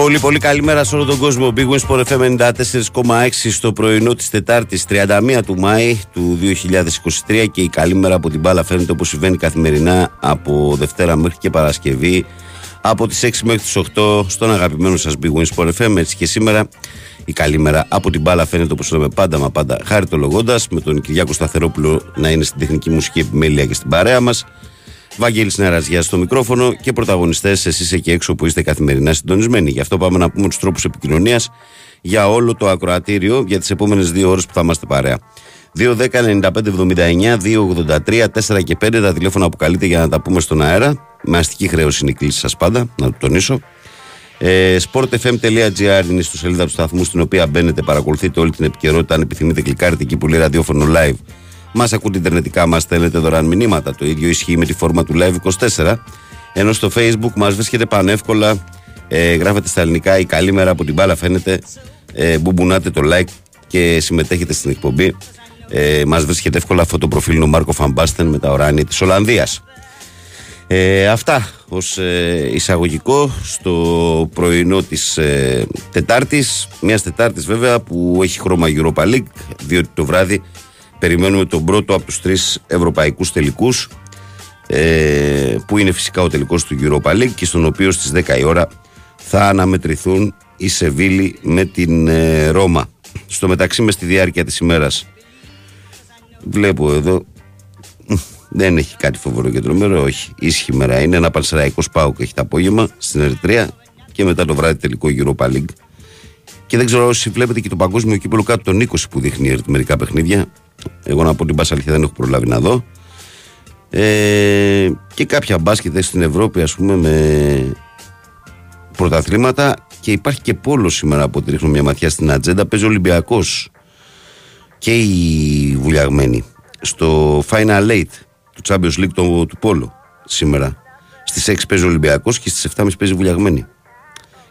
Πολύ πολύ καλημέρα σε όλο τον κόσμο. Big Wings Sport FM 94,6 στο πρωινό της Τετάρτης 31 του Μάη του 2023 και η καλή από την μπάλα φαίνεται όπως συμβαίνει καθημερινά από Δευτέρα μέχρι και Παρασκευή από τις 6 μέχρι τις 8 στον αγαπημένο σας Big Wings Sport FM έτσι και σήμερα η καλή από την μπάλα φαίνεται όπως λέμε πάντα μα πάντα χάριτολογώντας με τον Κυριάκο Σταθερόπουλο να είναι στην τεχνική μουσική επιμέλεια και στην παρέα μας Βαγγέλης Νεραζιά στο μικρόφωνο και πρωταγωνιστές εσείς εκεί έξω που είστε καθημερινά συντονισμένοι. Γι' αυτό πάμε να πούμε τους τρόπους επικοινωνίας για όλο το ακροατήριο για τις επόμενες δύο ώρες που θα είμαστε παρέα. 2-10-95-79, 2-83, 4 και 5 τα τηλέφωνα που καλείτε για να τα πούμε στον αέρα. Με αστική χρέωση είναι η κλίση σας πάντα, να το τονίσω. Ε, sportfm.gr είναι στο σελίδα του σταθμού στην οποία μπαίνετε, παρακολουθείτε όλη την επικαιρότητα. Αν επιθυμείτε, κλικάρετε εκεί που λέει ραδιόφωνο live Μας ακούτε ιντερνετικά, μας στέλνετε δωρεάν μηνύματα. Το ίδιο ισχύει με τη φόρμα του Live 24. Ενώ στο Facebook μας βρίσκεται πανεύκολα. Ε, γράφετε στα ελληνικά η καλή μέρα από την μπάλα φαίνεται. Ε, μπουμπουνάτε το like και συμμετέχετε στην εκπομπή. Ε, μας βρίσκεται εύκολα αυτό το προφίλ είναι ο Μάρκο Φαμπάστεν με τα οράνια της Ολλανδίας. Ε, αυτά ως ε, εισαγωγικό στο πρωινό της ε, Τετάρτης μιας Τετάρτης βέβαια που έχει χρώμα Europa League διότι το βράδυ Περιμένουμε τον πρώτο από τους τρεις ευρωπαϊκούς τελικούς ε, που είναι φυσικά ο τελικός του Europa League και στον οποίο στις 10 η ώρα θα αναμετρηθούν η Σεβίλη με την ε, Ρώμα. Στο μεταξύ μες στη διάρκεια της ημέρας βλέπω εδώ δεν έχει κάτι φοβερό και τρομερό, όχι. Ήσυχη μέρα είναι ένα πανσεραϊκός σπάου και έχει το απόγευμα στην Ερυθρία και μετά το βράδυ τελικό Europa League. Και δεν ξέρω όσοι βλέπετε και το παγκόσμιο κύπελο κάτω των 20 που δείχνει μερικά παιχνίδια. Εγώ να πω την πάσα αλήθεια δεν έχω προλάβει να δω. Ε, και κάποια μπάσκετ στην Ευρώπη ας πούμε με πρωταθλήματα και υπάρχει και πόλο σήμερα από ό,τι ρίχνω μια ματιά στην ατζέντα. Παίζει ο Ολυμπιακός και οι βουλιαγμένοι στο Final 8 του Champions League του, του Πόλο σήμερα. Στις 6 παίζει ο Ολυμπιακός και στις 7.30 παίζει βουλιαγμένοι.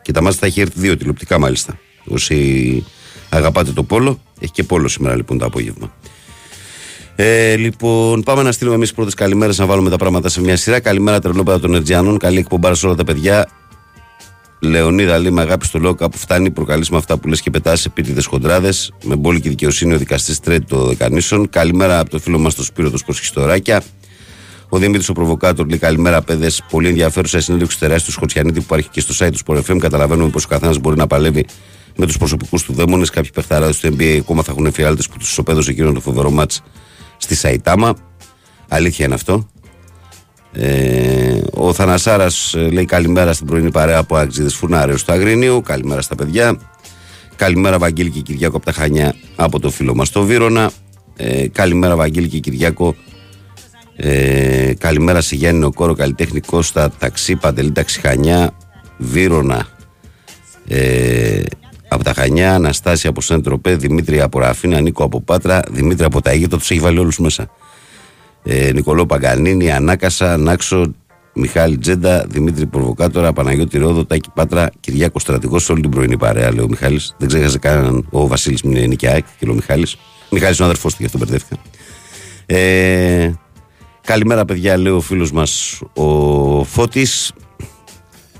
Και τα μάτια θα έχει έρθει δύο τηλεοπτικά μάλιστα. Όσοι αγαπάτε το Πόλο έχει και Πόλο σήμερα λοιπόν το απόγευμα ε, λοιπόν, πάμε να στείλουμε εμείς πρώτες καλημέρες να βάλουμε τα πράγματα σε μια σειρά. Καλημέρα τρελόπεδα των Ερτζιανών. Καλή εκπομπάρα σε όλα τα παιδιά. Λεωνίδα, λέει με αγάπη στο λόγο κάπου φτάνει. Προκαλείς με αυτά που λες και πετάς επίτηδες χοντράδες. Με μπόλικη δικαιοσύνη ο δικαστής Τρέτ των Δεκανήσων. Καλημέρα από το φίλο μας το Σπύρο, το Σκοσχιστοράκια. Ο Δημήτρης ο Προβοκάτορ λέει καλημέρα, παιδες. Πολύ ενδιαφέρουσα συνέντευξη τεράστιου του Σχοτσιανίτη που υπάρχει και στο site του Sport FM. Καταλαβαίνουμε πως ο καθένας μπορεί να παλεύει με τους προσωπικούς του δαίμονες. Κάποιοι παιχταράδες του NBA ακόμα θα έχουν φιάλτες που τους ισοπαίδωσε εκείνο το φοβερό μάτς στη Σαϊτάμα. Αλήθεια είναι αυτό. Ε, ο Θανασάρας ε, λέει καλημέρα στην πρωινή παρέα από Αγξίδε Φουρνάρεο του Αγρινίου. Καλημέρα στα παιδιά. Καλημέρα Βαγγέλη και Κυριάκο από τα Χανιά από το φίλο μας το Βύρονα. Ε, καλημέρα Βαγγέλη και Κυριάκο. Ε, καλημέρα σε Γιάννη Νοκόρο, καλλιτέχνη Κώστα, ταξί, Παντελή, Ταξιχανιά, Βύρονα. Ε, από τα Χανιά, Αναστάσια από Σέντροπε, Δημήτρη από Ραφίνα, Νίκο από Πάτρα, Δημήτρη από τα Αίγυπτα, τους έχει βάλει όλους μέσα. Ε, Νικολό Παγκανίνη, Ανάκασα, Νάξο, Μιχάλη Τζέντα, Δημήτρη Προβοκάτορα, Παναγιώτη Ρόδο, Τάκη Πάτρα, Κυριάκος Στρατηγός, όλη την πρωινή παρέα, λέει ο Μιχάλης. Δεν ξέχασε κανέναν ο Βασίλης Μινενικιάκ και ο Μιχάλης. Μιχάλης είναι ο αδερφός του, γι' αυτό μπερδεύτηκα. Ε, καλημέρα, παιδιά, λέει ο φίλος μας ο Φώτης.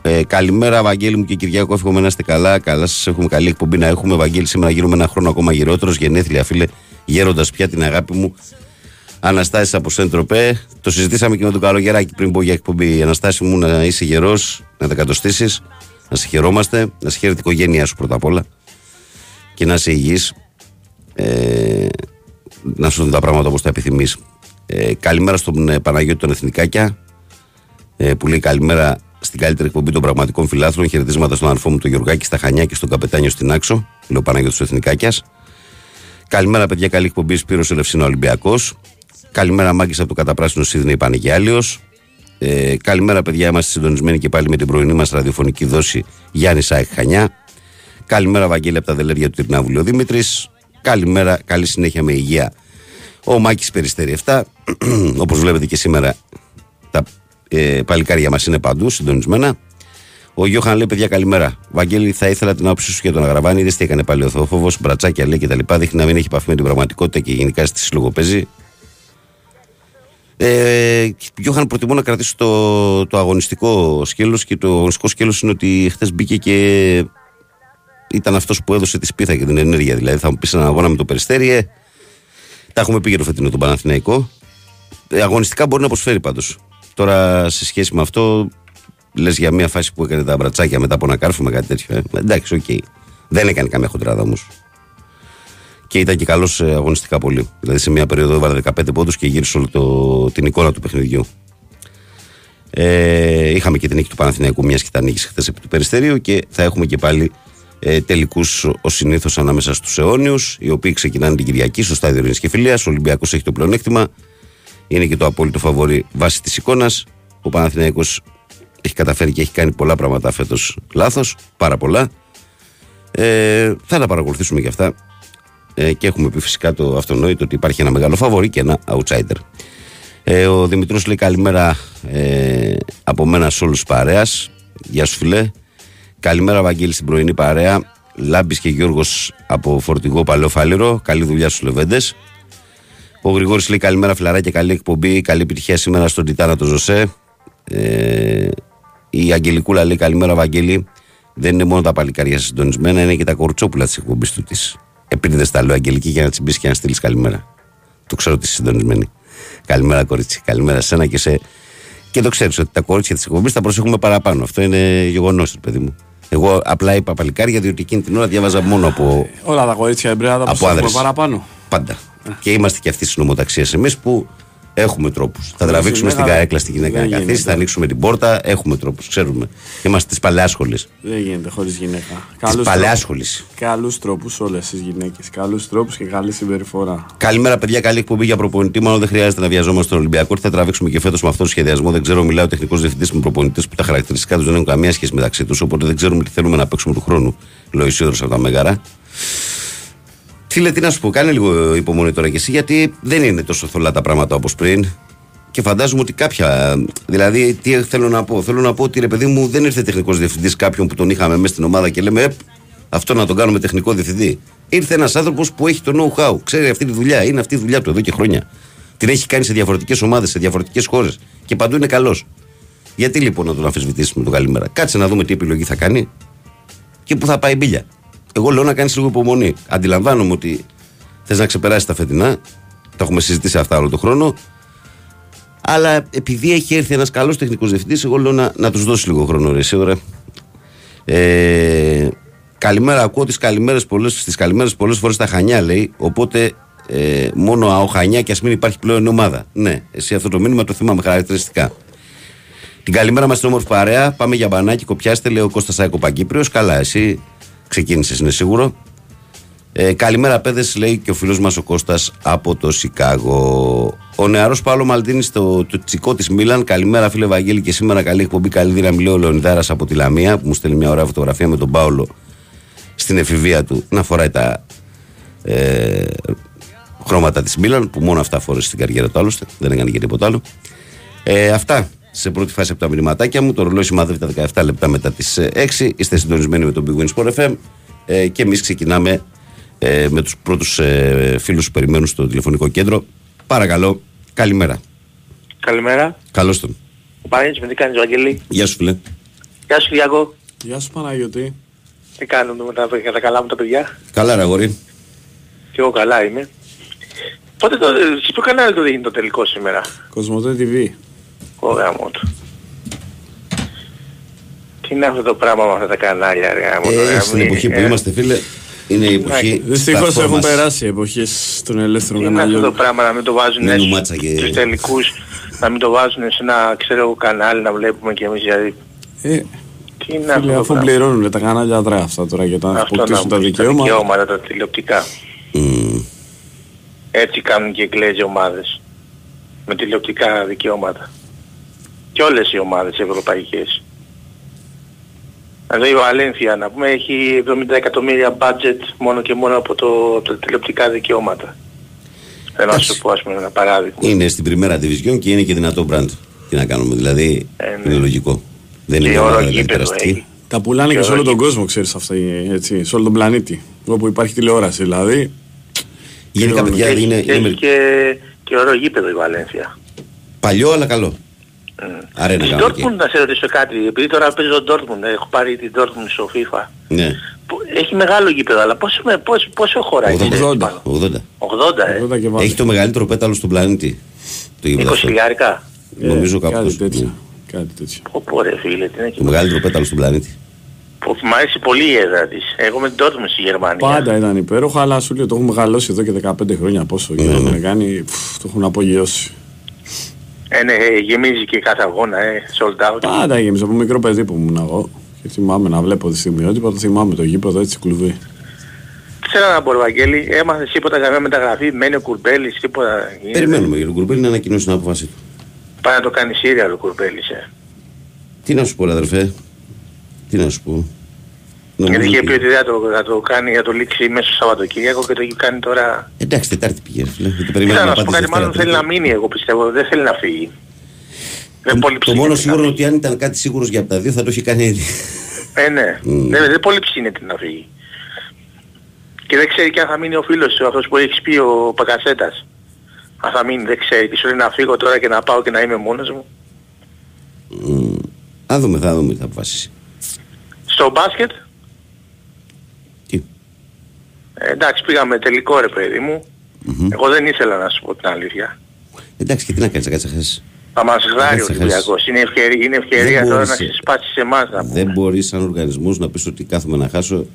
Ε, καλημέρα, Βαγγέλη μου και Κυριακό. Εύχομαι να είστε καλά. Καλά σας έχουμε καλή εκπομπή να έχουμε. Βαγγέλη, σήμερα γίνουμε ένα χρόνο ακόμα γυρότερο. Γενέθλια, φίλε, γέροντας πια την αγάπη μου. Αναστάσει από Σέντροπε. Το συζητήσαμε και με τον Καλογεράκη πριν πω για εκπομπή. Αναστάση μου να είσαι γερός, να τα κατοστήσεις, να σε χαιρόμαστε, να σε χαίρεται η οικογένειά σου πρώτα απ' όλα και να είσαι υγιής. Ε, να σου δουν τα πράγματα όπως τα επιθυμείς. Ε, καλημέρα στον ε, Παναγιώτη των Εθνικάκια ε, που λέει καλημέρα στην καλύτερη εκπομπή των πραγματικών φιλάθλων. Χαιρετίσματα στον αρφό μου τον Γεωργάκη στα Χανιά και στον Καπετάνιο στην Άξο. Λέω Παναγιώτης του Εθνικάκιας. Καλημέρα, παιδιά. Καλή εκπομπή. Σπύρος Ελευσίνο Ολυμπιακός. Καλημέρα, Μάγκη από το Καταπράσινο Σίδνεϊ Πανεγιάλιο. Ε, καλημέρα, παιδιά. Είμαστε συντονισμένοι και πάλι με την πρωινή μας ραδιοφωνική δόση Γιάννη Σάικ Χανιά. Καλημέρα, Βαγγέλη από τα Δελέρια του Τυρνάβουλου Δημήτρη. Καλημέρα, καλή συνέχεια με υγεία. Ο Μάκης Περιστέρη 7. Όπως βλέπετε και σήμερα, τα ε, παλικάρια μας είναι παντού, συντονισμένα. Ο Γιώχαν λέει: Παιδιά, καλημέρα. Βαγγέλη, θα ήθελα την άποψή σου για τον Αγραβάνη. Δεν τι έκανε πάλι ο Θεόφοβος, μπρατσάκια λέει κτλ. Δείχνει να μην έχει επαφή με την πραγματικότητα και γενικά στη συλλογοπέζει. Ε, Γιόχαν, προτιμώ να κρατήσω το, το αγωνιστικό σκέλος και το αγωνιστικό σκέλος είναι ότι χθες μπήκε και ήταν αυτός που έδωσε τη σπίθα και την ενέργεια. Δηλαδή, θα μου πεις έναν αγώνα με το περιστέρι, ε, τα έχουμε πει για το φετινό τον Παναθηναϊκό. Ε, αγωνιστικά μπορεί να προσφέρει πάντως. Τώρα σε σχέση με αυτό, λες για μια φάση που έκανε τα μπρατσάκια μετά από ένα κάρφωμα, κάτι τέτοιο. Ε. Εντάξει, OK. Okay. Δεν έκανε καμία χοντράδα όμως. Και ήταν και καλός ε, αγωνιστικά πολύ. Δηλαδή σε μια περίοδο έβαλε 15 πόντους και γύρισε όλη το, την εικόνα του παιχνιδιού. Ε, είχαμε και την νίκη του Παναθηναϊκού, μιας και ήταν νίκη χθες επί του Περιστερίου και θα έχουμε και πάλι ε, τελικούς ως συνήθως ανάμεσα στους αιώνιους, οι οποίοι ξεκινάνε την Κυριακή στο στάδιο Ειρήνης και Φιλίας. Ο Ολυμπιακός έχει το πλεονέκτημα. Είναι και το απόλυτο φαβορή βάσει της εικόνας. Ο Παναθηναϊκός έχει καταφέρει και έχει κάνει πολλά πράγματα φέτος λάθος, πάρα πολλά. Ε, θα τα παρακολουθήσουμε και αυτά. Ε, και έχουμε πει φυσικά το αυτονόητο ότι υπάρχει ένα μεγάλο φαβορή και ένα outsider. Ε, ο Δημητρός λέει καλημέρα ε, από μένα σε όλους παρέας. Γεια σου φιλέ. Καλημέρα Βαγγέλη στην πρωινή παρέα. Λάμπης και Γιώργος από φορτηγό παλαιό Καλή δουλειά στους Λεβέντες. Ο Γρηγόρης λέει καλημέρα φιλαράκια, καλή εκπομπή. Καλή επιτυχία σήμερα στον Τιτάνα το Ζωσέ. Ε, η Αγγελικούλα λέει καλημέρα Βαγγέλη. Δεν είναι μόνο τα παλικάρια συντονισμένα, είναι και τα κορτσόπουλα της εκπομπής του της. Επειδή δεν στα λέω Αγγελική για να τσιμπήσεις και να στείλεις καλημέρα. Το ξέρω ότι είσαι συντονισμένη. Καλημέρα, κορίτσι. Καλημέρα σε ένα και σε. Και το ξέρεις ότι τα κορίτσια της εκπομπής θα προσέχουμε παραπάνω. Αυτό είναι γεγονός, παιδί μου. Εγώ απλά είπα παλικάρια διότι εκείνη την ώρα διάβαζα μόνο από. Όλα τα κορίτσια εμπρέα θα προσέχουμε παραπάνω. Πάντα. Και είμαστε και αυτοί στι νομοταξίε εμείς που Έχουμε τρόπους. Θα τραβήξουμε στην καρέκλα στη γυναίκα να καθίσει, θα ανοίξουμε την πόρτα. Έχουμε τρόπους, ξέρουμε. Είμαστε τη παλαιά σχολή. Δεν γίνεται χωρίς γυναίκα. Τη παλαιά σχολή. Καλούς τρόπους όλες τις γυναίκες. Καλούς τρόπους και καλή συμπεριφορά. Καλημέρα, παιδιά. Καλή εκπομπή για προπονητή. Μάλλον δεν χρειάζεται να βιαζόμαστε στον Ολυμπιακό. Θα τραβήξουμε και φέτος με αυτό το σχεδιασμό. Δεν ξέρω, μιλάω τεχνικός διευθυντής με προπονητές που τα χαρακτηριστικά τους δεν έχουν καμία σχέση μεταξύ τους. Οπότε δεν ξέρουμε τι θέλουμε να παίξουμε του χρόνου. Λέω από τα Μέγαρα. Φίλε, τι να σου πω, κάνε λίγο υπομονή τώρα κι εσύ, γιατί δεν είναι τόσο θολά τα πράγματα όπως πριν. Και φαντάζομαι ότι κάποια. Δηλαδή, τι θέλω να πω. Θέλω να πω ότι ρε παιδί μου δεν ήρθε τεχνικός διευθυντής κάποιον που τον είχαμε μέσα στην ομάδα και λέμε, αυτό να τον κάνουμε τεχνικό διευθυντή. Ήρθε ένας άνθρωπος που έχει το know-how, ξέρει αυτή τη δουλειά, είναι αυτή η δουλειά του εδώ και χρόνια. Την έχει κάνει σε διαφορετικές ομάδες, σε διαφορετικές χώρες και παντού είναι καλός. Γιατί λοιπόν να τον αμφισβητήσουμε τον καλημέρα. Κάτσε να δούμε τι επιλογή θα κάνει και πού θα πάει η μπίλια. Εγώ λέω να κάνεις λίγο υπομονή. Αντιλαμβάνομαι ότι θες να ξεπεράσεις τα φετινά. Τα έχουμε συζητήσει αυτά όλο τον χρόνο. Αλλά επειδή έχει έρθει ένας καλός τεχνικός διευθυντής, εγώ λέω να, να τους δώσεις λίγο χρόνο. Ρε, σίγουρα. Ε, καλημέρα, ακούω τις καλημέρες πολλές πολλές φορές στα Χανιά λέει. Οπότε ε, μόνο αό Χανιά και ας μην υπάρχει πλέον ομάδα. Ναι, εσύ αυτό το μήνυμα το θυμάμαι χαρακτηριστικά. Την καλημέρα μας στην όμορφη παρέα. Πάμε για μπανάκι, κοπιάστε, λέει ο Κώστας Σάικο Παγκύπριος. Καλά, εσύ ξεκίνησες, είναι σίγουρο. Ε, καλημέρα, παιδες, λέει και ο φίλος μας ο Κώστας από το Σικάγο. Ο νεαρός Παύλο Μαλτίνης στο το τσικό της Μίλαν. Καλημέρα, φίλε Βαγγέλη, και σήμερα καλή εκπομπή. Καλή δύναμη, λέει ο Λεωνιδάρας από τη Λαμία, που μου στέλνει μια ωραία φωτογραφία με τον Πάολο στην εφηβεία του να φοράει τα ε, χρώματα της Μίλαν, που μόνο αυτά φορέ στην καριέρα του άλλωστε. Δεν έκανε και τίποτα άλλο. Ε, αυτά σε πρώτη φάση από τα μηνυματάκια μου. Το ρολόι σημαδεύει τα 17 λεπτά μετά τις 6. Είστε συντονισμένοι με τον Big Win Sport FM. Ε, και εμείς ξεκινάμε ε, με τους πρώτους ε, φίλους που περιμένουν στο τηλεφωνικό κέντρο. Παρακαλώ, καλημέρα. Καλημέρα. Καλώς τον. Ο Παναγιώτης με τι κάνεις Βαγγέλη; Γεια σου φίλε. Γεια σου Γιάκο. Γεια σου Παναγιώτη. Τι κάνουν με τα, για τα καλά μου τα παιδιά; Καλά ρε αγόρι. Και εγώ καλά είμαι. Πότε το, σε ποιο κανάλι το δείχνει το τελικό σήμερα; Κοσμοτέ TV. Ωραία μου του. Τι είναι αυτό το πράγμα με αυτά τα κανάλια ρε ε, Στην εποχή που είμαστε φίλε είναι η εποχή. Δυστυχώς έχουν περάσει οι εποχές των ελεύθερων καναλιών. Είναι αυτό το πράγμα να μην το βάζουν και... στους τελικούς, να μην το βάζουν σε ένα ξέρω κανάλι να βλέπουμε και εμείς δηλαδή. Ε, Τι είναι αυτό αφού πληρώνουν τα κανάλια δρά αυτά τώρα για να αποκτήσουν τα δικαιώματα. Τα δικαιώματα, τα τηλεοπτικά. Mm. Έτσι κάνουν και οι ομάδες. Με τηλεοπτικά δικαιώματα. Και όλες οι ομάδες ευρωπαϊκές. Δηλαδή η Βαλένθια να πούμε έχει 70 εκατομμύρια budget μόνο και μόνο από, το, από τα τηλεοπτικά δικαιώματα. Θέλω να σου πω ας πούμε ένα παράδειγμα. Είναι στην πριμέρα division και είναι και δυνατό brand. Τι να κάνουμε, δηλαδή ε, ναι. είναι λογικό. Δεν είναι ώρα περαστική. Τα πουλάνε και, και σε όλο τον κόσμο, ξέρεις αυτά, έτσι, σε όλο τον πλανήτη. Όπου υπάρχει τηλεόραση, δηλαδή. Γενικά, παιδιά, και, είναι... Και, είναι... και, και ωραίο γήπεδο η Βαλένθια. Παλιό αλλά καλό. Αρένα Στην Dortmund να σε ρωτήσω κάτι, επειδή τώρα παίζω Dortmund, έχω πάρει την Dortmund στο FIFA. Ναι. Έχει μεγάλο γήπεδο, αλλά πόσο, πόσο, πόσο χωράει. 80. 80. 80. 80, ε. Έχει το μεγαλύτερο πέταλο στον πλανήτη. 20 χιλιάρικα. Νομίζω κάπου. Κάτι τέτοιο. Κάτι τέτοιο. Πω ρε φίλε, τι είναι Το μεγαλύτερο πέταλο στον πλανήτη. Μ' αρέσει πολύ η έδρα της. Εγώ με την Dortmund στη Γερμανία. Πάντα ήταν υπέροχο, αλλά σου λέω το έχουμε μεγαλώσει εδώ και 15 χρόνια πόσο. Mm. Και να κάνει, το έχουν απογειώσει. Ε, ναι, ε, γεμίζει και κάθε αγώνα, ε, sold out. Πάντα γεμίζει από μικρό παιδί που ήμουν εγώ. Και θυμάμαι να βλέπω τη στιγμιότυπα, το θυμάμαι το γήπεδο έτσι κλουβί. Ξέρω να πω, Βαγγέλη, έμαθες τίποτα καμία μεταγραφή, μένει ο Κουρμπέλης, τίποτα. Περιμένουμε για τον Κουρμπέλη να ανακοινώσει την απόφαση του. Πάει να το κάνει Σύρια ο Κουρμπέλης, ε. Τι να σου πω, αδερφέ. Τι να σου πω. Γιατί είχε πει ότι θα το, θα το κάνει, για το λήξει μέσα στο Σαββατοκύριακο και το έχει κάνει τώρα... Εντάξει, Τετάρτη πήγε. Δεν να σου πω κάτι, μάλλον θέλει να μείνει εγώ πιστεύω, δεν θέλει να φύγει. Δεν το, το μόνο σίγουρο είναι ότι αν ήταν κάτι σίγουρος για τα δύο θα το είχε κάνει ήδη. Ε, ναι. Mm. Δεν, δεν πολύ ψήνεται να φύγει. Και δεν ξέρει και αν θα μείνει ο φίλος του, αυτός που έχεις πει ο Πακασέτας. Αν θα μείνει, δεν ξέρει. Και σου λέει να φύγω τώρα και να πάω και να είμαι μόνος μου. Mm. Θα δούμε, θα δούμε, θα αποφασίσει. Στο μπάσκετ, ε, εντάξει πήγαμε τελικό ρε παιδί μου. Mm-hmm. Εγώ δεν ήθελα να σου πω την αλήθεια. Εντάξει και τι να κάνεις, να κάτσεις χάσεις. Θα μας γράρει ο Ολυμπιακός. Είναι ευκαιρία, είναι ευκαιρία τώρα να ξεσπάσεις σε εμάς να πούμε. Δεν μπορείς σαν οργανισμός να πεις ότι κάθομαι να χάσω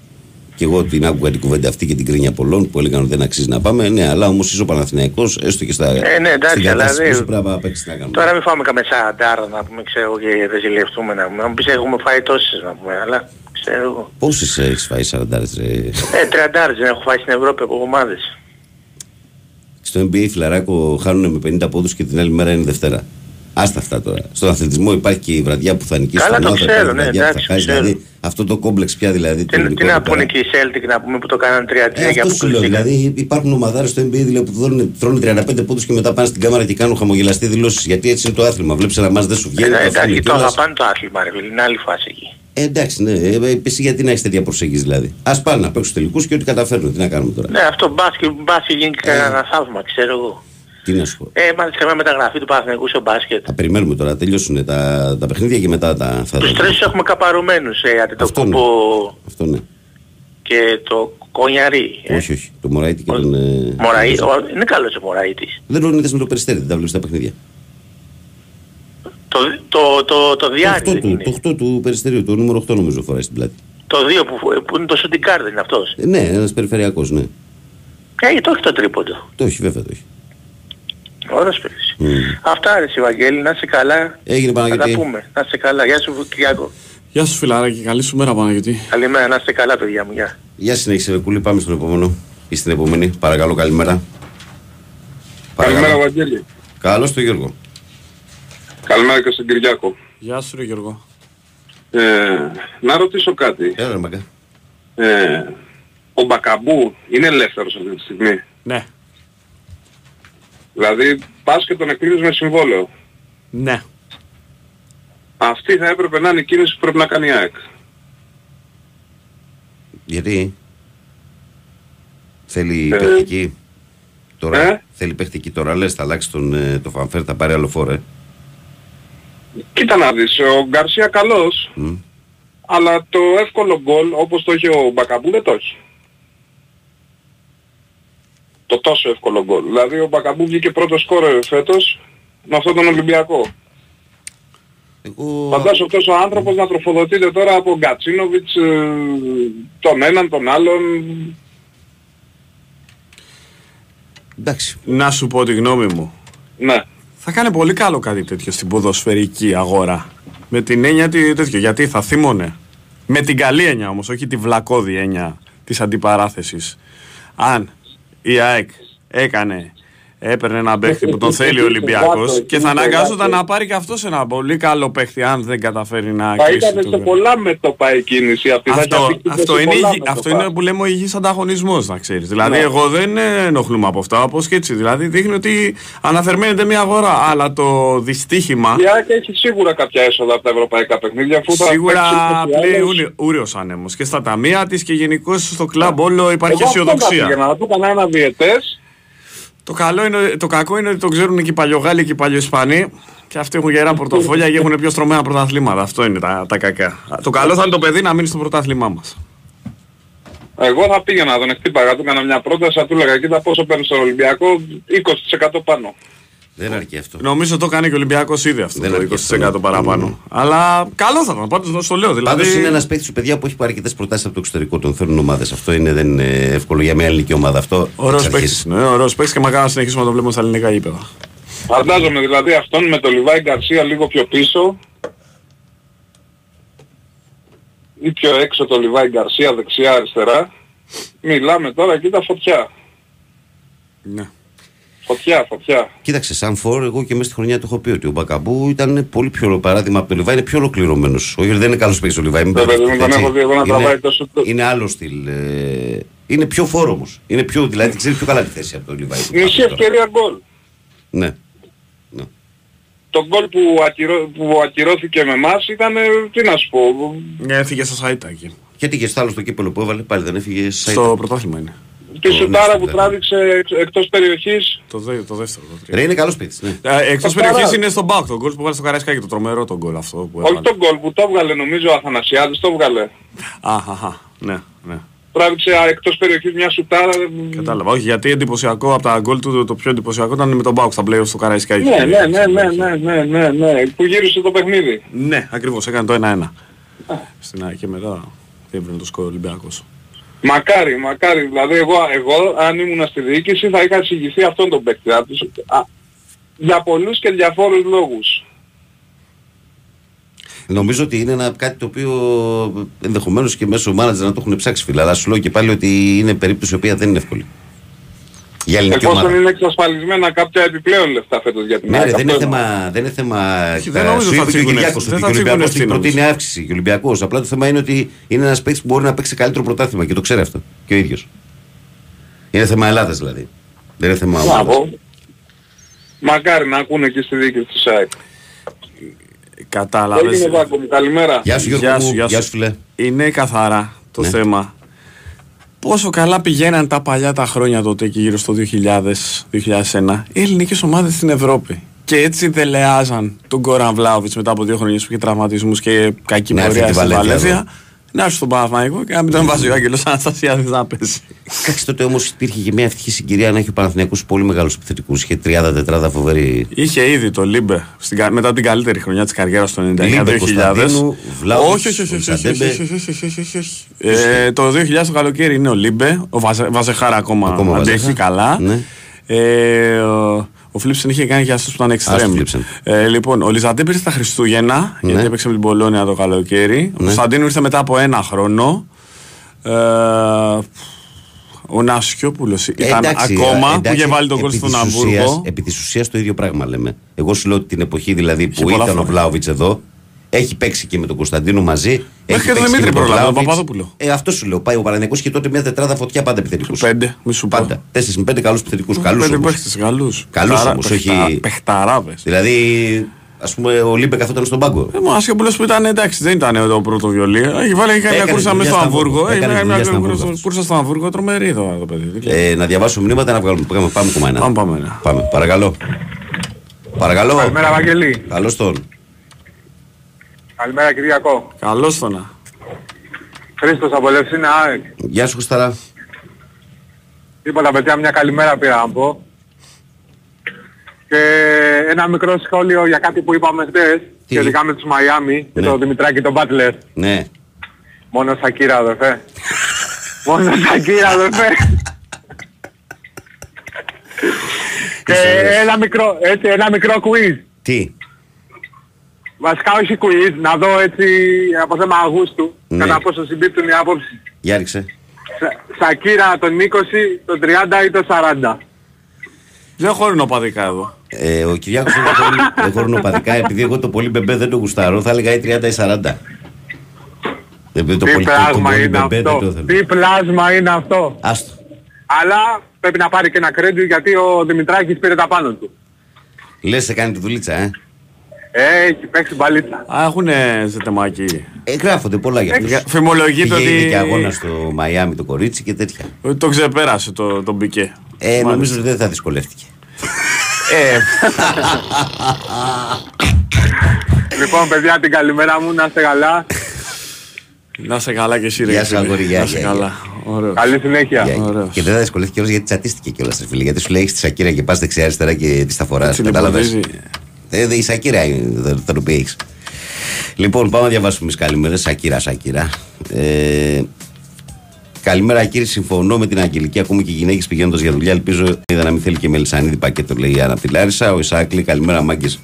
και εγώ την άκουγα την κουβέντα αυτή και την κρίνια πολλών που έλεγαν ότι δεν αξίζει να πάμε. Ναι, αλλά όμως είσαι ο Παναθηναϊκός, έστω και στα. Ε, ναι, εντάξει, αλλά δεν. Πρέπει να παίξει να κάνουμε. Τώρα μην φάμε καμία σαντάρα να πούμε, ξέρω και δεν ζηλευτούμε να πούμε. Να μου πεις έχουμε φάει τόσες να πούμε, αλλά ξέρω εγώ. Πόσες έχεις φάει σαραντάρες ρε; Ε, τριαντάρες δεν έχω φάει στην Ευρώπη από ομάδες. Στο NBA φιλαράκο χάνουν με 50 πόντους και την άλλη μέρα είναι Δευτέρα. Άστα αυτά τώρα. Στον αθλητισμό υπάρχει και η βραδιά που θα νικήσεις Καλά το ξέρω, ναι, εντάξει, θα δηλαδή, αυτό το κόμπλεξ πια δηλαδή. Τι, τι να πούνε και οι Celtic να πούμε που το κάνανε 3-3 ε, για αυτό σου λέω, δηλαδή υπάρχουν ομαδάρες στο NBA δηλαδή, που τρώνε 35 πόντους και μετά πάνε στην κάμερα και κάνουν χαμογελαστή δηλώσεις γιατί έτσι είναι το άθλημα. Βλέπεις ένα μας δεν σου βγαίνει. Ε, εντάξει, το αγαπάνε το άθλημα ρε, είναι άλλη φάση εκεί. Ε, εντάξει, ναι. Ε, εσύ γιατί να έχεις τέτοια προσέγγιση δηλαδή. Α πάνε να παίξουν τελικούς και ό,τι καταφέρουν. Τι να κάνουμε τώρα; Ναι, αυτό μπάσκετ, μπάσκετ γίνει και ε, ένα θαύμα, ξέρω εγώ. Τι να σου πω. Ε, μάλιστα καμία μεταγραφή του Παναθηναϊκού στο μπάσκετ. Θα περιμένουμε τώρα, τελειώσουν τα, τα παιχνίδια και μετά τα θα Τους τρεις έχουμε καπαρωμένους, ε, το κούπο ναι. Αυτό ναι. και το κονιαρί. Ε. Όχι, όχι. Το Μωραήτη και τον... Ε, Μωραήτη, είναι καλός ο Μωραήτης. Δεν τον είδες με το Περιστέρι, δεν τα βλέπεις τα παιχνίδια. Το, το, το, το διάρκεια το 8 του, το 8 του Περιστερίου, το νούμερο 8 νομίζω φοράει στην πλάτη. Το 2 που, που είναι το Σωτικάρ δεν είναι αυτός. Ε, ναι, ένας περιφερειακός, ναι. Ε, το έχει το τρίποντο. Το έχει, βέβαια το έχει. Ωραίος παίκτης. Mm. Αυτά ρε Ευαγγέλη, να είσαι καλά. Έγινε Παναγιώτη. Θα τα πούμε. Να είσαι καλά. Γεια σου Κυριάκο. Γεια σου φιλαράκι, καλή σου μέρα Παναγιώτη. Καλημέρα, να είστε καλά παιδιά μου. Γεια. Γεια συνέχισε Βεκούλη, πάμε στον επόμενο. Ή στην επόμενη. Παρακαλώ, καλημέρα. Καλημέρα Βαγγέλη. Καλώς το Γιώργο. Καλημέρα και στον Κυριάκο. Γεια σου ρε Γιώργο. Ε, να ρωτήσω κάτι. Έλα, μακά. Ε, ο Μπακαμπού είναι ελεύθερος αυτή τη στιγμή; Ναι. Δηλαδή πας και τον εκκλίνεις με συμβόλαιο; Ναι. Αυτή θα έπρεπε να είναι η κίνηση που πρέπει να κάνει η ΑΕΚ. Γιατί; Θέλει ε, παιχτική; Τώρα, ε; θέλει παιχτική τώρα, λες θα αλλάξει τον, ε, το φανφέρ, θα πάρει άλλο φόρε. Κοίτα να δεις, ο Γκαρσία καλός, mm. αλλά το εύκολο γκολ όπως το έχει ο Μπακαμπού δεν το έχει το τόσο εύκολο γκολ. Δηλαδή ο Μπακαμπού βγήκε πρώτος σκόρε φέτος με αυτόν τον Ολυμπιακό. Εγώ... Φαντάσου αυτός ο άνθρωπος να τροφοδοτείται τώρα από Γκατσίνοβιτς, ε, τον έναν, τον άλλον. Εντάξει. Να σου πω τη γνώμη μου. Ναι. Θα κάνει πολύ καλό κάτι τέτοιο στην ποδοσφαιρική αγορά. Με την έννοια τη τέτοιο. Γιατί θα θύμωνε. Με την καλή έννοια όμως, όχι τη βλακώδη έννοια της αντιπαράθεσης. Αν η ΑΕΚ έκανε έπαιρνε ένα παίχτη που τον θέλει ο Ολυμπιακός και θα αναγκάζονταν να πάρει και αυτός ένα πολύ καλό παίχτη αν δεν καταφέρει να κλείσει. Θα ήταν σε πολλά μέτωπα η κίνηση αυτή. Αυτό, αυτό, είναι, αυτό είναι που λέμε ο υγιής ανταγωνισμός, να ξέρεις. Δηλαδή, ναι. εγώ δεν ενοχλούμαι από αυτά, όπως και έτσι. Δηλαδή, δείχνει ότι αναθερμαίνεται μια αγορά. Αλλά το δυστύχημα. Η ΑΕΚ έχει σίγουρα κάποια έσοδα από τα ευρωπαϊκά παιχνίδια. Σίγουρα πλέει ούριος άνεμος και στα ταμεία της και γενικώς στο κλαμπ όλο υπάρχει αισιοδοξία. Για να το κανένα διαιτές Το, καλό είναι, το κακό είναι ότι το ξέρουν και οι παλιογάλοι και οι παλιοϊσπανοί και αυτοί έχουν γερά πορτοφόλια και έχουν πιο στρωμένα πρωταθλήματα. Αυτό είναι τα, τα κακά. Το καλό θα είναι το παιδί να μείνει στο πρωτάθλημά μας. Εγώ θα πήγαινα τον εκτύπαγα, του έκανα μια πρόταση, θα του έλεγα κοίτα πόσο παίρνεις στον Ολυμπιακό, 20% πάνω. Δεν αρκεί αυτό. Νομίζω το κάνει και ο Ολυμπιακός ήδη αυτό Δεν το αρκεί 20% αυτό, ναι. παραπάνω. Αλλά καλό θα ήταν, πάντως το λέω. Δηλαδή, Πάντως είναι ένας παίκτης του παιδιά που έχει πάρει αρκετές προτάσεις από το εξωτερικό. Τον θέλουν ομάδες. Αυτό είναι, δεν είναι εύκολο για μια ελληνική ομάδα. Αυτό Ωραίος εξ αρχής. παίκτης, ναι, ωραίος παίκτης και μακάρι να συνεχίσουμε να το βλέπουμε στα ελληνικά γήπεδα. Φαντάζομαι δηλαδή αυτόν με το Λιβάη Γκαρσία λίγο πιο πίσω ή πιο έξω το Λιβάη Γκαρσία δεξιά αριστερά. Μιλάμε τώρα κοίτα φωτιά. Ναι. Φωτιά, φωτιά. Κοίταξε, σαν φόρ, εγώ και μέσα στη χρονιά το έχω πει ότι ο Μπακαμπού ήταν πολύ πιο παράδειγμα από τον Λιβάη, είναι πιο ολοκληρωμένος. Όχι, δεν είναι καλός παίκτης ο Λιβάη. μην Βέβαια, μπερδευτείτε, δεν τον έτσι. έχω δει εγώ να Είναι- τραβάει τόσο- Είναι άλλο στυλ. ε, είναι πιο φόρ όμως. Είναι πιο, δηλαδή ξέρει πιο καλά τη θέση από τον Λιβάη. Μισή ευκαιρία γκολ. Ναι. ναι. Το γκολ που, ακυρώ, που ακυρώθηκε με εμάς ήταν, ε, τι να σου πω, Ναι, έφυγε στο Σαϊτά εκεί. Γιατί και άλλο στο κύπελο που έβαλε, πάλι δεν έφυγε σε Στο πρωτάθλημα είναι. Τη Το σουτάρα ναι, που ναι. τράβηξε εξ- εκτός περιοχής. Το, δε, το δεύτερο. Το τρίτο. Ρε είναι καλός παίκτης. Ναι. Ε, Εκτός Παπαρά. περιοχής είναι στον Μπάουκ το γκολ που βάλε στο Καραϊσκάκι, το τρομερό το γκολ αυτό που Όχι έβαλε. το γκολ που το έβγαλε νομίζω ο Αθανασιάδης, το έβγαλε. Αχαχα, ναι, ναι. Τράβηξε α, εκτός περιοχής μια σουτάρα. Κατάλαβα. Όχι, γιατί εντυπωσιακό από τα γκολ του το, το πιο εντυπωσιακό ήταν με τον Μπάουκ στα play στο Καραϊσκάκι. Ναι, ναι, ναι, ναι, ναι, ναι, ναι, ναι, που γύρισε το παιχνίδι. Ναι, ακριβώς, έκανε το 1-1. Στην ΑΕΚ και μετά διεύρυνε το σκορ Ολυμπιακός. Μακάρι, μακάρι. Δηλαδή εγώ, εγώ αν ήμουν στη διοίκηση θα είχα εξηγηθεί αυτόν τον παίκτη. απ' τους- α, Για πολλούς και διαφόρους λόγους. Νομίζω ότι είναι ένα, κάτι το οποίο ενδεχομένως και μέσω μάνατζερ να το έχουν ψάξει φίλε. Αλλά σου λέω και πάλι ότι είναι περίπτωση η οποία δεν είναι εύκολη. Για ελληνική ομάδα. Εφόσον είναι εξασφαλισμένα κάποια επιπλέον λεφτά φέτος για την Ναι, ρε, ΑΕΚ, δεν είναι αυτό θέμα. Δεν είναι θέμα Όχι, δεν νομίζω σου θα είπε και ο φύγουν Κυριάκος ευθύ- ότι δεν και ο θα φύγουν Ολυμπιακός ευθύ, προτείνει νομίζω. αύξηση. Και ο Ολυμπιακός. Απλά το θέμα είναι ότι είναι ένας παίκτης που μπορεί να παίξει καλύτερο πρωτάθλημα και το ξέρει αυτό. Και ο ίδιος. Είναι θέμα Ελλάδας δηλαδή. Δεν είναι θέμα ομάδας. Μπράβο. Μακάρι να ακούνε και στη διοίκηση της ΑΕΚ. Κατάλαβες. Έγινε Βάκο μου, καλημέρα. Γεια σου Γιώργο. Γεια μου. σου, γεια Γεια σου. σου φίλε. Είναι καθαρά το Ναι. θέμα. Πόσο καλά πηγαίναν τα παλιά τα χρόνια τότε και γύρω στο 2000-2001 οι ελληνικές ομάδες στην Ευρώπη. Και έτσι δελεάζαν τον Κόραν Βλάουβιτς μετά από δύο χρόνια που είχε τραυματισμούς και κακή Να έρθει πορεία τη στη Βαλένθια Βαλένθια. εδώ. Να έρθει στον Παναθηναϊκό και να μην τον βάζει ο Άγγελος Αναστασιάδης να πέσει. Εντάξει, τότε όμω υπήρχε και μια ευτυχή συγκυρία να έχει ο Παναθηναϊκός πολύ μεγάλου επιθετικού. Είχε 30-40 φοβερή. Είχε ήδη το Λίμπε στην κα- μετά την καλύτερη χρονιά της καριέρας το 99-2000. Λίμπε, Κωνσταντίνου, Βλάουβιτς, Όχι, όχι, όχι, όχι, όχι, Κωνσταντέμπε. όχι, όχι, όχι, όχι, όχι, όχι. Ε, Το 2000 το καλοκαίρι είναι ο Λίμπε, ο Βαζε- Βαζεχάρα ακόμα, Ακόμα αντέχει Βαζέχα. καλά. Ναι. Ε, ο- ο Φλίψεν είχε κάνει και αυτός που ήταν Άστο εξτρέμ. Φλίψεν. Ε, λοιπόν, ο Λιζαντέ πήρε στα Χριστούγεννα, Ναι. γιατί έπαιξε με την Πολώνια το καλοκαίρι. Ο Κωνσταντίνου ήρθε μετά από ένα χρόνο. Ε, ο Νασιόπουλος ήταν Εντάξει, ακόμα εντάξει, που είχε βάλει τον κόλ επί στον της Αμβούργο. ουσίας- Επί της ουσίας το ίδιο πράγμα λέμε. Εγώ σου λέω ότι την εποχή δηλαδή που πολλά ήταν ο χρόνια. Βλάουβιτ εδώ, έχει παίξει και με τον Κωνσταντίνο μαζί. έχει και τον παίξει Δημήτρη με τον προλάβει, τον Βλάουβιτς. Παπαδόπουλο. Ε, αυτός σου λέω. Πάει ο Παναγενικός και τότε μια τετράδα φωτιά πάντα επιθετικούς. Πέντε, μη σου πω. Πάντα. Τέσσερις με πέντε καλούς επιθετικούς. Καλούς Πέντε όμως. παίχτες καλούς. Καλούς Παιχταρα- όμως, παιχτα- όχι- Παιχταράδες. Δηλαδή, ας πούμε, ο Λίμπε καθόταν στον πάγκο. Ε, Ο Ασιόπουλος που ήταν εντάξει, δεν ήταν το πρώτο βιολί. Έχει βάλει και μια Έκανε κούρσα δουλειά μέσα στο στο Αμβούργο. Αμβούργο. Έχει Έκανε κάνει μια δουλειά στο κούρσα- Αμβούργο. κούρσα στο Αμβούργο, τρομερή το το παιδί. Τι λέει. Ε, να διαβάσω μηνύματα να βγάλουμε. Πάμε, πάμε κομμάτι. ένα. Πάμε, πάμε. ναι. Πάμε, παρακαλώ. Παρακαλώ. Καλημέρα Βαγγελή. Καλώς τον. Καλημέρα Κυριακό. Καλώς το να. Χρήστος από Λευσίνα ΑΕΚ. Γεια σου, Χρισταρά. Τίποτα παιδιά, μια καλημέρα πήρα να πω. Και ένα μικρό σχόλιο για κάτι που είπαμε χθες, Τι; σχετικά με τους Μαϊάμι και Ναι. τον Δημητράκη τον Μπάτλερ. Ναι. Μόνο Σακύρα αδερφέ. Μόνο Σακύρα αδερφέ. και ωραίος. ένα μικρό, έτσι, ένα μικρό quiz. Τι; Βασικά όχι quiz, να δω έτσι από θέμα Αυγούστου, Ναι. κατά πόσο συμπίπτουν οι άποψεις. Για ρίξε. Σα- Σακύρα τον 20, τον 30 ή τον 40. Δεν χωρούν οπαδικά εδώ. Ε, ο Κυριάκος δεν έχω- έχω ορνοπαδικά, επειδή εγώ το πολύ μπεμπέ δεν το γουστάρω, θα έλεγα ή 30 ή 40. Δεν το Τι πολύ, το, το πλάσμα πολύ είναι μπεμπέ δεν το αυτό. θέλω. Τι πλάσμα είναι αυτό; Άστο. Αλλά πρέπει να πάρει και ένα credit γιατί ο Δημητράκης πήρε τα πάνω του. Λες σε κάνει τη δουλίτσα, ε. Έχει παίξει μπαλίτσα. Α, έχουν ζετεμάκι. Ε, γράφονται πολλά για αυτούς. Φημολογείται Πήγε ότι και αγώνας στο Μαϊάμι το κορίτσι και τέτοια. ότι το ξεπέρασε το, τον Πικέ. Ε, νομίζω ότι δεν θα δυσκολεύτηκε. Ε, Λοιπόν, παιδιά, την καλημέρα μου, να είστε καλά. να σε καλά και εσύ ρε. Γεια σου, φίλε. αγόρι, γεια, Να σε γεια, καλά. Ωραίος. Καλή συνέχεια. Για- ωραίος. Και δεν θα δυσκολεύτηκε κιόλας γιατί τσατίστηκε κιόλας ρε φίλε. Γιατί σου λέει έχεις τη Σακύρα και πας δεξιά αριστερά και τη τα φοράς. Έτσι Κατάλαβες; λιποτίζει. Ε, δε, η Σακύρα είναι το- το οποίο έχεις. Λοιπόν, πάμε να διαβάσουμε τις καλημέρες. Σακύρα, Σακύρα. Ε, Καλημέρα κύριε, συμφωνώ με την Αγγελική. Ακούμε και οι γυναίκες πηγαίνοντας για δουλειά. Ελπίζω είδα να μην θέλει και μελισανίδη πακέτο, λέει η Άννα από τη Λάρισα. Ο Ισάκλη, καλημέρα μάγκες.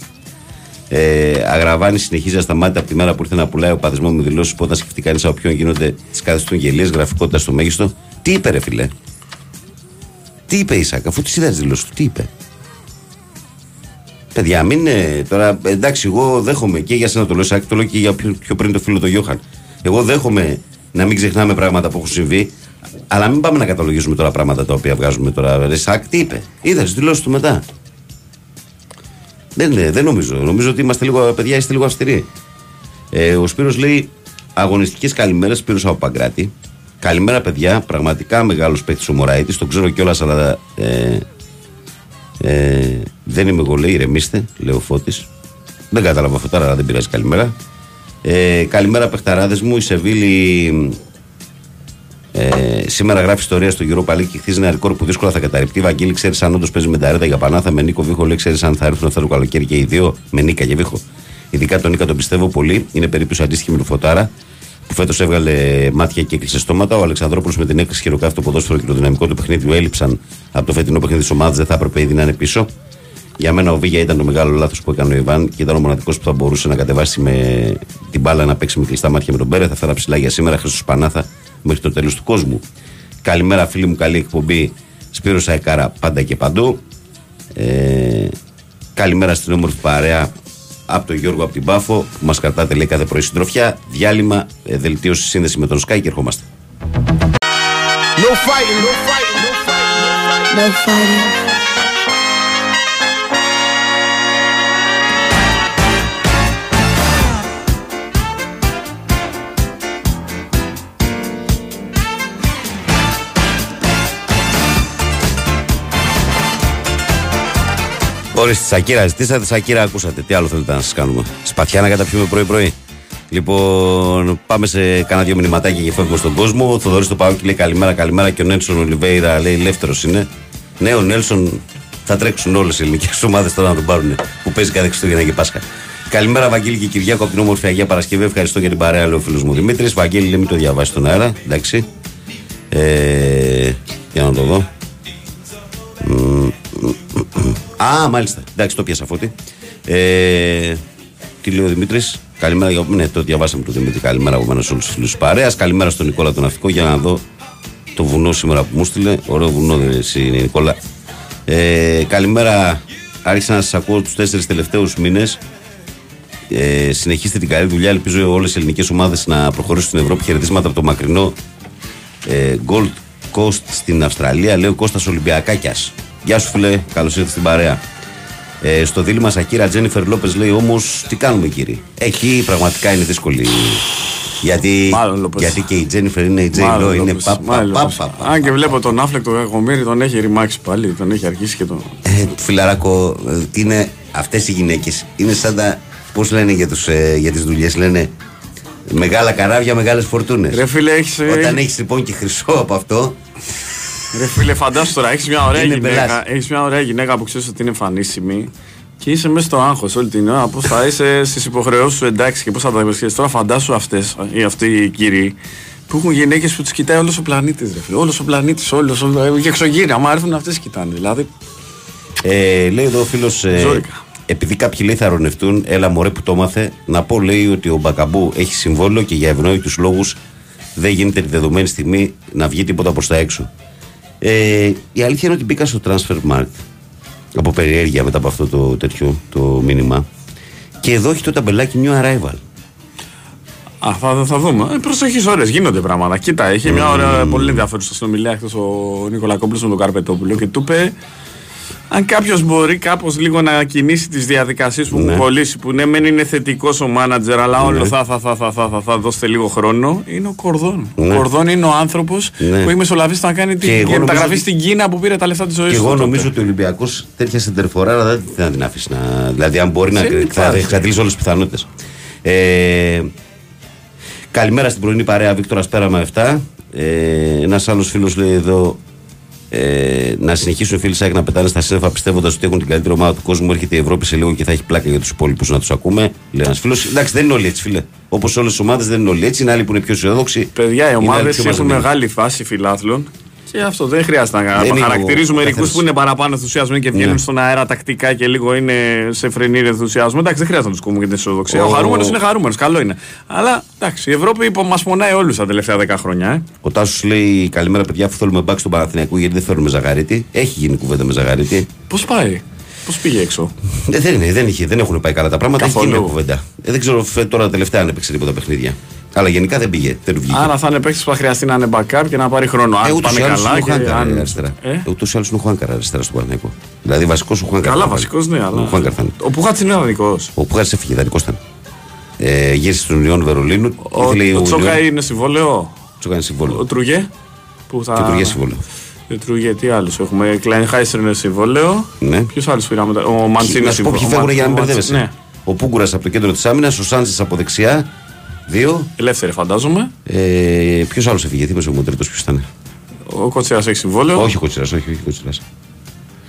Ε, Αγραβάνη συνεχίζει να σταμάτητα από τη μέρα που ήρθε να πουλάει ο παδισμό με δηλώσεις που όταν σκεφτεί κανεί από ποιον γίνονται τις κάθε του γελίες, γραφικότητα στο μέγιστο. Τι είπε, ρε φιλέ. Τι είπε η Ισάκ, αφού τη είδα τις δηλώσεις του, τι είπε; Παιδιά, μην είναι τώρα. Εντάξει, εγώ δέχομαι και για σένα το λέω, Ισάκ, το λέω και για πιο, πιο πριν το φίλο του Γιώχαν. Εγώ δέχομαι να μην ξεχνάμε πράγματα που έχουν συμβεί, αλλά μην πάμε να καταλογίζουμε τώρα πράγματα τα οποία βγάζουμε τώρα. Ρε Ισάκ, τι είπε; Είδα τις δηλώσεις του μετά. Δεν, δεν νομίζω. Νομίζω ότι είμαστε λίγο, παιδιά, είστε λίγο αυστηροί. Ε, ο Σπύρος λέει αγωνιστικές καλημέρες, Σπύρος από Παγκράτη. Καλημέρα, παιδιά. Πραγματικά μεγάλος παίκτης ο Μωράητη. Το ξέρω κιόλας, αλλά ε, ε, δεν είμαι εγώ, λέει. Ηρεμήστε, λέει ο Φώτης. Δεν κατάλαβα αυτό τώρα, αλλά δεν πειράζει. Καλημέρα. Ε, καλημέρα, παιχταράδες μου. Η Σεβίλη ε, σήμερα γράφει ιστορία στο Europa League και χτίζει ένα ρεκόρ που δύσκολα θα καταρριφτεί. Βαγγίλη, ξέρεις αν όντως παίζει με τα ρέτα για πανάθα. Με Νίκο Βίχο, λέει, ξέρεις αν θα έρθουν αυτό το καλοκαίρι και οι δύο. Με Νίκα και Βίχο. Ειδικά τον Νίκα τον πιστεύω πολύ. Είναι περίπτωση αντίστοιχη με τον Φωτάρα που φέτος έβγαλε μάτια και έκλεισε στόματα. Ο Αλεξανδρόπουλος με την έκρηξη χειροκάφη το ποδόσφαιρο και το δυναμικό του παιχνίδι του έλειψαν από το φετινό παιχνίδι της ομάδας. Δεν θα έπρεπε ήδη να είναι πίσω. Για μένα ο Βίγια ήταν το μεγάλο λάθος που έκανε ο Ιβάν και ήταν ο μοναδικός που θα μπορούσε να κατεβάσει με την μπάλα να παίξει με κλειστά μάτια με τον Πέρε. Θα φέρα ψηλά για σήμερα. Χρυσό Πανάθα μέχρι το τέλος του κόσμου. Καλημέρα, φίλοι μου. Καλή εκπομπή. Σπύρος Σαϊκάρα πάντα και παντού. Ε, καλημέρα στην όμορφη παρέα από τον Γιώργο από την Πάφο που μας κρατάτε λέει κάθε πρωί συντροφιά. Διάλειμμα, ε, δελτίωση σύνδεση με τον Sky και ερχόμαστε. No fighting, no fighting, no fighting. No fighting. Ωρε τη Σακύρα ζητήσατε, Σακύρα ακούσατε. Τι άλλο θέλετε να σας κάνουμε; Σπαθιά να καταπιούμε πρωί-πρωί. Λοιπόν, πάμε σε κάνα δύο μηνυματάκια και φεύγουμε στον κόσμο. Ο Θοδωρής το Παόκι λέει καλημέρα, καλημέρα και ο Νέλσον Ολιβέηρα λέει ελεύθερος είναι. Ναι, ο Νέλσον θα τρέξουν όλες οι ελληνικές ομάδες τώρα να τον πάρουν που παίζει κάθε Χριστούγεννα και Πάσχα. Καλημέρα, Βαγγέλη και Κυριάκο από την όμορφη Αγία Παρασκευή. Ευχαριστώ για την παρέα, λέει ο φίλος μου Δημήτρης. Βαγγέλη, λέει μην το διαβάσει στον αέρα. Εντάξει. Ε, για να το δω. Α, μάλιστα. Εντάξει, το πιάσα φώτη. Ε, τι λέει ο Δημήτρης; Καλημέρα. για- Ναι, το διαβάσαμε το Δημήτρη. Καλημέρα από μένα σε όλους τους φίλους της παρέας. Καλημέρα στον Νικόλα τον Ναυτικό για να δω το βουνό σήμερα που μου στείλε. Ωραίο βουνό, δεν εσύ, είναι, Νικόλα. Ε, καλημέρα. Άρχισα να σας ακούω τους τέσσερις τελευταίους μήνες. Ε, συνεχίστε την καλή δουλειά. Ελπίζω όλες οι ελληνικές ομάδες να προχωρήσουν στην Ευρώπη. Χαιρετίσματα από το μακρινό ε, Gold Coast στην Αυστραλία. Λέει ο Κώστας Ολυμπιακάκιας. Γεια σου φίλε, καλώς ήρθες στην παρέα. Ε, στο δίλημμα Σακίρα Τζένιφερ Λόπες λέει όμως τι κάνουμε κύριε; Εκεί πραγματικά είναι δύσκολη. Γιατί, Μάλλον, Λόπες. γιατί και η Τζένιφερ είναι η Τζέι Μάλλον, Λό, είναι Λόπες, πα, πα, μάλλον, πα, Λόπες. πα, πα. Αν και βλέπω τον Άφλεκ το κακομοίρη τον έχει ρημάξει πάλι, τον έχει αρχίσει και τον. Ε, φιλαράκο, ε, τι είναι αυτές οι γυναίκες είναι σαν τα, πώς λένε για, τους, ε, για τις δουλειές, λένε μεγάλα καράβια, μεγάλες φορτούνες. Ρε φίλε, έχεις, ε, Όταν έχεις λοιπόν και χρυσό από αυτό, Ρε φίλε, φαντάσου τώρα, έχεις μια ωραία Είναι γυναίκα, μπελάς. έχεις μια ωραία γυναίκα που ξέρεις ότι είναι εμφανίσιμη και είσαι μέσα στο άγχος όλη την ώρα, πώς θα είσαι στις υποχρεώσεις σου εντάξει και πώς θα τα υποσχέσεις. Τώρα φαντάσου αυτές, ή αυτοί οι κύριοι, που έχουν γυναίκες που τις κοιτάει όλος ο πλανήτης ρε φίλε, όλος ο πλανήτης, όλος, όλος και εξωγύρια, άμα έρθουν αυτές κοιτάνε, δηλαδή. Ε, λέει εδώ ο φίλος. Ε, Ζόρικα. επειδή κάποιοι λέει θα ρωνευτούν, έλα μωρέ που το έμαθε, να πω λέει ότι ο Μπακαμπού έχει συμβόλαιο και για ευνόητους λόγους δεν γίνεται τη δεδομένη στιγμή να βγει τίποτα προς τα έξω. Ε, η αλήθεια είναι ότι μπήκα στο transfer market από περιέργεια μετά από αυτό το τέτοιο το μήνυμα και εδώ έχει το ταμπελάκι new arrival. Α, θα, θα δούμε. Ε, προσοχή ώρες, γίνονται πράγματα. Κοίτα, είχε μια ωραία, πολύ ενδιαφέρουσα συνομιλία χθες ο Νικολακόπουλος με τον Καρπετόπουλο και του είπε Αν κάποιος μπορεί κάπως λίγο να κινήσει τις διαδικασίες που Ναι. έχουν κολλήσει, που ναι, μεν είναι θετικός ο μάνατζερ, αλλά όλο θα, θα, θα, θα, θα, θα, θα δώσετε λίγο χρόνο, είναι ο Κορδόν. Ναι. Ο Κορδόν είναι ο άνθρωπος Ναι. που έχει μεσολαβήσει να κάνει Και την εγώ την μεταγραφή νομίζω στην Κίνα που πήρε τα λεφτά της ζωής Και του. εγώ τότε. νομίζω ότι ο Ολυμπιακός τέτοια σεντερφοράρα δεν θα την αφήσει να. Δηλαδή, αν μπορεί να Δεν θα υπάρχει. εξαντλήσει όλες τις πιθανότητες. Ε, καλημέρα στην πρωινή παρέα, Βίκτορα Πέραμα 7. Ε, Ένας άλλος φίλος λέει εδώ. Ε, να συνεχίσουν οι φίλοι ΣΑΚ να πετάνε στα σύννεφα πιστεύοντας ότι έχουν την καλύτερη ομάδα του κόσμου. Έρχεται η Ευρώπη σε λίγο και θα έχει πλάκα για τους υπόλοιπους να τους ακούμε. Λέει ένας φίλος. Εντάξει, δεν είναι όλοι έτσι, φίλε. Όπως όλες τις ομάδες δεν είναι όλοι έτσι. Είναι άλλοι που είναι πιο αισιόδοξοι. Παιδιά, οι είναι άλλοι ομάδες πιο έχουν μαζεμένοι. μεγάλη φάση φιλάθλων και αυτό δεν χρειάζεται να Δεν είναι ο χαρακτηρίζουμε μερικού καθένας. που είναι παραπάνω ενθουσιασμένοι και βγαίνουν Ναι. στον αέρα τακτικά και λίγο είναι σε φρενήρ ενθουσιασμό. Εντάξει, δεν χρειάζεται να τους πούμε για την αισιοδοξία. Ο, Ο- χαρούμενος είναι χαρούμενος, καλό είναι. Αλλά εντάξει, η Ευρώπη μας πονάει όλους τα τελευταία 10 χρόνια. Ε. Ο Τάσος λέει καλημέρα παιδιά, αφού θέλουμε μπακ στον Παναθηναϊκό γιατί δεν θέλουμε Ζαγαρίτη. Έχει γίνει κουβέντα με Ζαγαρίτη. Πώς πάει, Πώς πήγε έξω; Ε, δεν, είναι, δεν, είχε, δεν έχουν πάει καλά τα πράγματα. Έχει Καθόλου. γίνει μια κουβέντα. Ε, δεν ξέρω φε- τώρα τελευταία αν έπαιξε τίποτα παιχνίδια. Αλλά γενικά δεν πήγε. Δεν του βγήκε. Άρα θα είναι παίκτης που θα χρειαστεί να είναι backup και να πάρει χρόνο. ε, Αν ούτως πάνε ή άλλως καλά είναι ο και Χάνκαρ αν. αριστερά. Ε; Ε, ούτως ή άλλως είναι ο Χάνκαρ αριστερά στον Παναθηναϊκό. Δηλαδή βασικός ο Χάνκαρ. Καλά, θα βασικός πάλι. ναι, αλλά. Ο Χάνκαρ θα είναι. Ο Πουχάτ είναι δανεικό. Ο Πουγάρης έφυγε, δανεικό ήταν. Ε, γύρισε στον Ιόν Βερολίνου. Ο, Ήθελε ο Τσόκα Union- είναι συμβόλαιο; Τσόκα είναι Ο συμβόλαιο. Τρουγέ; Που θα... Και του βγήκε συμβόλαιο. Ε, Τρουγέ, τι άλλου έχουμε; Κλάιν Χάιστερ είναι συμβόλαιο. Ναι. Ποιου άλλου πήραμε. τα- Ο Μαντσίνη Να σου πω ποιοι συμβόλαιο. φεύγουν για να μην Ο Μαντς- μπερδεύεσαι. Ναι, Ο Πούγκουρας από το κέντρο της άμυνας, ο Σάντζε από δεξιά. Δύο. ελεύθερη φαντάζομαι. Ε, Ποιος άλλος έφυγε, τι είπες ο τρίτο, ποιος ήταν; Ο Κοτσέρα έχει συμβόλαιο. Όχι κοτσιρά, όχι, όχι κοτσιρά.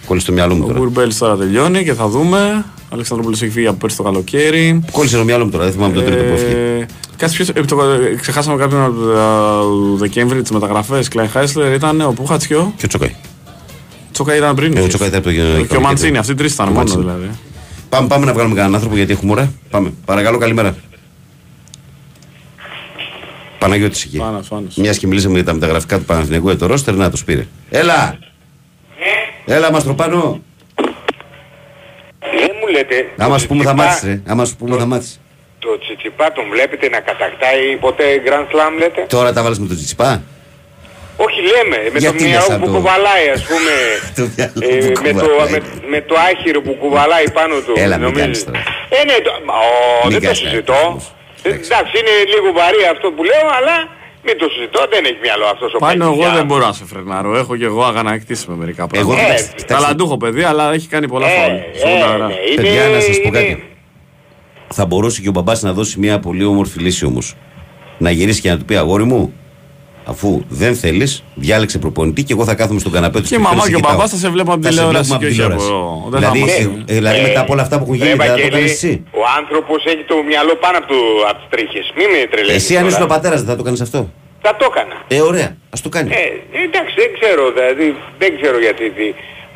Κόλλησε το μυαλό μου Ο τώρα. Γκουρμπέλ τώρα τελειώνει και θα δούμε. Ο Αλεξανδρόπουλο έχει φύγει από πέρσι το καλοκαίρι. Κόλλησε το μυαλό μου τώρα, δεν θυμάμαι τον τρίτο που έφυγε. Ε, Κάτι πιο. ε, το- ε, Ξεχάσαμε κάποιον από το Δεκέμβρη τις μεταγραφές. Κλάιν Χάισλερ ήταν ο Πούχατσιο. Και ο Τσοκάι. Τσόκα ήταν πριν. Ε, ο Τσόκα ήταν από το Και ο καλοκαίρι. Μαντσίνη, αυτοί οι τρεις ήταν Ο μόνο Μαντσίνη. δηλαδή. Πάμε, πάμε να βγάλουμε κανέναν άνθρωπο γιατί έχουμε ώρα. Πάμε. Παρακαλώ, καλημέρα. Παναγιώτης εκεί. Πάνος, Πάνος. Μιας και μιλήσαμε για τα μεταγραφικά του Παναθηναϊκού για το ρόστερ, να τους πήρε. Έλα! Έλα, Μαστροπάνο! Δεν μου λέτε. Άμα το σου πούμε θα Τσιτσιπά- μάθεις, ρε. Άμα σου πούμε θα μάθεις. Το Τσιτσιπά τον βλέπετε να κατακτάει ποτέ Grand Slam λέτε; Τώρα τα βάλει με τον Τσιτσιπά; Όχι λέμε, με Γιατί το λες μυαλό σαν που το- κουβαλάει ας πούμε. Το μυαλό ε, που με, το, κουβαλάει. με, με το άχυρο που κουβαλάει πάνω του. Έλα, μην νομίζω. κάνεις τώρα. Ε, ναι, το, ο, Μην δεν το κάνεις συζητώ. τώρα. Ε, Εντάξει, είναι λίγο βαρύ αυτό που λέω, αλλά μην το συζητώ, δεν έχει μυαλό αυτός ο Πάνω παίκτης εγώ για- δεν μπορώ να σε φρενάρω. Έχω και εγώ αγανακτήσει με μερικά Εγώ πράγματα. κοιτάξτε, Ε, κοιτάξτε, Ταλαντούχο παιδί, αλλά έχει κάνει πολλά Ε, φάουλ. ε, Σοβαρά. ναι, είναι- Παιδιά, να σας πω είναι- κάτι. Θα μπορούσε και ο μπαμπάς να δώσει μια πολύ όμορφη λύση όμως. Να γυρίσει και να του πει αγόρι μου, αφού δεν θέλεις, διάλεξε προπονητή και εγώ θα κάθομαι στον καναπέ του. Και η σπιτιού μαμά σε και ο κοιτάω. μπαμπάς θα σε βλέπουν από Θα σε τηλεόραση βλέπουμε και από όχι τηλεόραση. από- δεν θα Δηλαδή, μας- ε, ε, δηλαδή Ε, μετά από όλα αυτά που έχουν γίνει, Ρε, δεν θα το Βαγγέλη, κάνει εσύ. Ο άνθρωπος έχει το μυαλό πάνω από, το, από τις τρίχες. Μη με τρελαίνεις Εσύ αν τώρα. ήσουν ο πατέρας, δεν θα το κάνεις αυτό; Θα το έκανα. Ε, ωραία, ας το κάνει. Ε, εντάξει, δεν ξέρω, δηλαδή, δεν ξέρω γιατί. τι.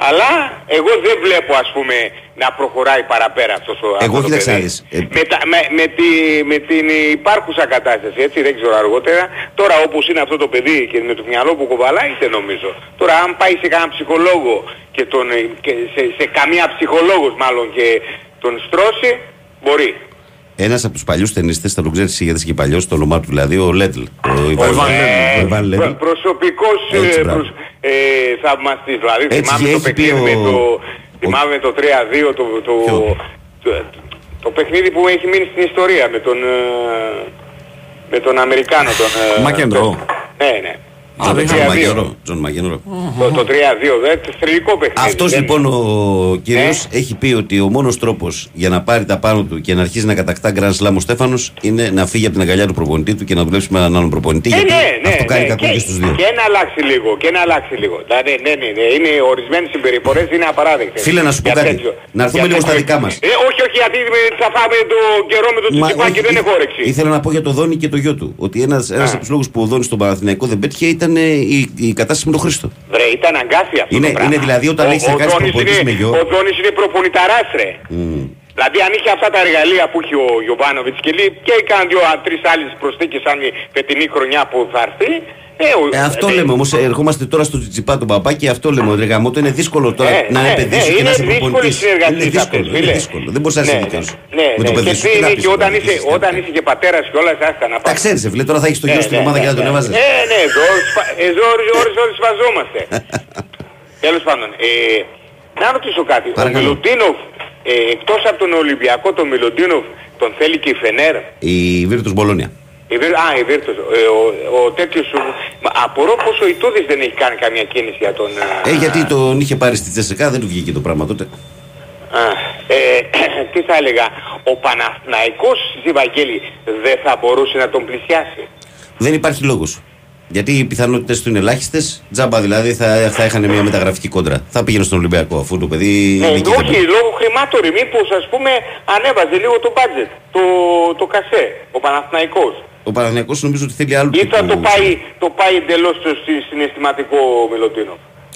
Αλλά εγώ δεν βλέπω, ας πούμε, να προχωράει παραπέρα αυτός ο Εγώ, αυτό το κοίταξε να παιδί. δεις, ε, με, τα- με, με, τη, με την υπάρχουσα κατάσταση, έτσι, δεν ξέρω αργότερα. Τώρα όπως είναι αυτό το παιδί και με το μυαλό που κουβαλάει, δεν νομίζω. Τώρα αν πάει σε κανένα ψυχολόγο και, τον, ε, και σε, σε καμία ψυχολόγος μάλλον και τον στρώσει, μπορεί. Ένας από τους παλιούς ταινίστες, θα τον ξέρεις εσύ γιατί είσαι και παλιός, το όνομά του δηλαδή, ο Λέτλ. Ο Ιβάν Ιβάν Λέτλ. Λέτλ. Ο Ιβάν Λέτλ. Προ, προσωπικός Έτσι, ε, μπράβο. προσ, ε, θαυμαστής. Δηλαδή Έτσι, θυμάμαι έχει το πει παιχνίδι ο- με το, ο- θυμάμαι το 3-2, το, το, Ποιο; το, το παιχνίδι που έχει μείνει στην ιστορία με τον, ε, με τον Αμερικάνο. Τον, ε, Μακενρό. Ναι, ναι. Α, το δεν Τζον 3-2. Μακενρό. Τζον Μακενρό. Το, το 3-2, δεν, το θρυλικό παιχνίδι. Αυτός Δεν- λοιπόν ο κύριος Ε. έχει πει ότι ο μόνος τρόπος για να πάρει τα πάνω του και να αρχίσει να κατακτά Grand Slam ο Στέφανος είναι να φύγει από την αγκαλιά του προπονητή του και να δουλέψει με έναν άλλον προπονητή. Ε, γιατί ναι, ναι, αυτό κάνει ναι. κακό και στους δύο. Και να αλλάξει λίγο, και να αλλάξει λίγο. Δηλαδή, ναι, ναι, ναι, είναι ορισμένες συμπεριφορές είναι απαράδεκτες. Φίλε, να σου πω Για κάτι. τέτοιο. Να έρθουμε Για λίγο στα τέτοιο. δικά μας. Ε, όχι, όχι, γιατί με- θα φάμε το καιρό με το Μα, τσιτσιπάκι όχι, και δεν ήθ- έχω όρεξη. Ήθελα να πω για το Δόνι και το γιο του. Ότι ένα ένας από τους λόγους που ο Δόνι στον Παναθηναϊκό δεν πέτυχε ήταν ε, η, η κατάσταση με τον Χρήστο. Βρε, ήταν αγκάθι αυτό Είναι- το πράγμα. είναι δηλαδή όταν Ο- έχεις ο να κάνεις Δόνης προπονητής είναι- με γιο. Ο Δόνης είναι προπονηταράς, ρε. Δηλαδή αν είχε αυτά τα εργαλεία που έχει ο Γιωβάνοβιτς και, λέει- και κάνει δύο, τρεις άλλες προσθήκες σαν η φετινή χρονιά που θα έρθει, ε, ο- Ε, αυτό ε, λέμε όμως. Ερχόμαστε τώρα στο τσιτσιπά του παπά και αυτό λέμε. Ρε γαμώτο, είναι δύσκολο τώρα Ε, να ναι, επενδύσει ναι, και να είναι είσαι δύσκολη προπονητής. συνεργασία Είναι δύσκολο. αυτές, Είναι φίλε. δύσκολο. Δεν μπορείς να είσαι Ναι, δίκαιο. Ναι, Με ναι, το παιδί και σου. τι τι να είναι πεις και τώρα, όταν τι είσαι, θες, όταν τι- είσαι και πατέρας και όλας άστα να Τα πας. ξέρεις, φίλε, τώρα θα έχεις το γιο Ναι, στην ναι, ομάδα ναι, και να τον ναι. έβαζες. Ε, ναι, εδώ, σπα- εδώ ώρες, ώρες, ώρες σπαζόμαστε. Τέλος πάντων, ε, Να ρωτήσω κάτι. Παρακαλώ. Ο Μιλουτίνοφ, ε, εκτός από τον Ολυμπιακό, τον Μιλουτίνοφ, τον θέλει και η Φενέρ; Η Βίρτους Μπολόνια. Η Βίρ- Α, η Βίρτος. Ε, ο, ο τέτοιος... σου- Μα Απορώ πως ο Ιτούδης δεν έχει κάνει καμία κίνηση για τον... Ε, γιατί τον είχε πάρει στη Τσεσεκά, δεν του βγήκε το πράγμα τότε. Α, ε, τι θα έλεγα, ο Παναθηναϊκός Ζιβαγγέλη δεν θα μπορούσε να τον πλησιάσει; Δεν υπάρχει λόγος. Γιατί οι πιθανότητες του είναι ελάχιστες. Τζάμπα δηλαδή θα, θα είχαν μια μεταγραφική κόντρα. Θα πήγαινε στον Ολυμπιακό αφού το παιδί. Ναι, είναι εκεί όχι, θα- λόγω χρημάτων, μήπως ας πούμε ανέβαζε λίγο το budget, το, το κασέ, ο Παναθηναϊκός. Ο Παναθηναϊκός νομίζω ότι θέλει άλλο. Ή θα τύπου- το πάει, το πάει εντελώς στο συ- συναισθηματικό ο Μιλωτίνο.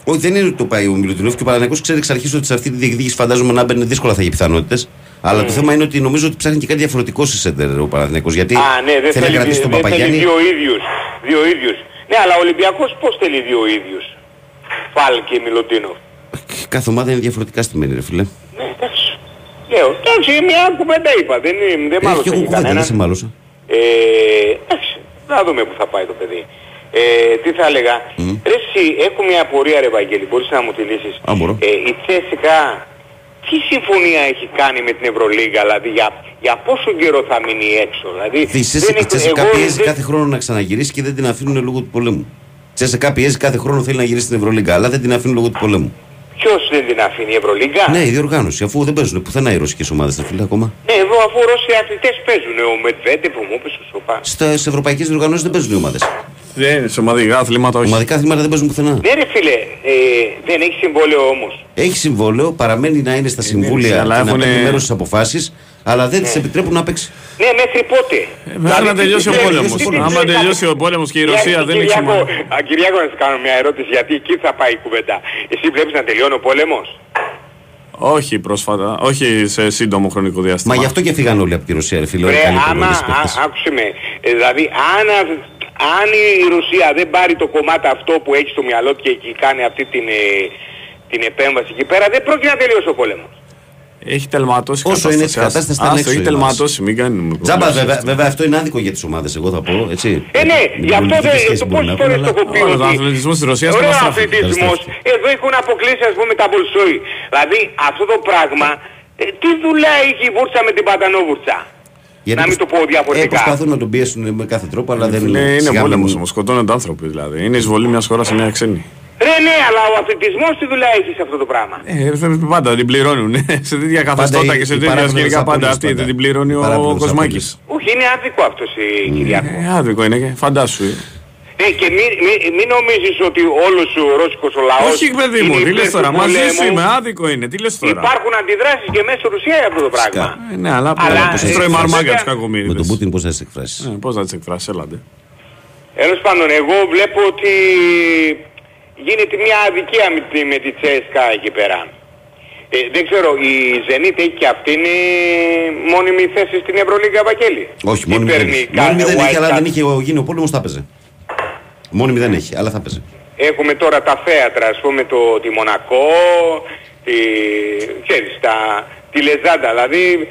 Όχι, δεν είναι ότι το πάει ο Μιλουτινόφ και ο Παναθηναϊκός ξέρει εξ αρχής ότι σε αυτή τη διεκδίκηση φαντάζομαι να μπαίνει δύσκολα θα έχει πιθανότητες. Αλλά Ναι. το θέμα είναι ότι νομίζω ότι ψάχνει και κάτι διαφορετικό σε σέντερ ο Παναθηναϊκός Γιατί Α, ναι, δεν θέλει να θέλει, κρατήσει τον δεν θέλει Παπαγιάννη. δύο ίδιους. Δύο ίδιους. Ναι, αλλά ο Ολυμπιακός πώς θέλει δύο ίδιους. Φάλ και Μιλωτίνο. Κάθε ομάδα είναι διαφορετικά στημένη, ρε φίλε. Ναι, εντάξει. Λέω, εντάξει, μια κουβέντα είπα. Δεν, είναι- δεν Έχει μάλωσα και εγώ εκεί κουβέντα, δεν κανέναν. σε μάλωσα. Ε, εντάξει, να δούμε που θα πάει το παιδί. Ε, τι θα έλεγα; Ρε εσύ, έχω μια απορία ρε Βαγγέλη, μπορείς να μου τη λύσεις. Α, μπορώ. Ε, η Τσέσικα, τι συμφωνία έχει κάνει με την Ευρωλίγα, δηλαδή για, για πόσο καιρό θα μείνει έξω. Δηλαδή, Η δεν έχω- Τσέσσεκα εγώ πιέζει δεν- κάθε χρόνο να ξαναγυρίσει και δεν την αφήνουν λόγω του πολέμου. Τσέσσεκα πιέζει κάθε χρόνο θέλει να γυρίσει στην Ευρωλίγκα, αλλά δεν την αφήνουν λόγω του πολέμου. Ποιος δεν την αφήνει, η Ευρωλίγα; Ναι, η διοργάνωση, αφού δεν παίζουν πουθενά οι ρωσικές ομάδες, τα φίλε ακόμα. Ναι, εδώ αφού οι Ρώσοι αθλητές παίζουν, ο Μετβέντε που μου είπες ο Σοπά. Στι ευρωπαϊκές διοργανώσεις δεν παίζουν οι ομάδες. Δεν είναι σε ομαδικά αθλήματα, όχι. Ομαδικά αθλήματα δεν παίζουν πουθενά. Ναι ρε φίλε, ε, δεν έχει συμβόλαιο όμως. Έχει συμβόλαιο, παραμένει να είναι στα συμβούλια αλλά και να έχουνε- παίρνει μέρος στις αποφάσεις, αλλά δεν τη επιτρέπουν να παίξει. Ναι, μέχρι πότε; Μέχρι να τελειώσει ο τι- πόλεμος. τι- τι- Άμα τι- τελειώσει ο πόλεμος και η Για- Ρωσία δεν έχει Κυριάκο, σημασία. α, Κυριάκο, να σου κάνω μια ερώτηση, γιατί εκεί θα πάει η κουβέντα. Εσύ βλέπεις να τελειώνει ο πόλεμος; Όχι πρόσφατα, όχι σε σύντομο χρονικό διάστημα. Μα γι' αυτό και φύγαν όλοι από τη Ρωσία, ρε φίλε. όλοι Ρε, οι καλοί άμα, προπονητές α, παίκτες. άκουσε με, ε, δηλαδή αν, α- αν η Ρωσία δεν πάρει το κομμάτι αυτό που έχει στο μυαλό του και εκεί κάνει αυτή την, ε, την επέμβαση εκεί πέρα, δεν πρόκειται να τελειώσει ο πόλεμος. Έχει τελματώσει η Όσο είναι έτσι η Ας- κατάσταση, θα είναι Άστο, έξω έχει η ομάδα. τελματώσει, μην κάνουμε Τζάμπα, προβλέψεις. βέβαια, βέβαια, αυτό είναι άδικο για τις ομάδες, εγώ θα πω. Έτσι. Ε, ναι, Με γι' αυτό πολιτική δεν, σχέση το μπορεί πόσες να φορές έχουν, το αλλά- έχω πει Όλο ότι... το αθλητισμός της Ρωσίας Ωραίο καταστράφηκε. αθλητισμός. Εδώ έχουν αποκλείσει ας πούμε τα Μπολσόη. Δηλαδή αυτό το πράγμα, ε, τι δουλειά έχει η βούρτσα με την πατανόβουρτσα. Γιατί να μην το πω Ε, διαφορετικά. προσπαθούν να τον πιέσουν με κάθε τρόπο, αλλά δεν Ναι, είναι σιγά πόλεμο μην- όμω. Σκοτώνονται άνθρωποι δηλαδή. Είναι εισβολή μιας χώρας σε μια ξένη. Ρε ναι, αλλά ο αθλητισμός τι δουλειά έχεις σε αυτό το πράγμα. Ε, πάντα την πληρώνουν. σε τέτοια καθεστώτα οι- και σε οι τέτοια παράπλευρες σκηνικά πάντα απώλειες αυτή πάντα. δεν την πληρώνει Οι ο παράπλευρες Κοσμάκης. απώλειες. Όχι, είναι άδικο αυτός η Κυριάκο. Ε, άδικο είναι και φαντάσου. Ε. Ναι, και μην μη, μη νομίζεις ότι όλος ο ρώσικος ο λαός Όχι παιδί μου, είναι τι υπέρ λες του τώρα, μαζί πολέμου. σου είμαι, άδικο είναι, τι λες τώρα; Υπάρχουν αντιδράσεις και μέσα στη Ρωσία για αυτό το πράγμα. Ε, Ναι, αλλά Αλλά, πώς ε, τρώει μαρμάγκα βέβαια, τους Με τον κακομύριδες. Πούτιν πώς θα τις εκφράσεις; Ε, Πώς θα τις εκφράσεις, έλατε. Τέλος πάντων, εγώ βλέπω ότι γίνεται μια αδικία με τη, με τη Τσέσκα εκεί πέρα. Ε, δεν ξέρω, η Zenit έχει και αυτήν ε, μόνιμη θέση στην Ευρωλίγκα Βαγγέλη; Όχι, Ή μόνιμη δεν παίρνει έχει. κα- Μόνιμη δεν έχει, wild αλλά card. δεν είχε γίνει ο πόλεμος, θα παίζε. Μόνιμη δεν έχει, αλλά θα παίζε. Έχουμε τώρα τα θέατρα, ας πούμε, το, τη Μονακό, τη, ξέρεις, τα, τη Λεζάντα. Δηλαδή,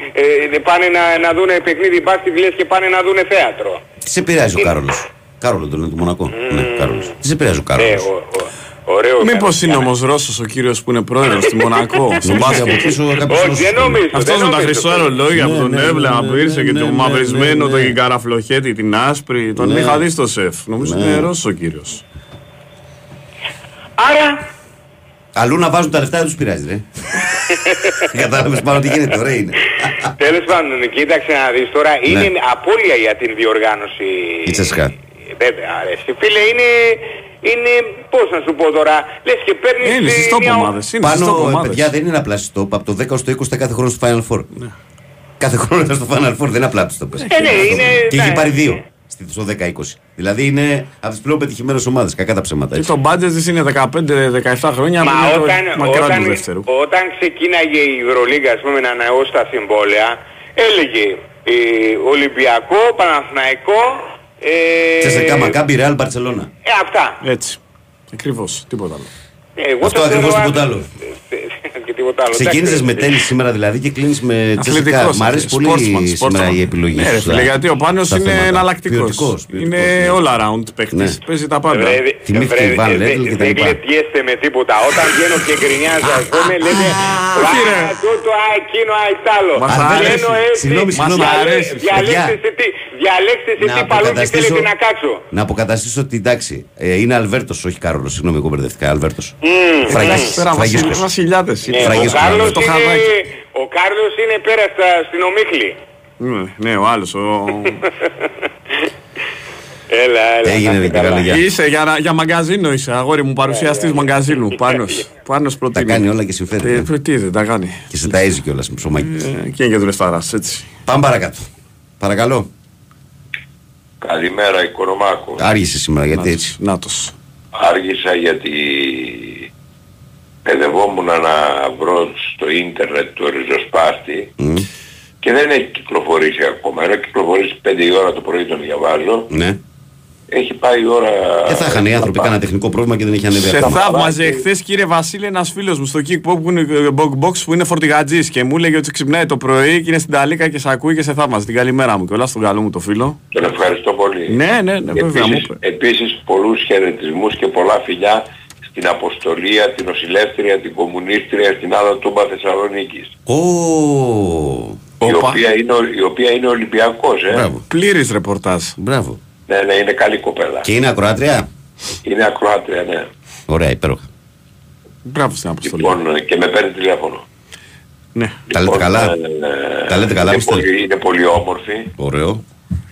ε, πάνε να, να δούνε παιχνίδι μπάσκετ, λες και πάνε να δούνε θέατρο. Τι σε επηρεάζει ο Κάρολος; Κάρολο τον λένε του Μονακό. Ναι, Κάρολος. Τι σε επηρεάζει ο Ε, Κάρολο. ο, ο, ωραίο. Μήπως είναι όμως Ρώσος ο κύριος που είναι πρόεδρος στη Μονακό, στο Νομίζω μπάσκετ. από πίσω κάποιος Όχι, Ρώσος δεν είναι. νομίζω. Αυτός δεν με τα νομίζω. χρυσά ρολόγια που Ναι, τον ναι, έβλεπα ναι, που ήρθε ναι, και ναι, το ναι, μαυρισμένο, ναι, το ναι. καραφλοχέτη, την άσπρη. Τον Ναι. είχα δει στο σεφ. Νομίζω Ναι. είναι Ρώσος ο κύριος. Άρα, Αλλού να βάζουν τα λεφτά δεν τους πειράζει, ρε. Κατάλαβες πάνω τι γίνεται, ωραία είναι. τέλος πάντων, κοίταξε να δεις τώρα, είναι απώλεια για την διοργάνωση. Ναι. Η Τσέσκα. Βέβαια, αρέσει. Φίλε, είναι, είναι, πώς να σου πω τώρα, λες και παίρνεις... Είναι ε, στις top μια- ομάδες. Είναι στις top Πάνω, ε, ομάδες. παιδιά, δεν είναι απλά στη top. Από το 10 στο 20 κάθε χρόνο στο Final Four. Κάθε χρόνο ήταν στο Final Four, δεν είναι απλά στο top. Ε, ναι, είναι... Και έχει ναι. πάρει δύο στη- στο 10-20. Δηλαδή είναι από τις πλέον πετυχημένες ομάδες. Κακά τα ψέματα. Και έτσι. το budget της είναι 15-17 χρόνια Μα από όταν, το μακρά όταν, του δεύτερου. όταν ξεκίναγε η Ευρωλίγκα, ας πούμε, να ανανεώσει τα συμβόλαια, έλεγε ε, Ολυμπιακό, Παναθηναϊκό, ε, Τσεσεκά, Μακάμπι, Ρεάλ, Μπαρσελόνα. ε, αυτά. Έτσι. Ακριβώς. Τίποτα άλλο. Ε, Εγώ Αυτό το ακριβώς θεωρώ τίποτα α- άλλο. Ε, και τίποτα τίποτα άλλο. Ξεκίνησες Εντάξει, με τέννη σήμερα δηλαδή και κλείνεις με τσεσικά. Αθλητικός, Μ' αρέσει πολύ sportsman, σήμερα sportsman. η επιλογή Ναι, ρε σου. φίλε, γιατί ο Πάνος στα είναι θέματα. εναλλακτικός. Ποιοτικός, Είναι ποιοτικός, ναι. all around παίκτης. Ναι. Παίζει τα πάντα. Βρε, Θυμήθηκε βρε, η Van ε, Level δε- και τα Δεν λοιπά. κλετιέστε με τίποτα. Όταν βγαίνω και γκρινιάζω, ας πούμε, λέτε Όχι, ρε. «Α, τούτο, α, εκείνο, α, εκτάλλο». Μας Βγαίνω αρέσει. έτσι, Συγγνώμη, συγγνώμη. διαλέ- αρέσει. Διαλέξτε Παιδιά. σε τι, διαλέξτε σε Να τι παλούκι αποκαταστήσω- θέλετε να κάτσω. Να αποκαταστήσω ότι εντάξει, ε, είναι Αλβέρτος, όχι Κάρολος. Συγγνώμη, εγώ μπερδευτικά. Αλβέρτος. Φραγίσκο. Πέρα Άραγε σκουράδι. Το χαβάκι. Ο Κάρλος είναι πέρα στα, στην Ομίχλη. Ναι, ναι, ο άλλος. Ο... έλα, έλα. Έγινε την καρδιά. Είσαι για, για μαγκαζίνο είσαι, αγόρι μου, παρουσιαστής ε, μαγκαζίνου. Ε, πάνος, πάνος ε, προτείνει. Τα κάνει όλα και συμφέρει. Ε, ναι. τι δεν τα κάνει. Και σε ταΐζει κιόλας με ψωμάκι. Ε, και είναι και δουλεστάρας, έτσι. Πάμε παρακάτω. Παρακαλώ. Καλημέρα, Οικονομάκο. Άργησε σήμερα, γιατί έτσι. Νάτος. Άργησα γιατί παιδευόμουν να βρω στο ίντερνετ το ριζοσπάστη Μμ, και δεν έχει κυκλοφορήσει ακόμα. Ενώ κυκλοφορήσει 5 η ώρα το πρωί τον διαβάζω. Ναι. Έχει πάει η ώρα... Δεν θα είχαν οι άνθρωποι κανένα τεχνικό πρόβλημα και δεν είχε ανέβει Σε ακόμα. θαύμαζε εχθέ, κύριε Βασίλη, ένας φίλος μου στο kickbox που είναι, ε, bo- box που είναι φορτηγατζής και μου έλεγε ότι ξυπνάει το πρωί και είναι στην Ταλίκα και σε ακούει και σε θαύμαζε. Την καλημέρα μου και όλα στον καλό μου το φίλο. Τον ευχαριστώ πολύ. Ναι, ναι, ναι, βέβαια μου Επίσης, είπε. επίσης πολλούς χαιρετισμούς και πολλά φιλιά στην Αποστολία, την Οσιλεύτρια, την Κομμουνίστρια, στην Άλα Τούμπα Θεσσαλονίκης. Ω, Η Όπα. οποία, είναι, ο- η οποία είναι Ολυμπιακός, ε. Μπράβο. Πλήρης ρεπορτάζ. Μπράβο. Ναι, ναι, είναι καλή κοπέλα. Και είναι ακροάτρια; Είναι ακροάτρια, ναι. Ωραία, υπέροχα. Μπράβο στην αποστολή. Λοιπόν, ε, και με παίρνει τηλέφωνο. Ναι, Τα λέτε Λοιπόν, καλά; ε, Τα λέτε καλά, είναι μιστερ. πολύ, είναι πολύ όμορφη. Ωραίο.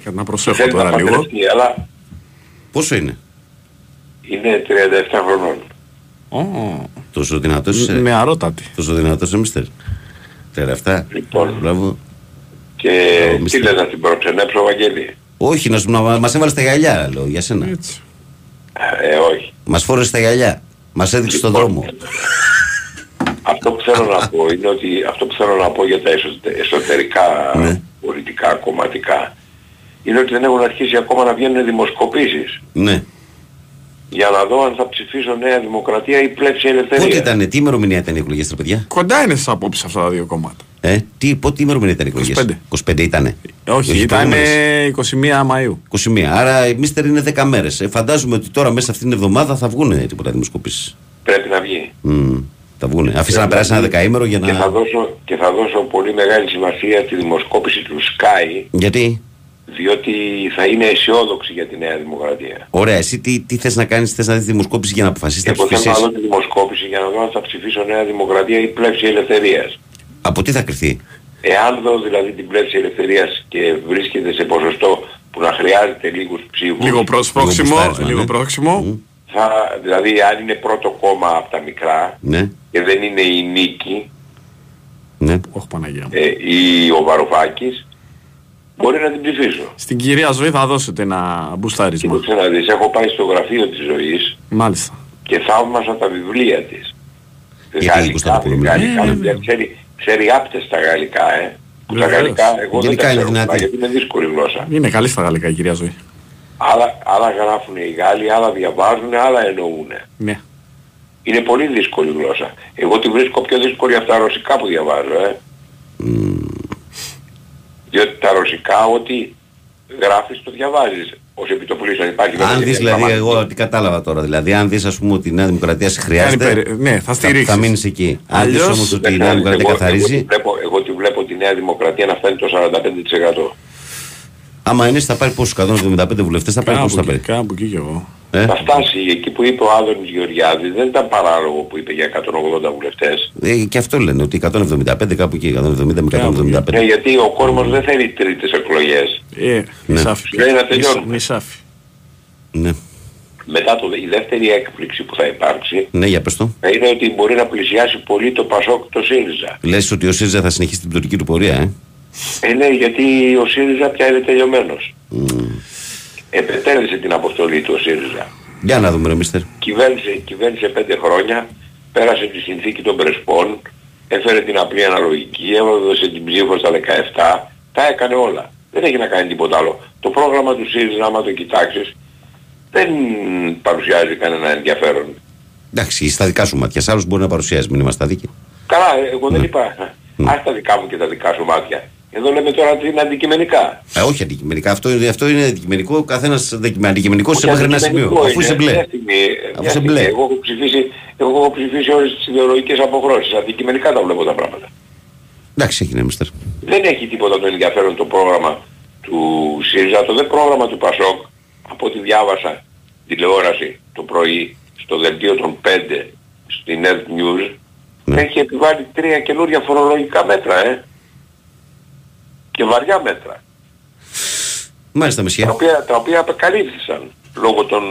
για να προσέχω Θέλει να τώρα λίγο. παντρευτεί, αλλά Πόσο είναι; είναι 37 χρονών. Ω, Τόσο δυνατός είσαι. Νεαρότατη. Τόσο δυνατός είσαι, μιστερ. 37. Λοιπόν. Μπράβο. Και Ω, τι μιστερ. λες να την προξενέψω, Βαγγέλη; Όχι, να, σου- να μας έβαλες τα γυαλιά, λέω για σένα. Έτσι. Ε, όχι. Μας φόρεσες τα γυαλιά. Μας έδειξες τον Λοιπόν, δρόμο. Αυτό που θέλω να πω είναι ότι αυτό που θέλω να πω για τα εσωτε- εσωτερικά Ναι. πολιτικά κομματικά είναι ότι δεν έχουν αρχίσει ακόμα να βγαίνουν δημοσκοπήσεις Ναι. Για να δω αν θα ψηφίσω Νέα Δημοκρατία ή Πλεύση Ελευθερίας. Πότε ήταν, τι ημερομηνία ήταν οι εκλογές, τα παιδιά; Κοντά είναι στις απόψεις αυτά τα δύο κόμματα. Ε, τι, πότε ημερομηνία ήταν οι εκλογές; 25. 25 ήτανε; Όχι, ήταν προηγούμενες. 21 Μαΐου. 21. Άρα η Μίστερ είναι 10 μέρες. Ε, φαντάζομαι ότι τώρα μέσα αυτήν την εβδομάδα θα βγουν τίποτα δημοσκοπήσεις. Πρέπει να βγει. θα βγουν. Αφήσα να περάσει ένα δεκαήμερο για Και θα, να. δώσω, και θα δώσω πολύ μεγάλη σημασία στη δημοσκόπηση του Sky Γιατί; Διότι θα είναι αισιόδοξη για τη Νέα Δημοκρατία. Ωραία, εσύ τι, τι θες να κάνεις, θες να δεις δημοσκόπηση για να αποφασίσεις να Εγώ θέλω να ψηφίσει. δω τη δημοσκόπηση για να δω αν θα ψηφίσω Νέα Δημοκρατία ή Πλεύση Ελευθερίας. Από τι θα κρυθεί; Εάν δω δηλαδή την Πλεύση Ελευθερίας και βρίσκεται σε ποσοστό που να χρειάζεται λίγους ψήφους, Λίγο προς πρόξιμο, μπουστάρισμα, λίγο ναι. πρόξιμο. θα, δηλαδή αν είναι πρώτο κόμμα από τα μικρά Ναι, και δεν είναι η Νίκη ναι. Όχι Παναγία μου. ε, ή ο Βαρουφάκης, μπορεί να την ψηφίσω. Στην κυρία Ζωή θα δώσετε ένα μπουστάρισμα. Κοίταξε να δεις, έχω πάει στο γραφείο της ζωής Μάλιστα. και θαύμασα τα βιβλία της. Γιατί η Κωνσταντοπούλου μιλάει. γαλλικά, Ναι, βιβλία. ξέρει, ξέρει άπτες τα γαλλικά, ε. Που τα Βεβαίως. γαλλικά εγώ δεν Γενικά τα είναι ξέρω, δυνατή. γιατί είναι δύσκολη γλώσσα. Είναι καλή στα γαλλικά η κυρία Ζωή. Άλλα, άλλα γράφουν οι Γάλλοι, άλλα διαβάζουν, άλλα εννοούν. Ναι. Είναι πολύ δύσκολη γλώσσα. Εγώ τη βρίσκω πιο δύσκολη από τα ρωσικά που διαβάζω, ε. Διότι τα ρωσικά ό,τι γράφεις το διαβάζεις. Ως επιτοπλίστων υπάρχει Αν βέβαια δεις και δηλαδή, γραμματική. εγώ τι κατάλαβα τώρα. Δηλαδή, αν δεις, ας πούμε, ότι η Νέα Δημοκρατία σε Κάνει χρειάζεται. περι- Ναι, θα θα, στηρίξεις. θα μείνεις εκεί. Αν δεις Αλλιώς- όμως ότι η Δεν Νέα κάνει. Δημοκρατία Εγώ- Εγώ, καθαρίζει, τη βλέπω, εγώ τη βλέπω τη Νέα Δημοκρατία να φτάνει το 45%. Άμα είναι, θα πάρει πόσους 175 βουλευτές, θα πάρει Κάπου πόσους θα εκεί, πάρει. κάπου εκεί κι εγώ. Ε; Θα φτάσει εκεί που είπε ο Άδωνης Γεωργιάδης, δεν ήταν παράλογο που είπε για 180 βουλευτές. Ε, και αυτό λένε, ότι 175 κάπου εκεί, 170 με 175. Ναι, γιατί ο κόσμος δεν θέλει τρίτες εκλογές. Ε, νησάφι. Λέει να τελειώνουμε. Νησάφι. Ναι, Μετά το, η δεύτερη έκπληξη που θα υπάρξει ναι, για πες το. θα είναι ότι μπορεί να πλησιάσει πολύ το Πασόκ το ΣΥΡΙΖΑ. Λες ότι ο ΣΥΡΙΖΑ θα συνεχίσει την πτωτική του πορεία, ε; Ε, ναι, γιατί ο ΣΥΡΙΖΑ πια είναι τελειωμένος. Επετέλεσε την αποστολή του ο ΣΥΡΙΖΑ. Για να δούμε, ρε μίστερ. Κυβέρνησε, κυβέρνησε πέντε χρόνια, πέρασε τη συνθήκη των Πρεσπών, έφερε την απλή αναλογική, έδωσε την ψήφο στα 17, τα έκανε όλα. Δεν έχει να κάνει τίποτα άλλο. Το πρόγραμμα του ΣΥΡΙΖΑ, άμα το κοιτάξεις, δεν παρουσιάζει κανένα ενδιαφέρον. Εντάξει, στα δικά σου μάτια. Άλλο μπορεί να παρουσιάζει, μην είμαστε αδίκοι. Καλά, εγώ δεν είπα. Ας τα δικά μου και τα δικά σου μάτια. Εδώ λέμε τώρα ότι είναι αντικειμενικά. Ε, όχι αντικειμενικά. Αυτό, είναι- αυτό είναι αντικειμενικό. Ο καθένας αντικειμενικός σε Όχι, μέχρι ένα αντικειμενικό σημείο. Αφού είναι. είσαι μπλε. Μια στιγμή, Αφού μια είσαι στιγμή. μπλε. Εγώ έχω ψηφίσει, εγώ έχω ψηφίσει όλες τις ιδεολογικές αποχρώσεις. Αντικειμενικά τα βλέπω τα πράγματα. Εντάξει, έγινε, μιστερ. Δεν έχει τίποτα το ενδιαφέρον το πρόγραμμα του ΣΥΡΙΖΑ, το δε πρόγραμμα του ΠΑΣΟΚ, από ό,τι διάβασα τηλεόραση το πρωί στο δελτίο των 5 στην Earth News, Ναι. έχει επιβάλει τρία καινούργια φορολογικά μέτρα, ε. Και βαριά μέτρα. Μάλιστα, Τα Μεσιά. οποία, τα οποία απεκαλύφθησαν λόγω των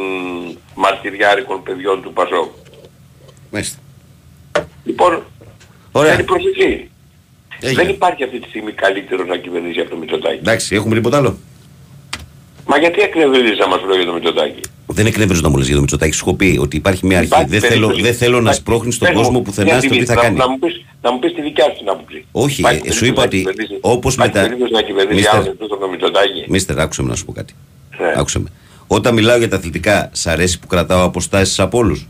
μαρτυριάρικων παιδιών του ΠΑΣΟΚ. Μάλιστα. Λοιπόν, Ωραία. θέλει προσοχή. Έγινε. Δεν υπάρχει αυτή τη στιγμή καλύτερο να κυβερνήσει από το Μητσοτάκη. Εντάξει, έχουμε τίποτα άλλο. Μα γιατί εκνευρίζεις να μας λέω για το Μητσοτάκη; Δεν εκνευρίζω να μου λες για το Μητσοτάκη. Σου έχω πει ότι υπάρχει μια αρχή. Υπάρχει Δεν θέλω, περίπτωση. δεν θέλω να Υπάρχει- σπρώχνει στον Πες μου, κόσμο πουθενά μια στο τι στιγμή, θα να- κάνει. Να μου πεις, να μου πεις τη δικιά σου την άποψη. Όχι, Υπάρχει ε, σου περίπτωση είπα να ότι κυβερνήσει- όπως υπάρχει μετά- περίπτωση να κυβερνήσεις Μίστερ. άλλος εκτός από το Μητσοτάκη. Μίστερ, άκουσε με να σου πω κάτι. Ναι. Άκουσε με. Όταν μιλάω για τα αθλητικά, σ' αρέσει που κρατάω αποστάσεις από όλους.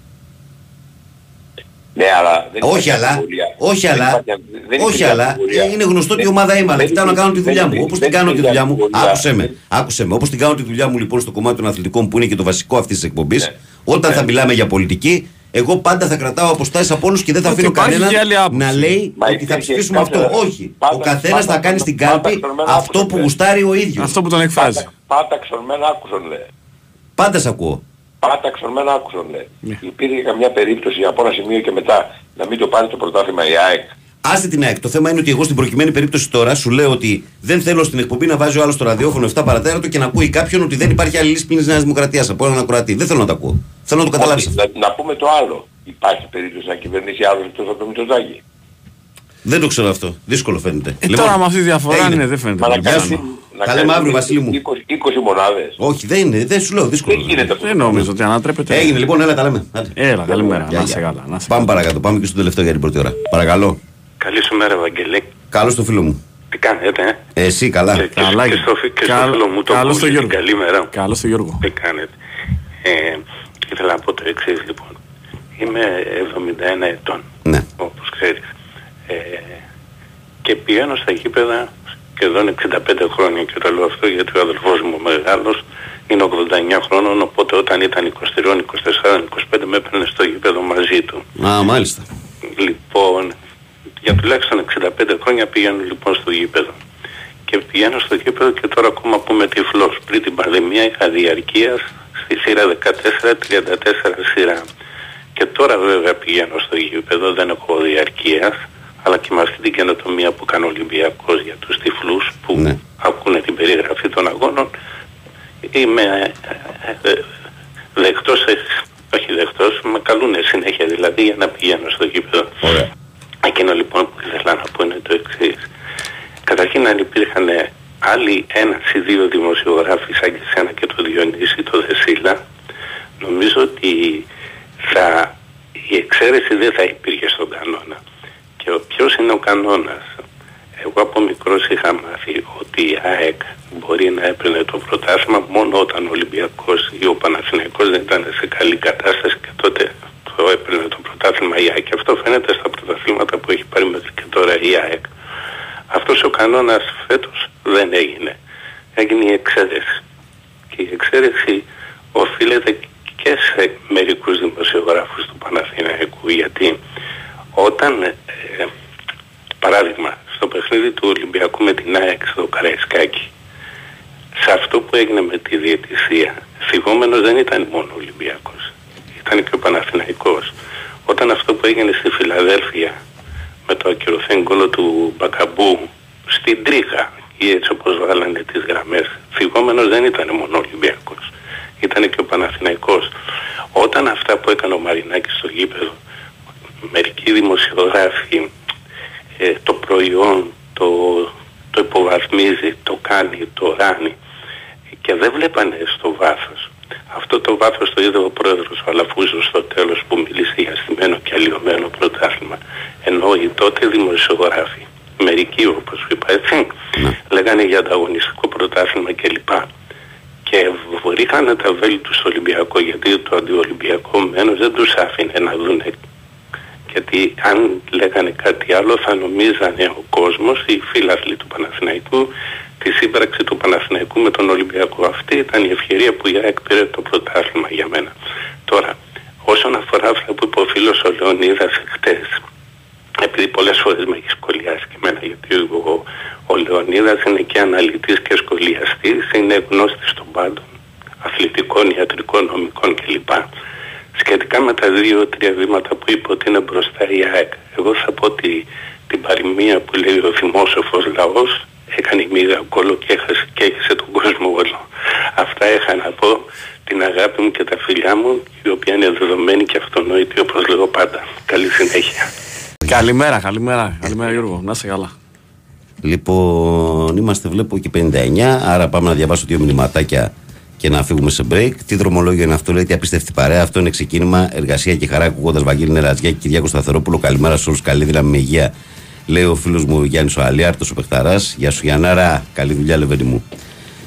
Ναι, αλλά δεν Όχι υπάρχει αλλά, αμφιβολία. όχι Δεν αλλά, υπάρχει- δεν όχι υπάρχει αλλά, αμφιβολία. ε, είναι γνωστό τι Δεν- ομάδα είμαι, αλλά δεν κοιτάω να κάνω τη υπήρχε- δουλειά δεν μου. Όπως υπήρχε- την κάνω τη δεν δουλειά μου, υπήρχε άκουσε με, αμφιβολία. άκουσε με. Όπως την κάνω τη δουλειά μου λοιπόν στο κομμάτι των αθλητικών που είναι και το βασικό αυτής της εκπομπής, Ναι. όταν Ναι. θα μιλάμε για πολιτική, εγώ πάντα θα κρατάω αποστάσεις από όλους και δεν θα Ότι αφήνω υπάρχει κανέναν και άλλη άποψη. να λέει Μα ότι θα υπήρχε ψηφίσουμε κάθε- αυτό. Όχι. πάντα- Ο καθένας θα πάντα- κάνει στην πάντα κάλπη εξορμένα αυτό άκουσαν, που ναι. γουστάρει ο ίδιος. Αυτό που τον εκφράζει. Πάτα- Πάτα ξορμένα άκουσον λέει. Πάντα σ' ακούω. Πάτα ξορμένα άκουσον λέει. Ναι. Υπήρχε καμιά περίπτωση από ένα σημείο και μετά να μην το πάρει το πρωτάθλημα η ΑΕΚ. Άστε την ΑΕΚ. Το θέμα είναι ότι εγώ στην προκειμένη περίπτωση τώρα σου λέω ότι δεν θέλω στην εκπομπή να βάζει ο άλλος στο ραδιόφωνο 7 παρατέρατο και να ακούει κάποιον ότι δεν υπάρχει άλλη λύση πλην της Νέας Δημοκρατίας από έναν ακροατή. Δεν θέλω να το ακούω. Θέλω να το καταλάβεις Όχι, αυτό. να, να πούμε το άλλο. Υπάρχει περίπτωση να κυβερνήσει άλλος εκτός από το Μητσοτάκη. Δεν το ξέρω αυτό. Δύσκολο φαίνεται. Ε, τώρα με αυτή τη διαφορά έγινε. είναι, δεν φαίνεται. Μα να Γεια κάνει, σου. να Τα κάνει λέμε αύριο, Βασίλη μου. 20, 20 μονάδες. Όχι, δεν είναι. Δεν σου λέω δύσκολο. Δεν γίνεται αυτό. Δεν νομίζω ότι ανατρέπεται. Έγινε λοιπόν, έλα τα λέμε. Άντε. Έλα, καλημέρα. Γεια, Να είσαι γεια. καλά. να είσαι Πάμε παρακάτω. Πάμε και στο τελευταίο για την πρώτη ώρα. Παρακαλώ. Καλή σου μέρα, Ευαγγελή. Καλώς το φίλο μου. Τι κάνετε, ε; Εσύ καλά. Και, Καλά, και, στο, φι- και στο Καλ- φίλο μου τον καλώς το Κούλη, Γιώργο. Καλημέρα. Καλό στο Γιώργο. Τι κάνετε. Ε, ήθελα να πω το εξής λοιπόν. Είμαι 71 ετών, Ναι. όπως ξέρεις. Ε, και πηγαίνω στα γήπεδα σχεδόν 65 χρόνια και το λέω αυτό γιατί ο αδελφός μου ο μεγάλος είναι 89 χρόνων οπότε όταν ήταν 23, 24, 25 με έπαιρνε στο γήπεδο μαζί του. Α, μάλιστα. Λοιπόν, για τουλάχιστον 65 χρόνια πηγαίνω λοιπόν στο γήπεδο. Και πηγαίνω στο γήπεδο και τώρα ακόμα πούμε τυφλός. Πριν την πανδημία είχα διαρκείας στη σειρά 14-34 σειρά. Και τώρα βέβαια πηγαίνω στο γήπεδο, δεν έχω διαρκείας, αλλά και με αυτή την καινοτομία που κάνει ο Ολυμπιακός για τους τυφλούς που Ναι. ακούνε την περιγραφή των αγώνων, είμαι ε, ε, δεκτός, ε, όχι δεκτός, με καλούνε συνέχεια δηλαδή για να πηγαίνω στο γήπεδο. Ωραία. Εκείνο λοιπόν που ήθελα να πω είναι το εξής. Καταρχήν αν υπήρχαν άλλοι ένας ή δύο δημοσιογράφοι σαν και σένα και το Διονύση, το Δεσίλα, νομίζω ότι θα, η εξαίρεση δεν θα υπήρχε στον κανόνα. Και ο, ποιος είναι ο κανόνας. Εγώ από μικρός είχα μάθει ότι η ΑΕΚ μπορεί να έπαιρνε το πρωτάθλημα μόνο όταν ο Ολυμπιακός ή ο Παναθηναϊκός δεν ήταν σε καλή κατάσταση και τότε το έπαιρνε το πρωτάθλημα η ΑΕΚ. Και αυτό φαίνεται στα πρωταθλήματα που έχει πάρει μέχρι και τώρα η ΑΕΚ. Αυτός ο κανόνας φέτος δεν έγινε. Έγινε η εξαίρεση. Και η εξαίρεση οφείλεται και σε μερικούς δημοσιογράφους του Παναθηναϊκού γιατί όταν ε, παράδειγμα στο παιχνίδι του Ολυμπιακού με την ΑΕΚ στο Καραϊσκάκι σε αυτό που έγινε με τη διαιτησία θυγόμενος δεν ήταν μόνο ο Ολυμπιακός ήταν και ο Παναθηναϊκός όταν αυτό που έγινε στη Φιλαδέλφια με το ακυρωθέν γκολο του Μπακαμπού στην Τρίχα ή έτσι όπως βάλανε τις γραμμές θυγόμενος δεν ήταν μόνο ο Ολυμπιακός ήταν και ο Παναθηναϊκός όταν αυτά που έκανε ο Μαρινάκης στο γήπεδο μερικοί δημοσιογράφοι ε, το προϊόν το, το υποβαθμίζει, το κάνει, το ράνει και δεν βλέπανε στο βάθος. Αυτό το βάθος το είδε ο πρόεδρος ο Αλαφούζος στο τέλος που μίλησε για στημένο και αλλοιωμένο πρωτάθλημα. Ενώ οι τότε δημοσιογράφοι, μερικοί όπως είπα έτσι, λέγανε για ανταγωνιστικό πρωτάθλημα κλπ. Και βρήκανε τα βέλη του στο Ολυμπιακό γιατί το αντιολυμπιακό μένος δεν τους άφηνε να δουν Γιατί αν λέγανε κάτι άλλο θα νομίζανε ο κόσμος, οι φίλαθλοι του Παναθηναϊκού, τη σύμπραξη του Παναθηναϊκού με τον Ολυμπιακό. Αυτή ήταν η ευκαιρία που η ΑΕΚ πήρε το πρωτάθλημα για μένα. Τώρα, όσον αφορά αυτά που είπε ο φίλος ο Λεωνίδας χτες, επειδή πολλές φορές με έχει σχολιάσει και εμένα, γιατί ο, ο Λεωνίδας είναι και αναλυτής και σχολιαστής, είναι γνώστης των πάντων, αθλητικών, ιατρικών, νομικών κλπ. Σχετικά με τα δύο-τρία βήματα που είπε ότι είναι μπροστά η ΑΕΚ, εγώ θα πω ότι την παροιμία που λέει ο δημόσοφος λαός έκανε μίγα κόλλο και έχασε, και έχασε τον κόσμο όλο. Αυτά είχα να πω την αγάπη μου και τα φιλιά μου, η οποία είναι δεδομένη και αυτονόητη όπως λέω πάντα. Καλή συνέχεια. Καλημέρα, καλημέρα, καλημέρα Γιώργο. Να είσαι καλά. Λοιπόν, είμαστε βλέπω και 59, άρα πάμε να διαβάσω δύο μηνυματάκια και να φύγουμε σε break. Τι δρομολόγιο είναι αυτό, λέει, τι απίστευτη παρέα. Αυτό είναι ξεκίνημα, εργασία και χαρά. Ακούγοντας Βαγγέλη Νεραζιά και Κυριάκο Σταθερόπουλο. Καλημέρα σε όλους, καλή δύναμη με υγεία. Λέει ο φίλος μου Γιάννης ο Αλιάρτος, ο Πεχταρά. Γεια σου Γιάνναρα, καλή δουλειά, λεβέντι μου.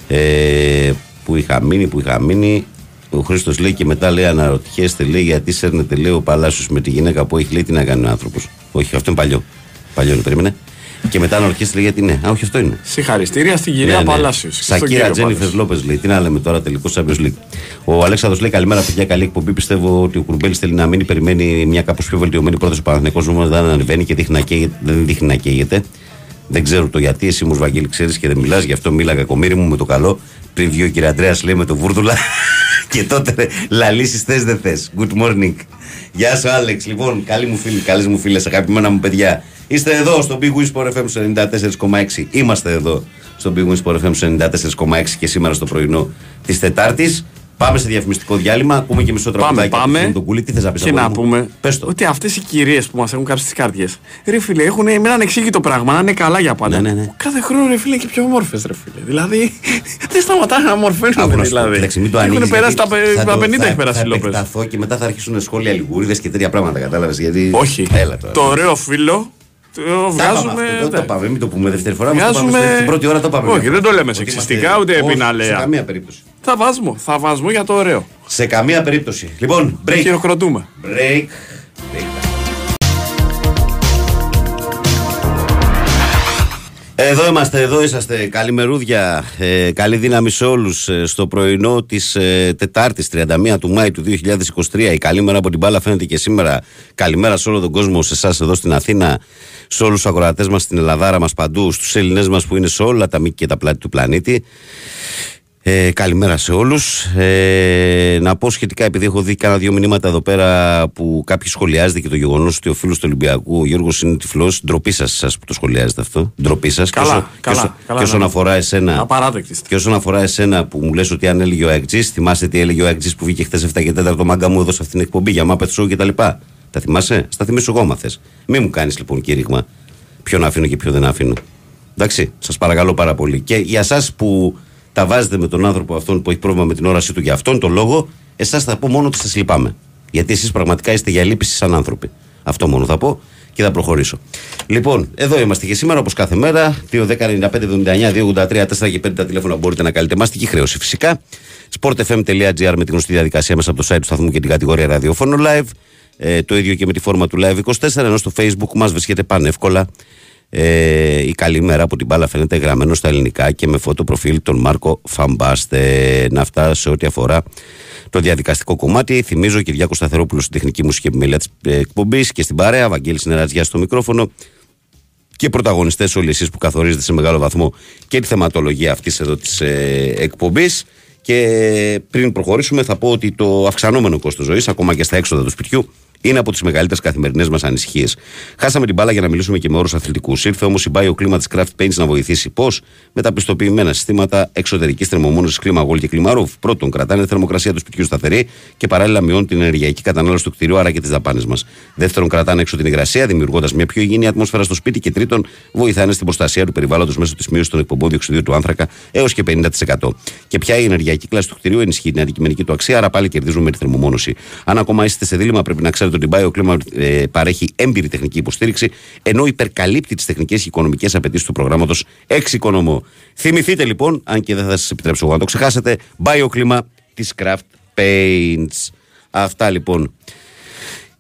Ε, που είχα μείνει, που είχα μείνει. Ο Χρήστος λέει και μετά λέει αναρωτιέστε, λέει γιατί σέρνετε λέει ο Παλάσιος με τη γυναίκα που έχει λέει τι να κάνει ο άνθρωπος. Όχι, αυτό είναι παλιό. Παλιό είναι, περίμενε. Και μετά αναρωτιέστε λέει γιατί ναι. Α, όχι, αυτό είναι. Συγχαρητήρια στην κυρία ναι, ναι. Παλάσιος. Σακύρα Τζένιφερ Λόπες λέει. Τι να λέμε τώρα τελικό Champions League. Ο Αλέξανδρος λέει καλημέρα, παιδιά. Καλή εκπομπή. Πιστεύω ότι ο Κουρμπέλης θέλει να μείνει. Περιμένει μια κάπως πιο βελτιωμένη πρόταση. Ο Παναθηνικό μου δεν ανεβαίνει και δείχνει να καίγεται, δεν δείχνει να καίγεται. Δεν ξέρω το γιατί. Εσύ μου Βαγγέλη ξέρεις και δεν μιλάς. Γι' αυτό μίλαγα κομμύρι μου με το καλό. Πριν βγει ο κ. Αντρέας λέει με το βούρδουλα. και τότε λαλήσεις θες δεν θες. Good morning. Γεια σου, Άλεξ. Λοιπόν, καλή μου φίλη, καλές μου φίλες, αγαπημένα μου παιδιά. Είστε εδώ στο Big Win Sport FM 94,6. Είμαστε εδώ στο Big Win Sport FM 94,6 και σήμερα στο πρωινό της Τετάρτης. Πάμε σε διαφημιστικό διάλειμμα. Ακούμε και μισό τραγουδάκι. Πάμε. πάμε. Τον κουλί. Τι θες να πεις Και να πούμε; Πες το. ότι αυτές οι κυρίες που μας έχουν κάψει τις καρδιέ. Ρε φίλε, έχουν με ένα εξήγητο πράγμα να είναι καλά για πάντα. Ναι, ναι, ναι. Κάθε χρόνο ρε φίλε και πιο όμορφες ρε φίλε. Δηλαδή δεν σταματάνε να μορφαίνουν. Δηλαδή. Εντάξει, μην το έχουν ανοίγεις, περάσει τα, γιατί θα τα το- 50 θα- έχει περάσει Θα οι Λόπες. επεκταθώ και μετά θα αρχίσουν σχόλια λιγούριδες και τέτοια πράγματα. Κατάλαβες. Γιατί... Όχι. Έλα τώρα. Το ωραίο φίλο το Τα είπαμε βγάζουμε. αυτό, δεν ναι. το πάμε, μην το πούμε δεύτερη φορά. μας το πάμε Βγάζουμε- στην πρώτη ώρα το πάμε. Όχι, μια δεν φορά. το λέμε Ότι σεξιστικά, είμαστε- ούτε όχι, επιναλέα. Σε καμία περίπτωση. Θα βάζουμε. Θα βάζουμε για το ωραίο. Σε καμία περίπτωση. Λοιπόν, break. Χειροκροτούμε. Break. Break. Εδώ είμαστε, εδώ είσαστε. Καλημερούδια. Ε, καλή δύναμη σε όλους στο πρωινό της ε, Τετάρτης, 31 του Μάη του 2023. Η καλή μέρα από την μπάλα φαίνεται και σήμερα. Καλημέρα σε όλο τον κόσμο, σε εσάς εδώ στην Αθήνα, σε όλους τους αγορατέ μας στην Ελλαδάρα μας παντού, στους Έλληνές μας που είναι σε όλα τα μήκη και τα πλάτη του πλανήτη. Ε, καλημέρα σε όλους. Ε, Να πω σχετικά επειδή έχω δει κάνα δύο μηνύματα εδώ πέρα Που κάποιοι σχολιάζετε και το γεγονός ότι ο φίλος του Ολυμπιακού Ο Γιώργος είναι τυφλός. Ντροπή σας εσάς που το σχολιάζετε αυτό. Ντροπή σας. Καλά, και, όσο- καλά, και, όσο- καλά, και όσον ναι. αφορά εσένα Απαράδεκτη. και όσον αφορά εσένα που μου λες ότι αν έλεγε ο Αεκτζής Θυμάσαι τι έλεγε ο Αεκτζής που βγήκε χθες 7 και 4 το μάγκα μου εδώ σε αυτήν την εκπομπή Για Muppet Show και τα λοιπά. Τα θυμάσαι, στα θυμίσω εγώ μαθες Μην μου κάνεις λοιπόν κήρυγμα. Ποιον αφήνω και ποιο δεν αφήνω. Εντάξει, σας παρακαλώ πάρα πολύ. Και για εσά που τα βάζετε με τον άνθρωπο αυτόν που έχει πρόβλημα με την όρασή του για αυτόν τον λόγο, εσάς θα πω μόνο ότι σας λυπάμαι. Γιατί εσείς πραγματικά είστε για λύπηση σαν άνθρωποι. Αυτό μόνο θα πω και θα προχωρήσω. Λοιπόν, εδώ είμαστε και σήμερα όπως κάθε μέρα. 2, 10, 95, 79, 2, 83, 4 και 5 τα τηλέφωνα που μπορείτε να καλείτε. Μαστική χρέωση φυσικά. sportfm.gr με τη γνωστή διαδικασία μέσα από το site του σταθμού και την κατηγορία ραδιοφώνου live. Ε, το ίδιο και με τη φόρμα του Live 24, ενώ στο Facebook μας βρίσκεται πανεύκολα ε, η καλημέρα από την μπάλα φαίνεται γραμμένο στα ελληνικά και με φώτο προφίλ τον Μάρκο Φαμπάστε. Να αυτά σε ό,τι αφορά το διαδικαστικό κομμάτι. Θυμίζω Κυριάκο Σταθερόπουλος στην τεχνική μουσική επιμέλεια της εκπομπής και στην παρέα. Βαγγέλης Νερατζιά στο μικρόφωνο και πρωταγωνιστές όλοι εσείς που καθορίζετε σε μεγάλο βαθμό και τη θεματολογία αυτής εδώ της ε, εκπομπής. Και πριν προχωρήσουμε, θα πω ότι το αυξανόμενο κόστος ζωής, ακόμα και στα έξοδα του σπιτιού, είναι από τις μεγαλύτερες καθημερινές μας ανησυχίες. Χάσαμε την μπάλα για να μιλήσουμε και με όρους αθλητικούς. Ήρθε όμως η Bioklima τη Craft Paints να βοηθήσει. Πώς; Με τα πιστοποιημένα συστήματα εξωτερικής θερμομόνωσης κλίμα Wall και κλίμα Roof. Πρώτον, κρατάνε τη θερμοκρασία του σπιτιού σταθερή και παράλληλα μειώνουν την ενεργειακή κατανάλωση του κτηρίου, άρα και τις δαπάνες μας. Δεύτερον, κρατάνε έξω την υγρασία, δημιουργώντας μια πιο υγιεινή ατμόσφαιρα στο σπίτι. Και τρίτον, βοηθάνε στην προστασία του περιβάλλοντος μέσω της μείωσης των εκπομπών διοξιδίου του άνθρακα έως και 50%. Και πια η ενεργειακή κλάση του κτηρίου ενισχύει την αντικειμενική του αξία, άρα πάλι κερδίζουμε με τη θερμομόνωση. Αν ακόμα είστε σε δίλημα, πρέπει να ξέρετε ότι η BioClima ε, παρέχει έμπειρη τεχνική υποστήριξη, ενώ υπερκαλύπτει τις τεχνικές και οικονομικές απαιτήσεις του προγράμματος Εξοικονομώ. Θυμηθείτε λοιπόν, αν και δεν θα σας επιτρέψω εγώ να το ξεχάσετε, BioClima της Craft Paints. Αυτά λοιπόν.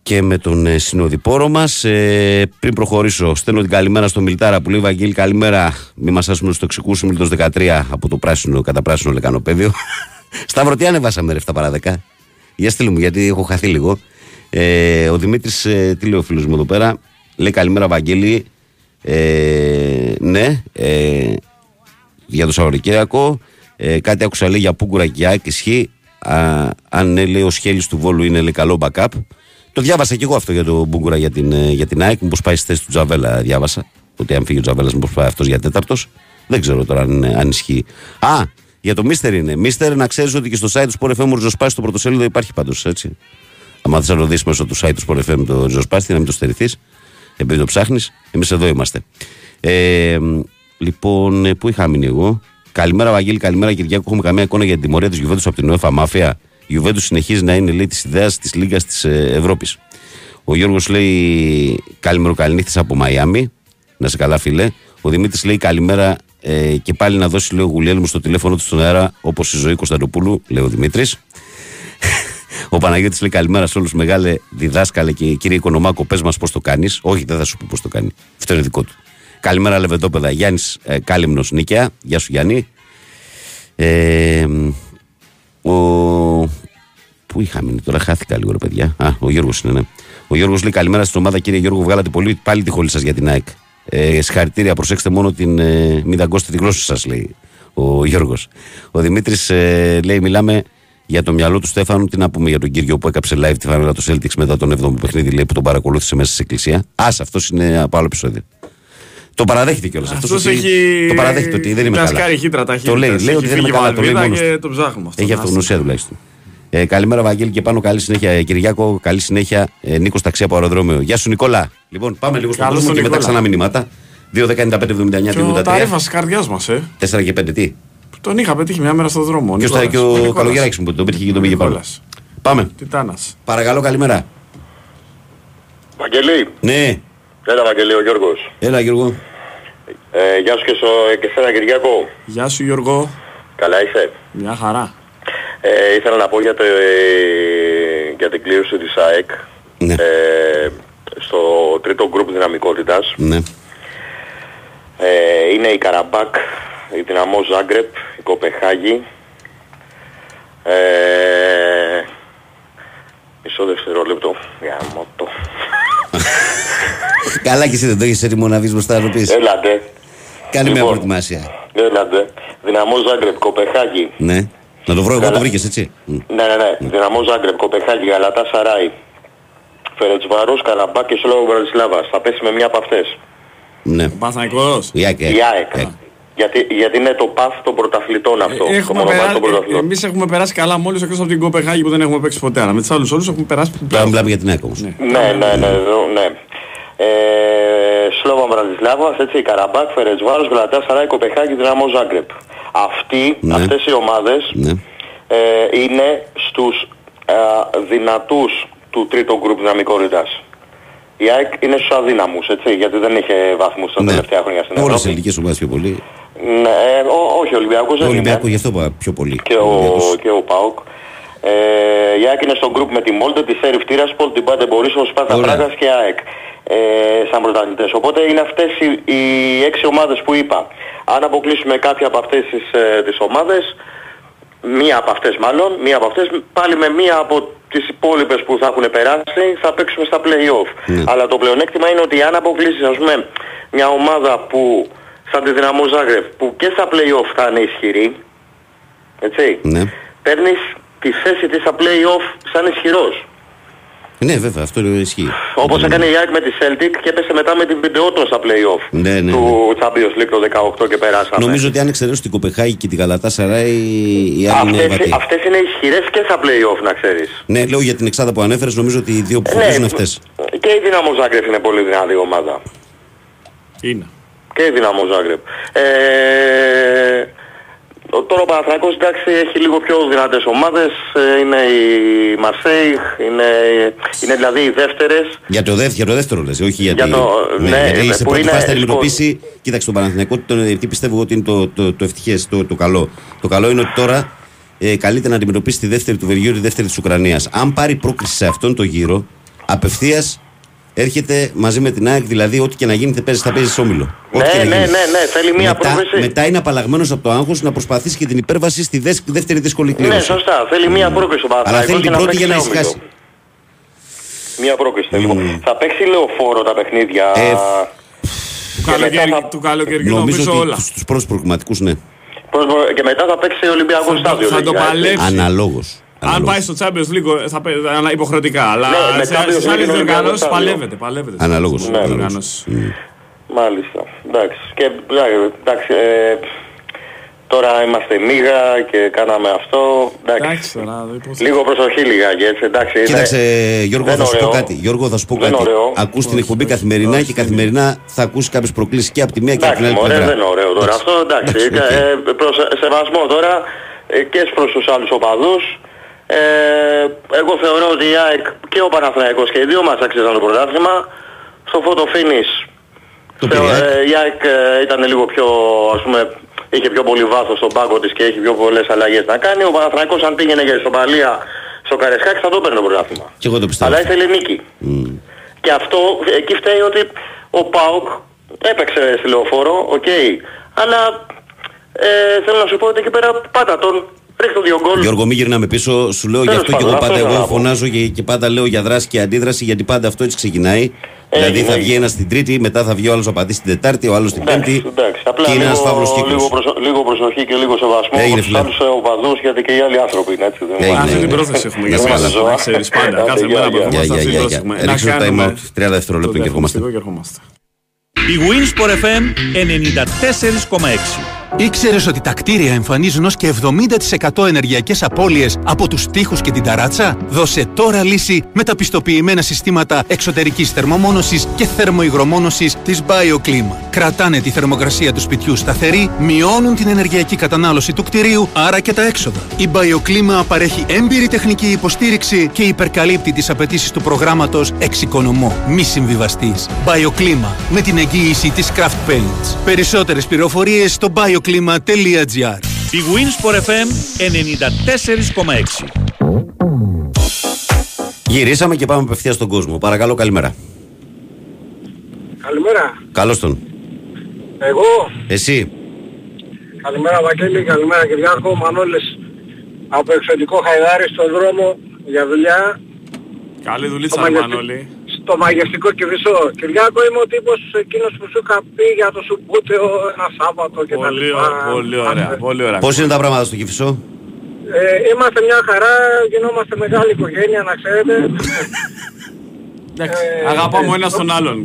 και με τον ε, συνοδοιπόρο μας. Ε, πριν προχωρήσω, στέλνω την καλημέρα στο Μιλτάρα που λέει Βαγγέλη, καλημέρα. Μην μας άσουμε στο τοξικού σου Μιλτό 13 από το πράσινο κατά πράσινο λεκανοπέδιο. Σταύρο, τι ανεβάσαμε ρε 7 παρά 10. Για στείλ μου, γιατί έχω χαθεί λίγο. Ε, ο Δημήτρης, ε, τι λέει ο φίλος μου εδώ πέρα, λέει καλημέρα Βαγγέλη. Ε, ναι, ε, για το Σαββατοκύριακο. Ε, κάτι άκουσα λέει για Πούγκουρα και Άκη ισχύει. Α, αν ναι, λέει ο Σχέλης του Βόλου είναι λέει, καλό backup. Το διάβασα και εγώ αυτό για τον Μπούγκουρα για την, ε, για την ΑΕΚ. Μήπως πάει στη θέση του Τζαβέλα, διάβασα. Ότι αν φύγει ο Τζαβέλας, μήπως πάει αυτός για τέταρτος. Δεν ξέρω τώρα αν, ε, αν ισχύει. Α, για το Μίστερ είναι. Μίστερ, να ξέρεις ότι και στο site του Sport FM ο Ριζοσπάστη στο πρωτοσέλιδο υπάρχει πάντως έτσι. Αν θε να το δει μέσω του site του Sport FM το Ριζοσπάστη, να μην το στερηθείς, επειδή το ψάχνεις, εμείς εδώ είμαστε. Ε, λοιπόν, ε, πού είχα μείνει εγώ; Καλημέρα, Βαγγέλη, καλημέρα, Κυριακό. Έχουμε καμία εικόνα για την τιμωρία της Γιουβέντους από την UEFA Μάφια. Η Γιουβέντους συνεχίζει να είναι λέει της ιδέας της Λίγκα της Ευρώπης. Ο Γιώργος λέει καλημέρα, καληνύχτη από Μαϊάμι. Να σε καλά, φίλε. Ο Δημήτρης λέει καλημέρα ε, και πάλι να δώσει λέει, ο Γουλιέλ μου στο τηλέφωνο του στον αέρα όπως η ζωή Κωνσταντοπούλου, λέει ο Δημήτρης. Ο Παναγιώτης λέει καλημέρα σε όλους. Μεγάλε διδάσκαλε και κύριε Οικονομάκο, πες μας πώς το κάνεις. Όχι, δεν θα σου πω πώς το κάνει. Αυτό είναι δικό του. Καλημέρα, Λεβεντόπεδα. Γιάννης ε, Κάλυμνος Νίκαια. Γεια σου, Γιάννη. Ε, ο... Πού είχα μείνει τώρα, χάθηκα λίγο, ρε παιδιά. Α, ο Γιώργος είναι, ναι. Ο Γιώργος λέει καλημέρα στην ομάδα, κύριε Γιώργο. Βγάλατε πολύ πάλι τη χολή σας για την ΑΕΚ. Ε, συγχαρητήρια, προσέξτε μόνο την. Ε, μην δαγκώσετε τη γλώσσα σας, λέει ο Γιώργος. Ο Δημήτρης ε, λέει: Μιλάμε για το μυαλό του Στέφανου. Τι να πούμε για τον κύριο που έκαψε live τη φανέλα του Celtics μετά τον 7ο παιχνίδι, λέει που τον παρακολούθησε μέσα στην εκκλησία. Α, αυτός είναι από άλλο επεισόδιο. Το παραδέχεται κιόλας. Αυτός έχει. Το παραδέχεται ότι δεν είμαι καλά. Χύτρα, τα το λέει, λέει ότι δεν είμαι καλά. Το λέει μόνος. Και το ψάχνουμε αυτό. Έχει αυτογνωσία τουλάχιστον. Ε, καλημέρα, Βαγγέλη, και πάνω καλή συνέχεια. Ε, Κυριάκο, καλή συνέχεια. Ε, Νίκος Ταξί από αεροδρόμιο. Γεια σου, Νικόλα. Λοιπόν, πάμε λίγο στον κόσμο και μετά ξανά μηνύματα. 2-10-95-79-83. Τα ρεύα τη καρδιάς μας, ε. 4 και 5 τι; Τον είχα πετύχει μια μέρα στον δρόμο. Και ο, και ο Καλογεράκη μου που τον πέτυχε και τον πήγε πάνω. Πάμε. Τιτάνας. Παρακαλώ, καλημέρα. Βαγγελί. Ναι. Έλα, Βαγγελί, ο Γιώργος. Έλα, Γιώργο. Ε, γεια σου και, στο, και σένα Κυριακό. Γεια σου Γιώργο. Καλά είσαι; Μια χαρά. Ε, ήθελα να πω για, το, ε, για την κλήρωση της ΑΕΚ Ναι. ε, στο τρίτο γκρουπ δυναμικότητας. Ναι. Ε, είναι η Καραμπάκ, η Δυναμό Ζάγκρεπ, η Κοπεχάγη. Ε, μισό δευτερόλεπτο. Για μότο. Καλά και εσύ δεν το έχεις έτοιμο να βγεις μπροστά να το πεις. Έλατε. Κάνε μια Λοιπόν. προετοιμασία. Έλατε. Δυναμό Ζάγκρεπ, Κοπεχάγη. Ναι. Να το βρω εγώ, Καλά. το βρήκες έτσι; Μ. Ναι, ναι, ναι. Δυναμό Ζάγκρεπ, Κοπεχάγη, Γαλατά Σαράι. Φερετσβαρός, Καραμπάκ και Σλόβο Μπραντισλάβας. Θα πέσει με μια από αυτές. Ναι. Παναθηναϊκός. Η ΑΕΚ, Η ΑΕΚ. Γιατί, γιατί είναι το παθ των πρωταθλητών αυτό. Ε, το Έχουμε μονοπάτι περάσει, των πρωταθλητών. εμείς έχουμε περάσει καλά μόλις εκτός από την Κοπεχάγη που δεν έχουμε παίξει ποτέ. Αλλά με τους άλλους όλους έχουμε περάσει Τώρα μιλάμε για την ΑΕΚ όμως. Ναι. Ναι, ναι, ναι, εδώ, ναι. Ε, Σλόβα Μπραντισλάβας, έτσι, Καραμπάκ, Φερετσβάρος, Γλατάς Σαράι, Κοπεχάγη, Δυναμό Ζάγκρεπ. Αυτοί, Ναι. αυτές οι ομάδες Ναι. ε, είναι στους ε, δυνατούς του τρίτου γκρουπ δυναμικότητας. Η ΑΕΚ είναι στους αδύναμους, έτσι, γιατί δεν είχε βαθμούς τα Ναι. τελευταία χρόνια στην Όλες οι Ευρώπη. ελληνικές ομάδες πιο πολύ. Ναι, ε, ό- όχι, ο Ολυμπιακός Το δεν Ολυμπιακό είναι. γι' αυτό είπα πιο πολύ. Και ο, Ολυμπιακός. και ο ΠΑΟΚ. Ε, η ΑΕΚ είναι στο γκρουπ με τη Μόλτε, τη Σέριφ Τիրάσπολ, την Πάντε Μπορίσο, Σπάρτα Ωραία. Πράγας και ΑΕΚ ε, σαν πρωταθλητές. Οπότε είναι αυτές οι, οι έξι ομάδες που είπα. Αν αποκλείσουμε κάποια από αυτές τις, ε, τις ομάδες, μία από αυτές μάλλον, μία από αυτές, πάλι με μία από τις υπόλοιπες που θα έχουν περάσει θα παίξουμε στα play-off. Ναι. Αλλά το πλεονέκτημα είναι ότι αν αποκλείσεις ας πούμε μια ομάδα που σαν τη Δυναμό Ζάγκρεπ που και στα play-off θα είναι ισχυρή, έτσι, Ναι. παίρνεις τη θέση της στα play-off σαν ισχυρός. Ναι, βέβαια, αυτό ισχύει. Όπως έκανε η ΑΕΚ με τη Celtic και έπεσε μετά με την Πιντεότον στα play-off Ναι, ναι, του Champions League το 18 και περάσαμε. Νομίζω ότι αν εξαιρέσω την Κοπεχάγη και την Γαλατά Σαράι, η άλλη είναι Αυτές, βατή. αυτές είναι ισχυρές και στα play-off να ξέρεις. Ναι, λέω για την εξάδα που ανέφερες, νομίζω ότι οι δύο που Ναι, φωτίζουν αυτές. Και η Δυναμό Ζάγκρεπ είναι πολύ δυνατή ομάδα. Είναι. Και η Δυναμό Ζάγκρεπ. Ε, ο- τώρα ο Παναθηναϊκός εντάξει έχει λίγο πιο δυνατές ομάδες. Ε, είναι η Μαρσέιχ, είναι, είναι δηλαδή οι δεύτερες. Για το, δεύτερο, για το δεύτερο λες, όχι γιατί. Για το- ναι, γιατί ε, σε που πρώτη είναι φάση θα σκο- αντιμετωπίσει. Κοίταξε τον Παναθηναϊκό, τον, ε, τι πιστεύω ότι είναι το, το, το ευτυχές, το, το καλό. Το καλό είναι ότι τώρα ε, καλείται να αντιμετωπίσει τη δεύτερη του Βελγίου, τη δεύτερη της Ουκρανίας. Αν πάρει πρόκριση σε αυτόν τον γύρο, απευθείας έρχεται μαζί με την ΑΕΚ. Δηλαδή, ό,τι και να γίνει θα παίζεις, θα παίζεις σε όμιλο. Ό,τι Ναι, και να ναι, ναι, γίνεις. ναι, θέλει μία μετά, πρόκληση. μετά είναι απαλλαγμένος από το άγχος να προσπαθήσει και την υπέρβαση στη δες- δεύτερη δύσκολη Ναι, κλήρωση. σωστά. Θέλει μία πρόκληση ο Αλλά Παναθηναϊκός θέλει την να πρώτη παίξει για να σε όμιλο. ησυχάσει. Μία πρόκληση. θέλει. Λοιπόν, θα παίξει λεωφόρο τα παιχνίδια. Ε, Του Και μετά καλοκαίρι- θα- Του καλοκαιριού Νομίζω νομίζω ότι όλα. στου πρώτους προκριματικούς, ναι. Πώς μπο- Και μετά θα παίξει Ολυμπιακό Θα το- στάδιο. θα το λογικά, έτσι. παλέψει. Αναλόγως. Αν πάει στο Champions League θα παίζει ανα- υποχρεωτικά. Αλλά Ναι, με σε- Champions στις League άλλες είναι Ολυμπιακό διοργανώσεις στάδιο. παλεύεται. παλεύεται. Αναλόγως, Στις αναλόγως. διοργανώσεις. Μάλιστα. Εντάξει. Και εντάξει, ε, τώρα είμαστε μίγα και κάναμε αυτό. Εντάξει. Εντάξει τώρα, δεν πω- Λίγο προσοχή λιγάκι, έτσι. Εντάξει, είναι- Κοίταξε, Γιώργο, δεν θα σου πω ωραίο. κάτι. Γιώργο, θα σου πω Δεν κάτι. ωραίο. Ακούς την εκπομπή καθημερινά και καθημερινά θα ακούσει κάποιες προκλήσεις και από τη μία και από την Εντάξει, άλλη μωρέ, πλευρά. δεν είναι ωραίο τώρα αυτό. Εντάξει, οκ. ε, προς σεβασμό τώρα ε, και προς τους άλλους οπαδούς. Ε, εγώ θεωρώ ότι η ΑΕΚ και ο Παναθηναϊκός και οι δύο μας άξιζαν το πρωτάθλημα. Στο photo finish Το θεω- πήρε, ε. ε, η ΑΕΚ ε, ήταν λίγο πιο, ας πούμε, είχε πιο πολύ βάθος στον πάγκο της και έχει πιο πολλές αλλαγές να κάνει. Ο Παναθηναϊκός αν πήγαινε για ισοπαλία στο Καραϊσκάκη θα το 'παιρνε το πρωτάθλημα. Και εγώ το πιστεύω. Αλλά ήθελε νίκη. Μμ. Και αυτό εκεί φταίει ότι ο Πάουκ έπαιξε στη λεωφόρο, οκ. Αλλά ε, θέλω να σου πω ότι εκεί πέρα πάτα τον, ρίχνω δύο γκολ. Γιώργο, μην γυρνάμε πίσω. Σου λέω γι' Τέλος αυτό και πάντων, εγώ αυτό πάντα ήθελα εγώ να πω. φωνάζω και, και πάντα λέω για δράση και αντίδραση γιατί πάντα αυτό έτσι ξεκινάει. δηλαδή θα έγινε. βγει ένας στην Τρίτη, μετά θα βγει ο άλλος απαντή στην Τετάρτη, ο άλλος στην Εντάξει, Πέμπτη. εντάξει. Απλά Και είναι ένας λίγο, φαύλος λίγο, κύκλος. προσο- λίγο προσοχή και λίγο σεβασμό Έγινε, προς τους φίλε. άλλους ε, οπαδούς γιατί και οι άλλοι άνθρωποι είναι έτσι. Δεν Έγινε. είναι. Αυτή την ναι. πρόθεση έχουμε Να για σε μας. καλά. Να ξέρεις πάντα. Άντε, Κάθε γεια, μέρα που γεια. Γεια, ερχόμαστε γεια, αυτή την γεια, πρόθεση γεια. έχουμε. Να Ρίξτε το time κάνουμε out. 30 δευτερόλεπτα το και ερχόμαστε. διαγωνιστικό και ερχόμαστε. Η Winsport FM 94,6. Ήξερες ότι τα κτίρια εμφανίζουν ως και 70% ενεργειακές απώλειες από τους τοίχους και την ταράτσα; Δώσε τώρα λύση με τα πιστοποιημένα συστήματα εξωτερικής θερμομόνωσης και θερμοϊγρομόνωσης της BioClima. Κρατάνε τη θερμοκρασία του σπιτιού σταθερή, μειώνουν την ενεργειακή κατανάλωση του κτηρίου, άρα και τα έξοδα. Η BioClima παρέχει έμπειρη τεχνική υποστήριξη και υπερκαλύπτει τις απαιτήσεις του προγράμματος Εξοικονομώ. Μη συμβιβαστής. BioClima με την εγγύηση της Craft Paints. Περισσότερες πληροφορίες στο bioclima.gr Η Winsport FM 94,6. Γυρίσαμε και πάμε απευθείας στον κόσμο. Παρακαλώ, καλημέρα. Καλημέρα. Καλώς τον. Εγώ, Εσύ. καλημέρα Βαγγέλη, καλημέρα Κυριάκο, Μανώλης από εξωτικό Χαϊδάρι στον δρόμο για δουλειά Καλή δουλίτσα, Στο μαγευτικό- Μανώλη. Στο μαγευτικό Κιβισό. Κυριάκο είμαι ο τύπος εκείνος που σου είχα πει για το σουμπούτεο ένα Σάββατο και τα Πολύ λοιπά. ωραία, πολύ ωραία, πολύ ωραία. Πώς είναι τα πράγματα στο Κυφισό. Ε, είμαστε μια χαρά, γινόμαστε μεγάλη οικογένεια να ξέρετε. Εντάξει, Ε, Αγαπάμε ο ε, ένας τον άλλον.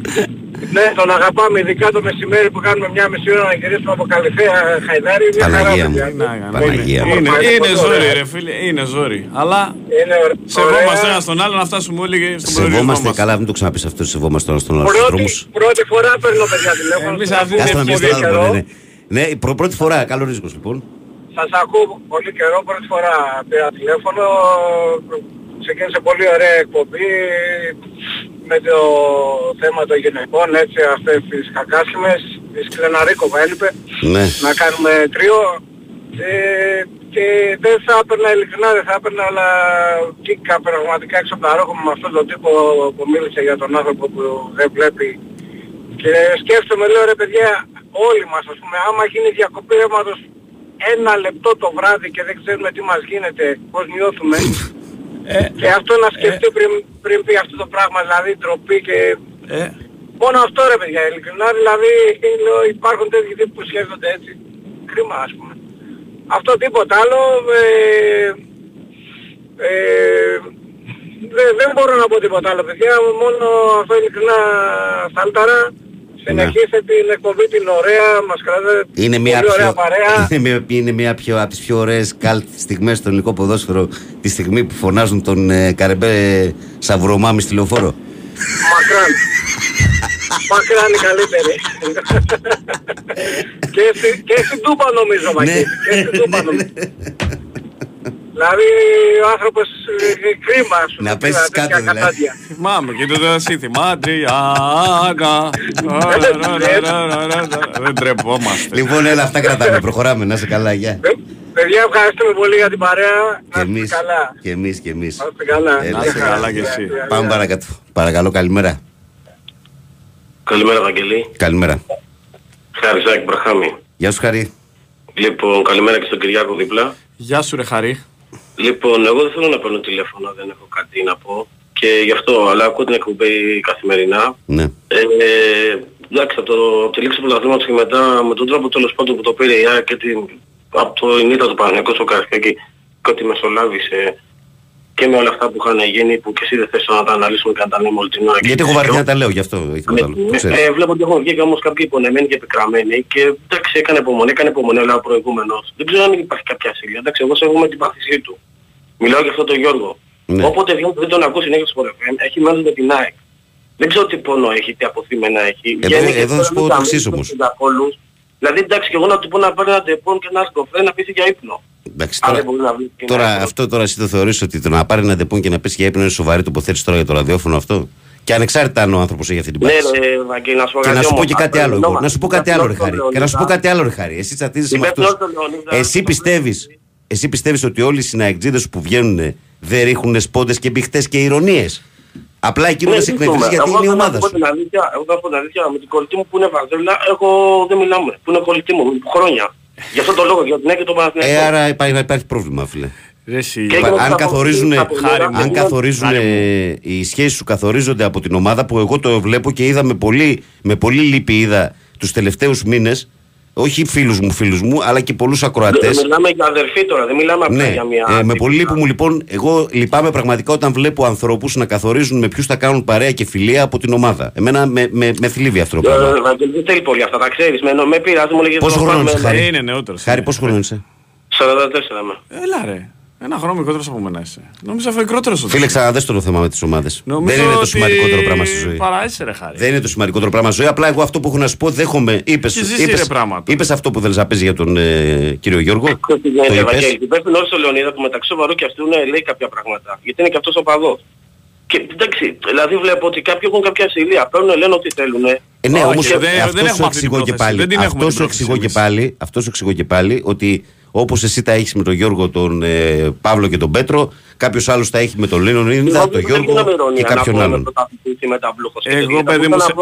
Ναι, τον αγαπάμε ειδικά το μεσημέρι που κάνουμε μια μισή ώρα να γυρίσουμε από Καλυθέα Χαϊδάρι. Μια χαρά, Παναγία μου. παιδιά. Τι να κάνουμε. Παναγία μου. Είναι, Πάει είναι πολύ ζόρι ωραία. ρε φίλε, είναι ζόρι. Αλλά Είναι ωραία. σεβόμαστε ένας τον άλλον να φτάσουμε όλοι και στον προορισμό Σεβόμαστε μας. καλά, μην το ξαναπείς αυτό. Σεβόμαστε ένα στον άλλο στου Πρώτη, δρόμους. πρώτη φορά παίρνω παιδιά τηλέφωνο. Εμείς σας αυτή ακούω την Άστα να πεις πολύ στον άλλο. καιρό. Ναι, ναι. ναι προ- πρώτη φορά. Καλό ρίσκο λοιπόν. Σας ακούω πολύ καιρό, πρώτη φορά πήρα τηλέφωνο. Ξεκίνησε πολύ ωραία εκπομπή με το θέμα των γυναικών, έτσι αυτές τις κακάσιμες, της Κλεναρίκοβα έλειπε, Ναι. να κάνουμε τρίο. Ε, και δεν θα έπαιρνα ειλικρινά, δεν θα έπαιρνα, αλλά κίκα πραγματικά έξω από τα ρόχο μου με αυτόν τον τύπο που μίλησε για τον άνθρωπο που δεν βλέπει. Και σκέφτομαι, λέω ρε παιδιά, όλοι μας ας πούμε, άμα γίνει διακοπή ρεύματος ένα λεπτό το βράδυ και δεν ξέρουμε τι μας γίνεται, πώς νιώθουμε. Και αυτό να σκεφτεί πριν, πριν πει αυτό το πράγμα, δηλαδή ντροπή και... Ε, Μόνο αυτό ρε παιδιά, ειλικρινά, δηλαδή λέω, υπάρχουν τέτοιοι τύποι που σκέφτονται έτσι. Κρίμα ας πούμε. Αυτό τίποτα άλλο. Ε, ε, δεν, δεν μπορώ να πω τίποτα άλλο παιδιά, μόνο αυτό ειλικρινά σάλταρα. Συνεχίστε την εκπομπή την ωραία, μας κρατάτε Είναι μια, πολύ ωραία πιο, παρέα. είναι μια, είναι μια πιο, από τις πιο ωραίες καλτ στιγμές στο ελληνικό ποδόσφαιρο τη στιγμή που φωνάζουν τον ε, Καρεμπέ Σαβρομάμι στη λεωφόρο. Μακράν. Μακράν η καλύτερη. και, στη, και στην Τούπα νομίζω, Ναι. Μακρύ. και στην Τούπα νομίζω. δηλαδή ο άνθρωπος ε, κρίμα σου. Να πέσεις κάτω, δηλαδή. Θυμάμαι και το σύνθημα Αντριάννα. Δεν τρεπόμαστε. λοιπόν, έλα, αυτά κρατάμε. Προχωράμε. Να είσαι καλά, γεια. Παιδιά, ευχαριστούμε πολύ για την παρέα. Και εμείς, καλά. και εμείς, και εμείς. Να είστε καλά. Έλα. Να είσαι καλά κι εσύ. Πάμε παρακάτω. Παρακαλώ, καλημέρα. Καλημέρα Βαγγελή. Καλημέρα. Χαριζάκη Μπραχάμι. Γεια σου, Χαρή. Λοιπόν, καλημέρα και στον Κυριάκο δίπλα. Γεια σου ρε Χαρή. Λοιπόν, εγώ δεν θέλω να παίρνω τηλέφωνο, δεν έχω κάτι να πω. Και γι' αυτό, αλλά ακούω την εκπομπή καθημερινά. Ναι. Ε, εντάξει, από, το, από τη λήξη του πρωταθλήματος και μετά, με τον τρόπο τέλος πάντων που το πήρε η ΑΕΚ και την, από το ηνίτα του Παναγιακού στο Καρασκάκι και ότι μεσολάβησε και με όλα αυτά που είχαν γίνει που και εσύ δεν θες να τα αναλύσουμε και να τα λέμε όλη την ώρα. και Γιατί έχω τέτοιο. βαρεθεί να τα λέω, γι' αυτό. όχι τίποτα άλλο. Ε, Ξέρεις. ε, βλέπω ότι έχουν βγει και όμως κάποιοι υπονεμένοι και επικραμμένοι και εντάξει έκανε υπομονή, έκανε υπομονή αλλά ο προηγούμενος. Δεν ξέρω αν υπάρχει κάποια ασύλια. Εντάξει, εγώ σέβομαι την παθησή του. Μιλάω για αυτό τον Γιώργο. Ναι. Όποτε βγαίνει δεν τον ακούσει συνέχεια στο FM, έχει μέλος με την ΑΕΚ. Δεν ξέρω τι πόνο έχει, τι αποθύμενα έχει. Εδώ- Βγαίνει και εδώ θα σου τώρα πω με το τα εξής μέλη όμως. Των συντακόλους. Δηλαδή εντάξει και εγώ να του πω να πάρει ένα τεπών και ένα σκοφέ να πείσει για ύπνο. Εντάξει, Αν τώρα, δεν μπορεί να βρει την τώρα ΑΕΚ. αυτό τώρα εσύ το θεωρείς ότι το να πάρει ένα ντεπών και να πέσει για ύπνο είναι σοβαρή τοποθέτηση τώρα για το ραδιόφωνο αυτό; Και ανεξάρτητα αν ο άνθρωπος έχει αυτή την Ναι, πάθηση. ρε, Βαγγέλη, να σου πω Και κάτι να σου πω όμως. και κάτι άλλο εγώ. Να σου πω κάτι άλλο, ρε Χάρη. Και να σου πω Λεωνίδα. κάτι άλλο, ρε Χάρη. Εσύ τσατίζεσαι με Υπεύθυνος αυτούς. του Λεωνίδα. Εσύ πιστεύεις, εσύ πιστεύεις ότι όλοι οι συναεκτζίδες που βγαίνουν δεν ρίχνουν σπόντες και μπιχτές και ηρωνίες; Απλά εκείνο Ναι, δεν σε τι εκνευρίζει πούμε. γιατί Εγώ είναι η θέλω να ομάδα σου πω σου. την αλήθεια, Εγώ θα πω την αλήθεια, με την κολλητή μου που είναι Βαζέλα, εγώ δεν μιλάμε. Που είναι κολλητή μου, χρόνια. Γι' αυτό το λόγο, για την ΑΕΚ και τον Παναθηναϊκό. Ε, άρα υπάρχει, υπάρχει πρόβλημα, φίλε. Ρε εσύ. Και Υπά- εγώ αν θα καθορίζουν, πω- θα πω- Χάρη μου. αν Ναι, καθορίζουν Χάρη ε, οι σχέσεις σου καθορίζονται από την ομάδα που εγώ το βλέπω και είδα με πολύ, με πολύ λύπη είδα τους τελευταίους μήνες όχι φίλους μου, φίλους μου, αλλά και πολλούς ακροατές. Μιλάμε για αδερφή τώρα, δεν μιλάμε απλά Ναι, για μια... ε, με πολύ λύπη μου λοιπόν, εγώ λυπάμαι πραγματικά όταν βλέπω ανθρώπους να καθορίζουν με ποιους θα κάνουν παρέα και φιλία από την ομάδα. Εμένα με, με, με θλίβει αυτό το Ε, πράγμα. Βαγγέλη, Δεν θέλει πολύ αυτά, τα ξέρεις. Με, με πειράζει, μου λέγες... Πόσο να χρόνο πάμε- είσαι, Χάρη; Ε, είναι νεότερος. Χάρη, είναι. πόσο χρόνο είσαι. 44 είμαι. Έλα ρε. Ένα χρόνο μικρότερος από μένα είσαι. Νομίζω αυτό μικρότερος ο Φίλε, ξαναδες το θέμα με τις ομάδες. Νομίζω Δεν είναι το ότι σημαντικότερο πράγμα στη ζωή. Παράεσαι ρε Χάρη. Δεν είναι το σημαντικότερο πράγμα στη ζωή. Απλά εγώ αυτό που έχω να σου πω, δέχομαι. Είπες, Έχεις ζήσει, είπες, ρε, πράγματα. είπες αυτό που θέλεις να παίζει για τον ε, κύριο Γιώργο. Τι το γίνεται, είπες. Βαγγέλη. Υπεύθυνο όλος ο Λεωνίδα που μεταξύ σοβαρού και αυτού ναι, λέει κάποια πράγματα. Γιατί είναι και αυτός ο παδός. Και εντάξει, δηλαδή βλέπω ότι κάποιοι έχουν κάποια ασυλία. Παίρνουν, λένε ό,τι θέλουν. Ε, ναι, Όχι, όμως δεν- δεν αυτό έχουμε σου αυτή την εξηγώ και πρόθεση. πάλι. Δεν την έχουμε Αυτό την σου πρόθεση εξηγώ και εμείς. πάλι, αυτό σου εξηγώ και πάλι ότι όπως εσύ τα έχεις με τον Γιώργο, τον ε, Παύλο και τον Πέτρο, κάποιος άλλος τα έχει με τον Λίνον Ινδα, τον Γιώργο και κάποιον άλλον. Εγώ παιδί μου, σε...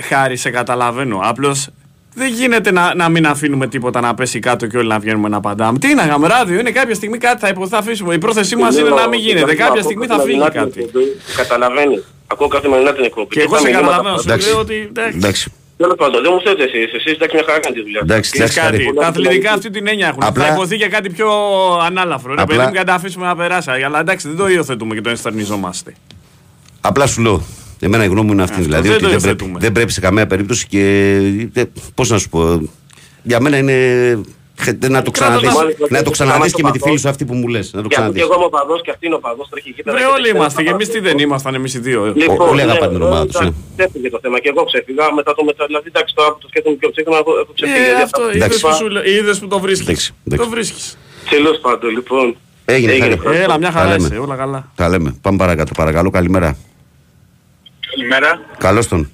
χάρη σε καταλαβαίνω. Απλώς δεν γίνεται να, να μην αφήνουμε τίποτα να πέσει κάτω και όλοι να βγαίνουμε να απαντάμε. Τι είναι, γάμε ράδιο, είναι κάποια στιγμή κάτι θα, υπο- θα αφήσουμε. Η πρόθεσή μας είναι να μην γίνεται. Κάποια στιγμή θα φύγει κάτι. Καταλαβαίνεις. Ακούω καθημερινά την εκπομπή. Και εγώ σε καταλαβαίνω, σου Εντάξει. λέω ότι εντάξει. Εντάξει. Τέλος πάντων, δεν μου θέλετε εσείς. Εσείς εντάξει μια χαρά κάνετε τη δουλειά. Εντάξει, Ξέρεις εντάξει, κάτι, Χάρη. τα αθλητικά αυτή την έννοια έχουν. Απλά- Θα υποθεί για κάτι πιο ανάλαφρο. Ρε Απλά- παιδί μου, και να τα αφήσουμε να περάσει. Αλλά εντάξει, δεν το υιοθετούμε και το ενστερνιζόμαστε. Απλά σου λέω. Εμένα η γνώμη μου είναι αυτή. Αυτό δηλαδή δεν ότι το δεν πρέπει, υιοθετούμε. δεν πρέπει σε καμία περίπτωση και. ε, Πώς να σου πω. Για μένα είναι. Χε- Να το ξαναδείς, μάλιστα, να το και ξαναδείς και με τη παδός. φίλη σου αυτή που μου λες. Να το Και αφού και ξαναδείς. εγώ είμαι ο παδός και αυτή είναι ο παδός, τρέχει εκεί πέρα. Βρε και όλοι δεν είμαστε. Και ξέρω εμείς να τι δεν ήμασταν εμείς οι δύο. ε. Λοιπόν, Όλοι ναι, αγαπάνε την ομάδα τους, εντάξει, ναι. Ξέφυγε το θέμα και εγώ ξέφυγα μετά το μετά. Δηλαδή εντάξει τώρα που το σκέφτομαι πιο ψύχρονα έχω έχω ξεφύγει. Ε, γιατί αυτό αυτά- είδες Εντάξει. που, σου λέ- είδες που το βρίσκεις. Εντάξει, εντάξει. Το βρίσκεις. Τέλος πάντων λοιπόν. Έγινε, Έγινε. Χάρη. Έλα, μια Τα χαρά λέμε. είσαι, όλα καλά. Τα λέμε. Πάμε παρακάτω. Παρακαλώ, καλημέρα. Καλημέρα. Καλώς τον.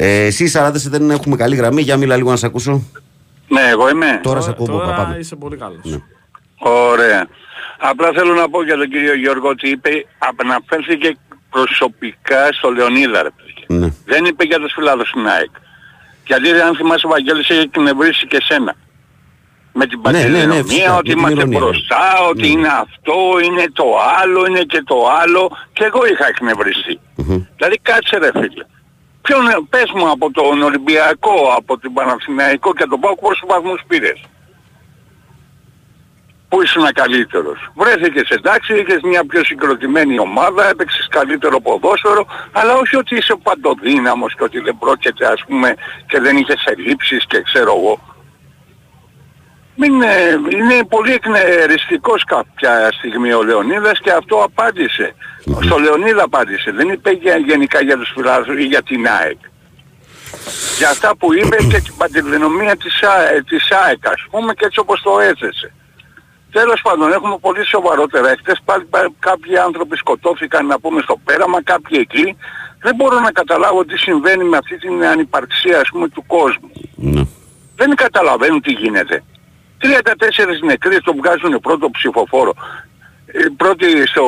Ε, εσύ 40 δεν έχουμε καλή γραμμή. Για μίλα λίγο να σε ακούσω. Ναι, εγώ είμαι. Τώρα σε ακούω. Τώρα Πάμε. είσαι πολύ καλός. Ναι. Ωραία. Απλά θέλω να πω για τον κύριο Γιώργο ότι είπε, αναφέρθηκε προσωπικά στο Λεωνίδα ρε παιδιά. Ναι. Δεν είπε για τους φιλάδους στην ΑΕΚ. Γιατί αν θυμάσαι ο Βαγγέλης έχει εκνευρίσει και σένα. Με την Ναι, ναι, ναι, πατριδονομία, φυσικά, με ότι την είμαστε ηρωνία, μπροστά, ότι Ναι. είναι αυτό, είναι το άλλο, είναι και το άλλο. Και εγώ είχα εκνευριστεί. Μμμ. Δηλαδή κάτσε ρε φίλε. Ποιον, πες μου από τον Ολυμπιακό, από την Παναθηναϊκό και τον Πάο πόσους βαθμούς πήρες; Πού ήσουν καλύτερος; Βρέθηκες εντάξει, είχες μια πιο συγκροτημένη ομάδα, έπαιξες καλύτερο ποδόσφαιρο, αλλά όχι ότι είσαι παντοδύναμος και ότι δεν πρόκειται ας πούμε και δεν είχες ελλείψεις και ξέρω εγώ. Μην, ε, είναι πολύ εκνεριστικός κάποια στιγμή ο Λεωνίδας και αυτό απάντησε. Στο Λεωνίδα απάντησε. Δεν είπε για, γενικά για τους φιλάθλους ή για την ΑΕΚ. Για αυτά που είπε και την παντεληνομία της, Α- της ΑΕΚ ας πούμε και έτσι όπως το έθεσε. Τέλος πάντων έχουμε πολύ σοβαρότερα. Εχθές πάλι πα- κάποιοι άνθρωποι σκοτώθηκαν να πούμε στο πέραμα, κάποιοι εκεί. Δεν μπορώ να καταλάβω τι συμβαίνει με αυτή την ανυπαρξία ας πούμε του κόσμου. Ναι. Δεν καταλαβαίνουν τι γίνεται. 34 νεκροί τον βγάζουν πρώτο ψηφοφόρο. Ε, πρώτη στο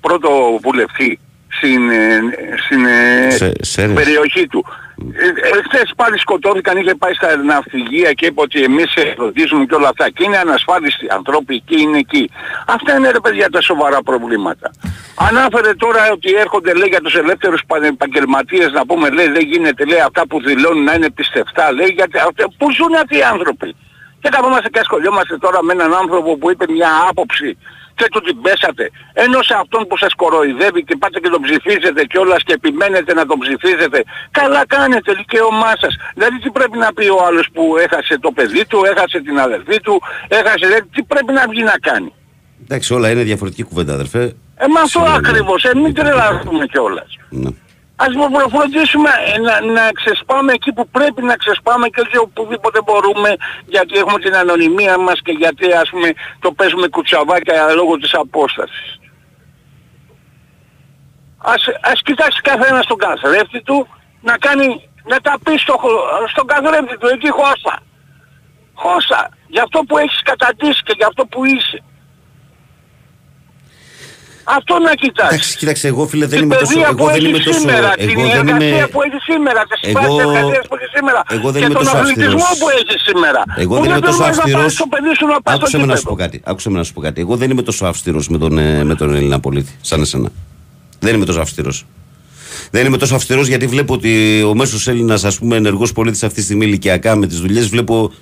πρώτο βουλευτή στην, ε, στην ε, Σε- Σέρες. περιοχή του. Ε, ε, χθες πάλι σκοτώθηκαν, είχε πάει στα ναυπηγεία και είπε ότι εμείς φροντίζουμε και όλα αυτά. Και είναι ανασφάλιστοι ανθρώποι εκεί, είναι εκεί. Αυτά είναι ρε παιδιά τα σοβαρά προβλήματα. Ανάφερε τώρα ότι έρχονται λέει για τους ελεύθερους επαγγελματίες να πούμε λέει δεν γίνεται λέει αυτά που δηλώνουν να είναι πιστευτά λέει γιατί αυτά- πού ζουν αυτοί οι άνθρωποι. Και καθόμαστε και ασχολιόμαστε τώρα με έναν άνθρωπο που είπε μια άποψη και του την πέσατε. Ενώ σε αυτόν που σας κοροϊδεύει και πάτε και τον ψηφίζετε κιόλας και επιμένετε να τον ψηφίζετε, καλά κάνετε, δικαίωμά σας. Δηλαδή τι πρέπει να πει ο άλλος που έχασε το παιδί του, έχασε την αδελφή του, έχασε, δηλαδή, τι πρέπει να βγει να κάνει; Εντάξει, όλα είναι διαφορετική κουβέντα, αδερφέ. Ε, με αυτό Σίγουρα, ναι. ακριβώς, ε, μην τρελαθούμε κιόλας. Ναι. Ας μου φροντίσουμε ε, να, να ξεσπάμε εκεί που πρέπει να ξεσπάμε και όχι οπουδήποτε μπορούμε γιατί έχουμε την ανωνυμία μας και γιατί ας πούμε το παίζουμε κουτσαβάκια λόγω της απόστασης. Ας, ας κοιτάξει καθένας τον καθρέφτη του να κάνει, να τα πει στο, χω- στον καθρέφτη του εκεί χώστα. Χώστα. Για αυτό που έχεις καταντήσει και για αυτό που είσαι. Αυτό να κοιτάξεις. Εντάξει, κοίταξε, εγώ φίλε δεν Την είμαι τόσο. παιδεία Εγώ που δεν έχεις είμαι τόσο. σήμερα, την Εγώ δεν εργασία είμαι. που έχεις σήμερα, τις Εγώ- σπάνιες εργασίες που έχεις σήμερα εγώ δεν και είμαι τον τόσο αθλητισμό αυστηρός. που έχεις σήμερα. Εγώ Που δεν είμαι τόσο θέλουμε να αυστηρός. πάρεις το παιδί σου να πάει στο Άκουσε με να σου γήπεδο. πω κάτι. Άκουσε με να σου πω κάτι. Εγώ δεν είμαι τόσο αυστηρός με τον, ε, με τον Έλληνα πολίτη, σαν εσένα. Δεν είμαι τόσο αυστηρός. Δεν είμαι τόσο αυστηρός γιατί βλέπω ότι ο μέσος Έλληνας, ας πούμε, ενεργός πολίτης αυτή τη στιγμή ηλικιακά με τις δουλειές, βλέπω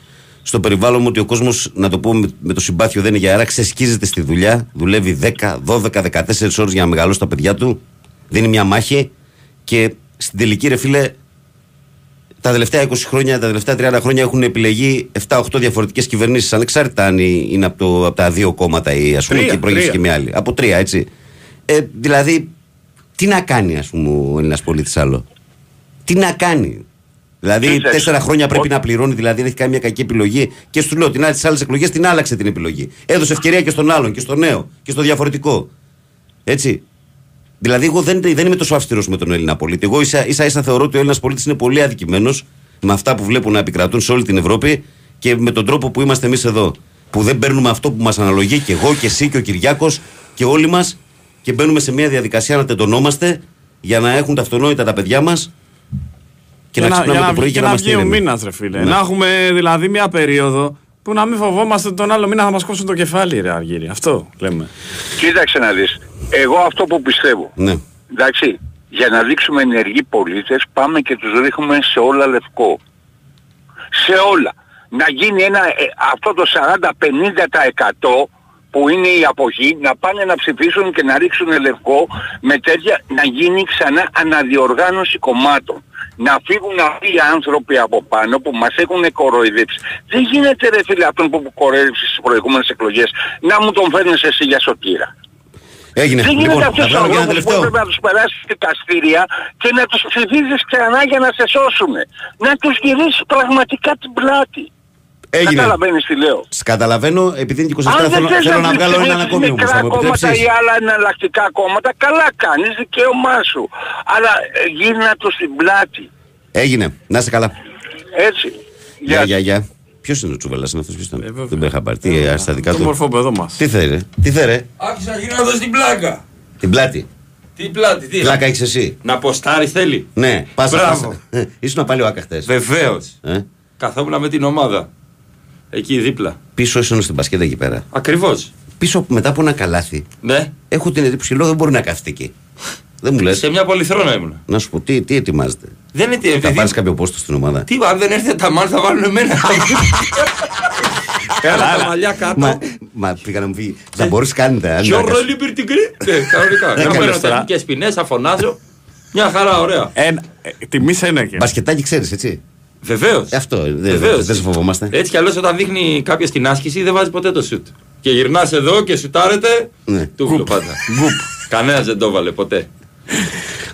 στο περιβάλλον μου ότι ο κόσμος, να το πω με, με το συμπάθειο δεν είναι για άρα, ξεσκίζεται στη δουλειά, δουλεύει 10, 12, 14 ώρες για να μεγαλώσει τα παιδιά του, δίνει μια μάχη και στην τελική, ρε φίλε, τα τελευταία 20 χρόνια, τα τελευταία 30 χρόνια έχουν επιλεγεί 7-8 διαφορετικές κυβερνήσεις, ανεξάρτητα αν είναι από, το, από τα δύο κόμματα ή ας πούμε Τρία, και προηγήσει τρία. και μια άλλη. Από τρία, έτσι. Ε, δηλαδή, τι να κάνει, ας πούμε, ο Έλληνας πολίτης άλλο; Τι να κάνει; Δηλαδή, Κοίταξε. τέσσερα χρόνια πρέπει Ο- να πληρώνει, δηλαδή δεν έχει κάνει μια κακή επιλογή. Και σου λέω, την άλλη τις άλλες εκλογές την άλλαξε την επιλογή. Έδωσε ευκαιρία και στον άλλον και στο νέο και στο διαφορετικό. Έτσι. Δηλαδή, εγώ δεν, δεν είμαι τόσο αυστηρός με τον Έλληνα πολίτη. Εγώ ίσα ίσα, ίσα θεωρώ ότι ο Έλληνας πολίτης είναι πολύ αδικημένος με αυτά που βλέπουν να επικρατούν σε όλη την Ευρώπη και με τον τρόπο που είμαστε εμείς εδώ. Που δεν παίρνουμε αυτό που μας αναλογεί και εγώ και εσύ και ο Κυριάκος και όλοι μας και μπαίνουμε σε μια διαδικασία να τεντωνόμαστε για να έχουν τα αυτονόητα τα παιδιά μας και να για ξυπνάμε για το πρωί βγει- και να να είμαστε βγει ο ήρεμοι. μήνας, ρε φίλε. Ναι. Να έχουμε δηλαδή μια περίοδο που να μην φοβόμαστε ότι τον άλλο μήνα θα μας κόψουν το κεφάλι, ρε Αργύρι. Αυτό λέμε. Κοίταξε να δεις. Εγώ αυτό που πιστεύω. Ναι. Εντάξει, για να δείξουμε ενεργοί πολίτες πάμε και τους ρίχνουμε σε όλα λευκό. Σε όλα. Να γίνει ένα, ε, αυτό το 40-50% που είναι η αποχή να πάνε να ψηφίσουν και να ρίξουν λευκό με τέτοια να γίνει ξανά αναδιοργάνωση κομμάτων. Να φύγουν αυτοί οι άνθρωποι από πάνω που μας έχουν κοροϊδέψει. Δεν γίνεται ρε φίλε αυτόν που κοροϊδέψεις στις προηγούμενες εκλογές να μου τον φέρνεις εσύ για σωτήρα. Έγινε. Δεν γίνεται Λοιπόν, θα αυτός ο βγάλω και ένα άνθρωπος που τελευταίο. έπρεπε να τους περάσει δικαστήρια και να τους ψηφίζεις ξανά για να σε σώσουν. Να τους γυρίσεις πραγματικά την πλάτη. Έγινε. Καταλαβαίνεις τι λέω. Σ' Καταλαβαίνω, επειδή είναι 24 Αν δεν θέλω, θες θέλω να τους βγάλω έναν ψηφίσεις ακόμη όμως. μικρά Θα μου κόμματα επιτρέψεις; ή άλλα εναλλακτικά κόμματα, καλά κάνεις, δικαίωμά σου. Αλλά ε, γύρνα το στην πλάτη. Έγινε. Να είστε καλά. Έτσι. Γεια, γεια, γεια. Ποιος είναι ο Τσούβελα, είναι αυτός ποιος ήταν; Δεν με είχα πάρει. Τι ε, στα δικά Το του. μορφό παιδό μας. Τι θέλει, ρε; τι θέλει, ρε; Άρχισα γύρω να δω στην πλάκα. Την πλάτη. Τι πλάτη, τι; Πλάκα έχεις εσύ. Να ποστάρει θέλει. Ναι, πάσα. Μπράβο. πάσα. Ήσουν πάλι ο Άκα χτες. Βεβαίως. Ε, Καθόμουν με την ομάδα. Εκεί δίπλα. Πίσω ήσουν στην μπασκέτα εκεί πέρα. Ακριβώς. Πίσω μετά από ένα καλάθι. Ναι. Έχω την εντύπωση λέω δεν μπορεί να κάθεται εκεί. Δεν μου λες. Σε μια πολυθρόνα ήμουν. Να σου πω τι, τι ετοιμάζεται; Δεν είναι τι, Θα επειδή- πάρεις κάποιο πόστο στην ομάδα; Τι, αν δεν έρθει τα μάτια θα βάλουν εμένα. Έλα, τα μαλλιά κάτω. Μα, μα πήγα να μου φύγει. Θα μπορούσε κάνετε. αν Ποιο δεν ρόλι πήρε την κρή. Ναι, κανονικά. Να Έκανες παίρνω τώρα. τεχνικές ποινές, θα φωνάζω. Μια χαρά, ωραία. Τιμή ένα και. Μπασκετάκι ξέρεις, έτσι. Βεβαίως. Αυτό δεν Βεβαίως. δεν σε φοβόμαστε. Έτσι κι αλλιώς όταν δείχνει κάποιο την άσκηση δεν βάζει ποτέ το σουτ. Και γυρνάς εδώ και σουτάρετε. Ναι. Τούβλο πάντα. Κανένας δεν το έβαλε ποτέ.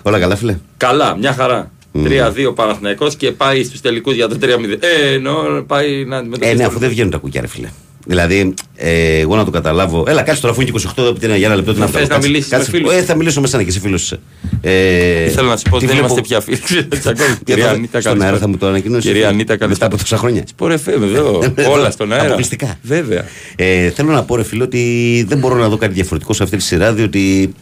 Όλα καλά, φίλε. Καλά, μια χαρά. 3-2 Παναθηναϊκός και πάει στους τελικούς για το 3-0. Ε, εννοώ πάει να Ε, αντιμετωπίσει. ναι, το αφού δεν βγαίνουν τα κουκιά, ρε φίλε. Δηλαδή, ε, εγώ να το καταλάβω. Έλα, κάτσε τώρα αφού είναι 28 εδώ, για ένα λεπτό. τι Να αυτό, θες να κάτσε, μιλήσεις με κάτσε. φίλους. Ε, θα μιλήσω με σένα και εσύ φίλο είσαι. Ε, Θέλω να σου πω ότι τι δεν βλέπω- είμαστε πια φίλοι. Τσακώνει. Για Κυρία το- Ανίτα, στον καλησπέρα. αέρα θα μου το ανακοινώσει. Κυρία Ανίτα, Μετά καλησπέρα. από τόσα χρόνια. Σπορ FM, εδώ. Όλα στον αέρα. Αποκλειστικά. Βέβαια. Ε, θέλω να πω, ρε φίλε, ότι δεν μπορώ να δω κάτι διαφορετικό σε αυτή τη σειρά, διότι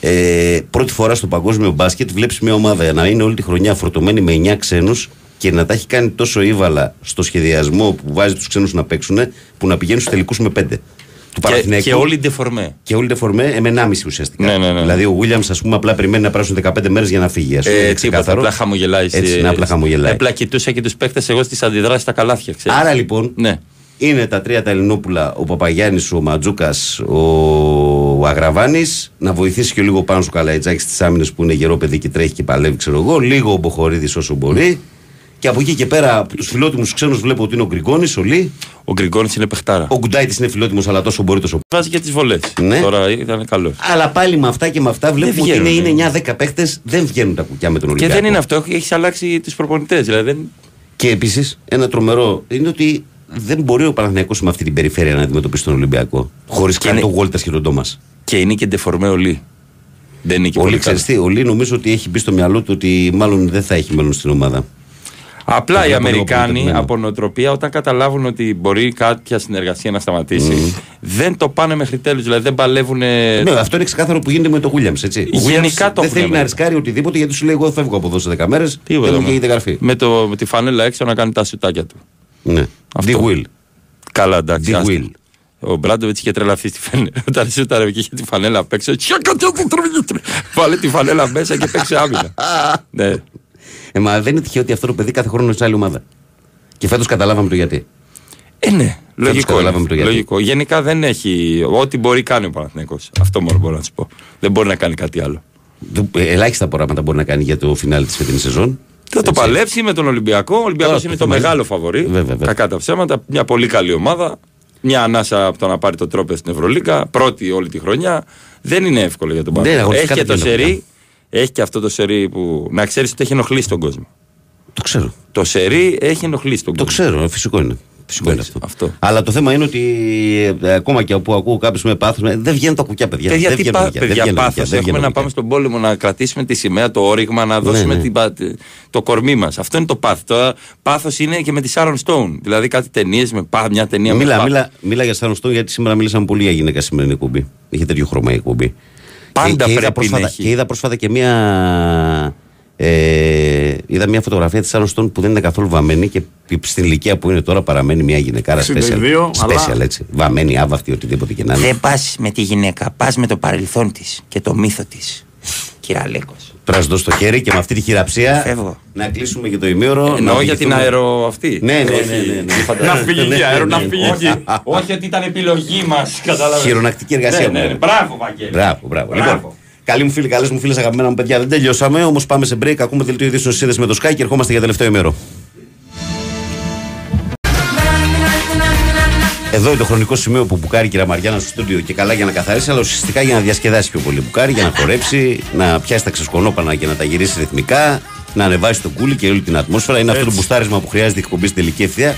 ε, πρώτη φορά στο παγκόσμιο μπάσκετ βλέπεις μια ομάδα να είναι όλη τη χρονιά φορτωμένη με 9 ξένους και να τα έχει κάνει τόσο ύβαλα στο σχεδιασμό που βάζει τους ξένους να παίξουν που να πηγαίνουν στους τελικούς με 5. Του Και, Παναθηναϊκού. και όλοι ντεφορμέ. Και όλοι φορμέ ε, με 1,5 ουσιαστικά. Ναι, ναι, ναι. Δηλαδή ο Βίλιαμ, ας πούμε, απλά περιμένει να περάσουν 15 μέρες για να φύγει. Ας πούμε, Ε, είναι τίποτα, ξεκάθαρο. απλά χαμογελάει. Έτσι, ναι, απλά χαμογελάει. Απλά κοιτούσα και τους παίχτε εγώ στις αντιδράσεις στα καλάθια, ξέρεις. Άρα λοιπόν Ναι. είναι τα τρία τα Ελληνόπουλα, ο Παπαγιάννης, ο Ματζούκας, ο Αγραβάνης. Να βοηθήσει και λίγο πάνω σου καλαϊτζάκι στις άμυνες που είναι γερό παιδί και τρέχει και παλεύει, ξέρω εγώ. Λίγο ο Μποχορίδης όσο μπορεί. Και από εκεί και πέρα, από τους φιλότιμους ξένους βλέπω ότι είναι ο Γκριγκόνης, ο Λί. Ο Γκριγκόνης είναι παιχτάρα. Ο Γκουντάιτη είναι φιλότιμος, αλλά τόσο μπορεί τόσο. Βάζει και τις βολές. Ναι. Τώρα ήταν καλός. Αλλά πάλι με αυτά και με αυτά βλέπουμε ότι βγαίνουν, είναι, ναι. είναι 9-10 παίχτες, δεν βγαίνουν τα κουκιά με τον Και Ολυμπιακό. δεν είναι αυτό, έχεις αλλάξει τους προπονητές. Δηλαδή δεν... Και επίσης ένα τρομερό είναι ότι δεν μπορεί ο Παναθηναϊκός με αυτή την περιφέρεια να αντιμετωπίσει τον Ολυμπιακό. Χωρίς καν είναι- τον Γόλτας και τον Τόμας. Και είναι και ντεφορμέ ο Λί. Δεν είναι και Ο πολύ Λί, ξέρεις τι, ο Λί νομίζω ότι έχει μπει στο μυαλό του ότι μάλλον δεν θα έχει μέλλον στην ομάδα. Απλά Το οι βλέπω λίγο Αμερικάνοι απογοητευμένο. από νοοτροπία όταν καταλάβουν ότι μπορεί κάποια συνεργασία να σταματήσει δεν το πάνε μέχρι τέλους. Δηλαδή δεν παλεύουν. Ναι, αυτό είναι ξεκάθαρο που γίνεται με τον Williams. Έτσι. Ο Γενικά Williams το δεν έχουν θέλει να βέβαια. ρισκάρει οτιδήποτε γιατί σου λέει: Εγώ φεύγω από εδώ σε 10 μέρες. Τίποτα, Δεν μου μα. καίγεται γραφή. Με, το, με τη φανέλα έξω να κάνει τα σουτάκια του. Ναι. The will. Καλά, εντάξει. The άστο. will. Ο Μπράντοβιτς είχε τρελαθεί στη φανέλα. Όταν σούταρε και είχε τη φανέλα απ' έξω. τσιακα, τσιακα, τραβήγε, τραβήγε. Βάλε τη φανέλα μέσα και παίξε άμυνα. ναι. Ε, μα δεν είναι τυχαίο ότι αυτό το παιδί κάθε χρόνο είναι σε άλλη ομάδα. Και φέτος καταλάβαμε το γιατί. Ε, ναι, λογικό. καταλάβαμε είναι. το γιατί. λογικό. Γενικά δεν έχει. Ό,τι μπορεί κάνει ο Παναθηναϊκός. Αυτό μόνο μπορώ να σου πω. Δεν μπορεί να κάνει κάτι άλλο. Το- ε, Ελάχιστα πράγματα μπορεί να κάνει για το φινάλι της φετινής σεζόν. Θα το Έτσι. παλέψει με τον Ολυμπιακό. Ο Ολυμπιακός Τώρα, είναι το το θέμα είναι- μεγάλο φαβορή. Βέβαια, βέβαια. Κακά τα ψέματα. Μια πολύ καλή ομάδα. Μια ανάσα από το να πάρει το τρόπο στην Ευρωλίκα. Πρώτη όλη τη χρονιά. Δεν είναι εύκολο για τον Ναι, Παναθηναϊκό. αγωνιστικά Έχει και δεν το γίνεται σερί. Έχει και αυτό το σερί που. Να ξέρεις ότι έχει ενοχλήσει τον κόσμο. Το ξέρω. Το σερί έχει ενοχλήσει τον Το κόσμο. ξέρω, ε, φυσικό είναι. Φυσικό είναι αυτό. αυτό. Αλλά το θέμα είναι ότι ε, ακόμα και όπου ακούω κάποιους με πάθο, δεν βγαίνουν τα κουκιά, παιδιά. Παιδιά, δεν τι βγαίνουν πά, κουκιά, δεν παιδιά βγαίνουν πάθος. κουκιά, δεν Έχουμε βγαίνουν να κουκιά. πάμε στον πόλεμο να κρατήσουμε τη σημαία, το όριγμα, να δώσουμε ναι. την, πα- το κορμί μας. Αυτό είναι το πάθος. Το πάθος είναι και με τη Sharon Stone. Δηλαδή κάτι ταινίες με πά, μια ταινία με Μίλα, πάθος. μίλα, μίλα για Σάρων Στόν, γιατί σήμερα μιλήσαμε πολύ για γυναίκα σημερινή εκπομπή. Είχε τέτοιο χρώμα η εκπομπή. Πάντα και, και, είδα πρέπει πρόσφατα, να έχει. και είδα πρόσφατα και μία. Ε, είδα μια φωτογραφία της Σάρων Στόν που δεν είναι καθόλου βαμμένη και στην ηλικία που είναι τώρα παραμένει μια γυναικάρα 62, special. αλλά- special έτσι. Βαμμένη, άβαυτη, οτιδήποτε και να είναι. Δεν πας με τη γυναίκα, πας με το παρελθόν της και το μύθο της. Κύριε Αλέκος. Πρέπει να σου δώσω το χέρι και με αυτή τη χειραψία Φεύγω. να κλείσουμε και το ημίωρο. Εννοώ να για την οδηγηθούμε- αερο αυτή. Ναι, ναι, ναι. Όχι. ναι, ναι. Να φύγει Ναι, εκεί, αέρο, ναι, να ναι. φύγει εκεί. Όχι ότι ήταν επιλογή μας. Κατάλαβες. Χειρονακτική εργασία Ναι, μου ναι, λένε. ναι. Μπράβο, Βαγγέλη. Μπράβο, μπράβο. Μπράβο. Λοιπόν, καλοί μου φίλοι, καλές μου φίλες, αγαπημένα μου παιδιά, δεν τελειώσαμε. Όμως πάμε σε break. Ακούμε δελτίο ειδήσεων στη σύνδεση με το Sky και ερχόμαστε για τελευταίο ημέρο. Εδώ είναι το χρονικό σημείο που μπουκάρει η κυρία Μαριάννα στο στούντιο και καλά για να καθαρίσει, αλλά ουσιαστικά για να διασκεδάσει πιο πολύ. Μπουκάρει για να χορέψει, να πιάσει τα ξεσκονόπανα και να τα γυρίσει ρυθμικά, να ανεβάσει τον κούλι και όλη την ατμόσφαιρα. Είναι αυτό το μπουστάρισμα που χρειάζεται η εκπομπή στην τελική ευθεία.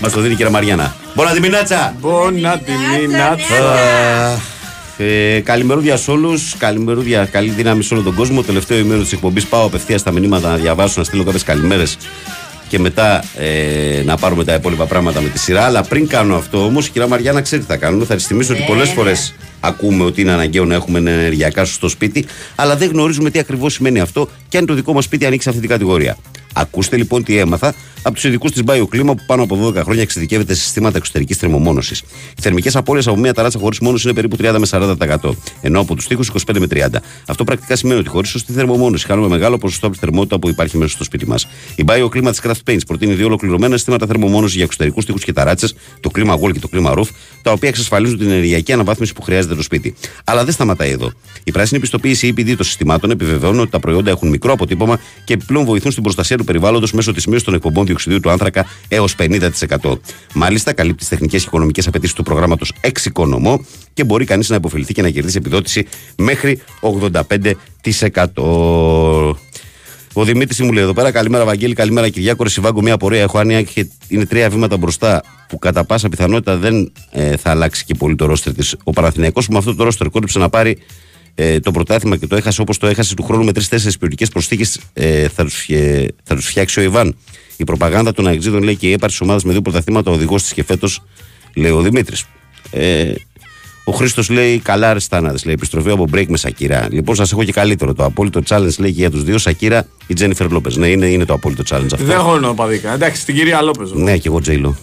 Μας το δίνει η κυρία Μαριάννα. Μπορεί να τη μινάτσα! Μπόνα τη μινάτσα. Ε, καλημερούδια σε όλους. Καλημερούδια, καλή δύναμη σε όλο τον κόσμο. Τελευταίο ημέρο της εκπομπής πάω απευθείας στα μηνύματα να διαβάσω, να στείλω κάποιες καλημέρες και μετά ε, να πάρουμε τα υπόλοιπα πράγματα με τη σειρά. Αλλά πριν κάνω αυτό όμως, η κυρία Μαριάννα ξέρει τι θα κάνουμε. Θα της θυμίσω ότι πολλές φορές ακούμε ότι είναι αναγκαίο να έχουμε ένα ενεργειακά σωστό σπίτι, αλλά δεν γνωρίζουμε τι ακριβώς σημαίνει αυτό και αν το δικό μας σπίτι ανοίξει αυτή την κατηγορία. Ακούστε λοιπόν τι έμαθα από τους ειδικούς της BioClima που πάνω από 12 χρόνια εξειδικεύεται σε συστήματα εξωτερικής θερμομόνωσης. Οι θερμικές απώλειες από μια ταράτσα χωρίς μόνωση είναι περίπου 30 με 40%, ενώ από τους τοίχου 25 με 30. Αυτό πρακτικά σημαίνει ότι χωρίς σωστή θερμομόνωση χάνουμε μεγάλο ποσοστό από τη θερμότητα που υπάρχει μέσα στο σπίτι μας. Η BioClima της Craft Paints προτείνει δύο ολοκληρωμένα συστήματα θερμομόνωσης για εξωτερικούς τοίχου και ταράτσες, το κλίμα Wall και το κλίμα Roof, τα οποία εξασφαλίζουν την ενεργειακή αναβάθμιση που χρειάζεται το σπίτι. Αλλά δεν σταματάει εδώ. Η πράσινη πιστοποίηση EPD των συστημάτων επιβεβαιώνει ότι τα προϊόντα έχουν μικρό αποτύπωμα και επιπλέον βοηθούν στην προστασία του περιβάλλοντος μέσω της μείωσης των εκπομπών διοξιδίου του άνθρακα έως 50%. Μάλιστα, καλύπτει τις τεχνικές και οικονομικές απαιτήσεις του προγράμματος Εξοικονομώ και μπορεί κανείς να υποφεληθεί και να κερδίσει επιδότηση μέχρι 85%. Ο Δημήτρης μου λέει εδώ πέρα: Καλημέρα, Βαγγέλη, καλημέρα, Κυριάκο. Ρεσιβάγκο, μια πορεία. Έχω άνοια και είναι τρία βήματα μπροστά που κατά πάσα πιθανότητα δεν ε, θα αλλάξει και πολύ το ρόστερ της. Ο Παναθηναϊκός που με αυτό το ρόστερ κόντυψε να πάρει ε, το πρωτάθλημα και το έχασε όπως το έχασε του χρόνου με τρει-τέσσερι ποιοτικές προσθήκες, ε, θα τους θα τους φτιάξει ο Ιβάν. Η προπαγάνδα των Αγγλίδων λέει και η έπαρση ομάδας με δύο πρωταθλήματα οδηγός της και φέτος, λέει ο Δημήτρης. Ε, ο Χρήστος λέει καλά αριστάναδε. Λέει επιστροφή από break με Σακύρα. Λοιπόν, σας έχω και καλύτερο. Το απόλυτο challenge λέει και για τους δύο Σακύρα ή Τζένιφερ Λόπες. Ναι, είναι, είναι το απόλυτο challenge αυτό. Δεν έχω νοπαδίκα. Εντάξει, την κυρία Λόπες. Ναι, και εγώ Τζέιλο.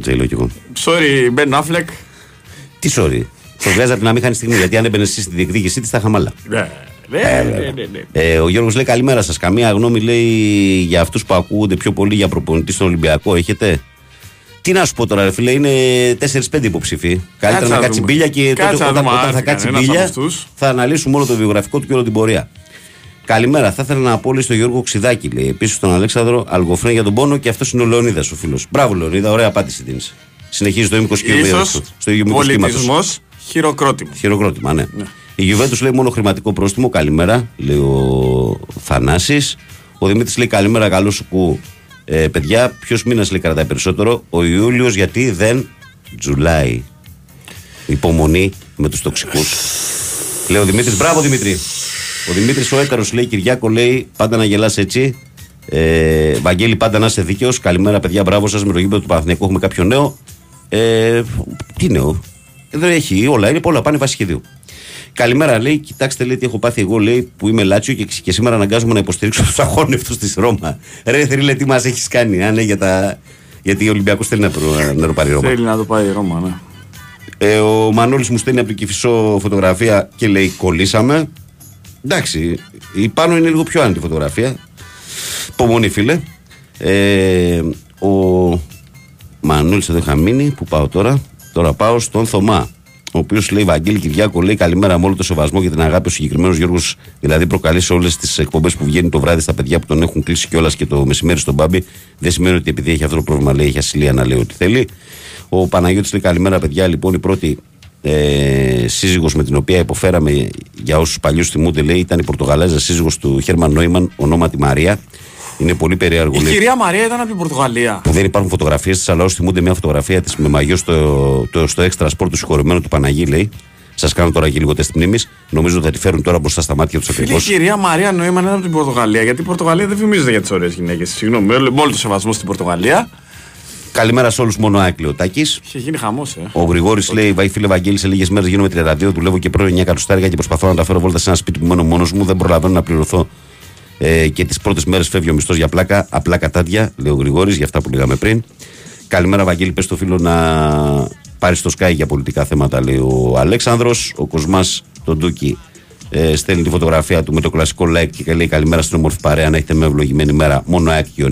Τζέιλο κι εγώ. Sorry, Μπεν Αφλεκ. Τι sorry. Το βγάζατε να μην χάνει στιγμή γιατί αν έμπαινε εσύ στη διεκδίκησή της θα είχα μάλα. Ναι. Ναι, ναι, ναι, ναι. Ε, ο Γιώργος λέει καλημέρα σας. Καμία γνώμη λέει για αυτούς που ακούγονται πιο πολύ για προπονητή στον Ολυμπιακό. Έχετε; Τι να σου πω τώρα, ρε φίλε, είναι 4-5 υποψήφοι. Καλύτερα να κάτσει μπίλια και τότε όταν, όταν θα κάτσει μπίλια θα αναλύσουμε όλο το βιογραφικό του και όλη την πορεία. Καλημέρα. Θα ήθελα να πω λέει στον Γιώργο Ξιδάκη, λέει. Επίσης στον Αλέξανδρο Αλγοφρέ για τον πόνο και αυτός είναι ο Λεωνίδας ο φίλος. Μπράβο, Λεωνίδα, ωραία απάντηση δίνεις. Συνεχίζει το ήμικος και στο ίδιο Πολιτισμός χειροκρότημα. Χειροκρότημα, ναι. ναι. Η Γιουβέντους λέει μόνο χρηματικό πρόστιμο. Καλημέρα, λέει ο Θανάσης. Ο Δημήτρης λέει καλημέρα, καλό σου κου. Ε, παιδιά, ποιος μήνας λέει κρατάει περισσότερο. Ο Ιούλιος γιατί δεν τζουλάει. Υπομονή με τους τοξικούς. Λέει ο Δημήτρης, μπράβο Δημήτρη. Ο Δημήτρης ο Έκαρος λέει Κυριάκο λέει πάντα να γελάς έτσι. Ε, Βαγγέλη, πάντα να είσαι δίκαιος. Καλημέρα, παιδιά, μπράβο σας. Με το γήπεδο του Παναθηναϊκού έχουμε κάποιο νέο. Ε, τι νέο. Δεν έχει όλα, είναι πολλά, πάνε βάσει σχεδίου. Καλημέρα, λέει. Κοιτάξτε, λέει τι έχω πάθει εγώ, λέει, που είμαι λάτσιο και, και σήμερα αναγκάζομαι να υποστηρίξω τους αγώνευτου τη Ρώμα. Ρε, θέλει, τι μας έχεις κάνει, αν για τα... γιατί ο Ολυμπιακός θέλει να το, να το πάρει η Ρώμα. Θέλει να το πάρει η Ρώμα, ναι. Ε, ο Μανώλης μου στέλνει από την Κυφισό φωτογραφία και λέει: Κολλήσαμε. Εντάξει, η πάνω είναι λίγο πιο άνετη φωτογραφία. Υπομονή, φίλε. Ε, ο Μανώλης εδώ είχα μείνει. Πού πάω τώρα. Τώρα πάω στον Θωμά ο οποίος λέει Βαγγέλη Κυριάκο, λέει καλημέρα με όλο το σεβασμό και την αγάπη. Ο συγκεκριμένος Γιώργος δηλαδή προκαλεί σε όλες τις εκπομπές που βγαίνει το βράδυ στα παιδιά που τον έχουν κλείσει κιόλας και το μεσημέρι στον Μπάμπι. Δεν σημαίνει ότι επειδή έχει αυτό το πρόβλημα, λέει, έχει ασυλία να λέει ό,τι θέλει. Ο Παναγιώτης λέει καλημέρα, παιδιά. Λοιπόν, η πρώτη ε, σύζυγος με την οποία υποφέραμε για όσους παλιούς θυμούνται λέει ήταν η Πορτογαλέζα σύζυγος του Χέρμαν Νόημαν ονόματι Μαρία είναι πολύ περίεργο. Η κυρία Μαρία ήταν από την Πορτογαλία. Που δεν υπάρχουν φωτογραφίες της, αλλά όσοι θυμούνται μια φωτογραφία της με μαγειό στο, το, στο έξτρα σπορ του συγχωρημένου του Παναγί, λέει. Σας κάνω τώρα και λίγο τεστ μνήμης. Νομίζω ότι θα τη φέρουν τώρα μπροστά στα μάτια τους ακριβώ. Η κυρία Μαρία Νοήμαν είναι από την Πορτογαλία. Γιατί η Πορτογαλία δεν φημίζεται για τις ωραίες γυναίκες. Συγγνώμη, με όλο το σεβασμό στην Πορτογαλία. Καλημέρα σε όλους, μόνο Άκλειο Τάκης. Είχε γίνει χαμός, ε. Ο Γρηγόρης okay. λέει: Βαϊ φίλε Βαγγέλη, σε λίγες μέρες γίνομαι 32, δουλεύω και πρώην 9 κατοστάρια και προσπαθώ να τα φέρω βόλτα σε ένα σπίτι που μένω μόνος μου. Δεν προλαβαίνω να πληρωθώ ε, και τις πρώτες μέρες φεύγει ο μισθός για πλάκα. Απλά κατάδια, λέει ο Γρηγόρης, για αυτά που λέγαμε πριν. Καλημέρα, Βαγγέλη, πες στο φίλο να πάρεις στο Sky για πολιτικά θέματα, λέει ο Αλέξανδρος. Ο Κοσμάς, τον Ντούκι, ε, στέλνει τη φωτογραφία του με το κλασικό like και λέει καλημέρα στην όμορφη παρέα. Να έχετε με ευλογημένη μέρα. Μόνο ΑΕΚ και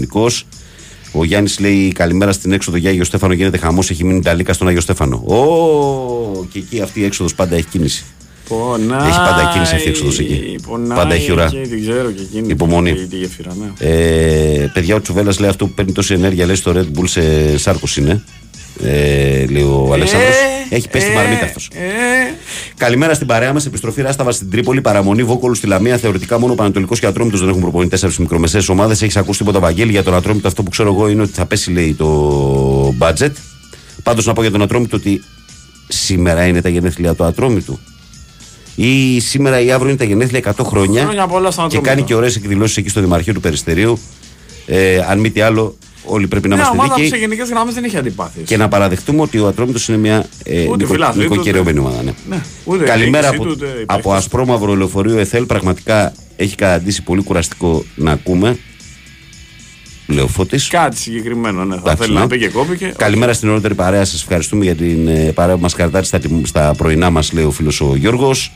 Ο Γιάννης λέει καλημέρα στην έξοδο για Άγιο Στέφανο. Γίνεται χαμός. Έχει μείνει τα λίκα στον Άγιο Στέφανο. Ω, και εκεί αυτή η έξοδος πάντα έχει κίνηση. Πονάει, έχει πάντα κίνηση αυτή η έξοδο εκεί. Πονάει, πάντα έχει ουρά. Και, ξέρω και εκείνη, Υπομονή. Τη, τη γεφύρα, ναι. ε, παιδιά, ο Τσουβέλλα λέει αυτό που παίρνει τόση ενέργεια λέει στο Red Bull σε σάρκος είναι. Ε, λέει ο Αλεξάνδρος Ε, έχει πέσει ε, τη μαρμίτα αυτό. Ε, Καλημέρα στην παρέα μας. Επιστροφή Ράσταβα στην Τρίπολη. Παραμονή Βόκολου στη Λαμία. Θεωρητικά μόνο ο Πανατολικός και Ατρόμητος δεν έχουν προπονεί τέσσερι μικρομεσαίες ομάδες. Έχεις ακούσει τίποτα Βαγγέλη για τον Ατρόμητο; Αυτό που ξέρω εγώ είναι ότι θα πέσει λέει το budget. Πάντως να πω για τον Ατρόμητο ότι σήμερα είναι τα γενέθλια του Ατρόμητου ή σήμερα ή αύριο είναι τα γενέθλια 100 χρόνια. Χρόνια πολλά στον και κάνει και ωραίες εκδηλώσεις εκεί στο Δημαρχείο του Περιστερίου. Ε, αν μη τι άλλο, όλοι πρέπει να ναι, είμαστε δίκαιοι. δίκαιοι. σε γενικές γραμμές δεν έχει αντιπάθειες. Και να παραδεχτούμε ότι ο Ατρόμητος είναι μια ε, Ούτε νοικο, φιλάθλοι, ούτε- νοικοκυρεωμένη ομάδα. Ναι. Ναι, ούτε Καλημέρα διοίκηση, από, ούτε υπέρ. από ασπρόμαυρο λεωφορείο ΕΘΕΛ. Πραγματικά έχει καταντήσει πολύ κουραστικό να ακούμε. Λεωφώτης. Κάτι συγκεκριμένο, ναι. Θα Εντάξει, θέλει ναι. να πει και κόπηκε. Καλημέρα στην ωραίτερη παρέα. Σας ευχαριστούμε για την ε, παρέα που μας κρατάτε στα, στα πρωινά μας, λέει ο φίλος ο Γιώργος.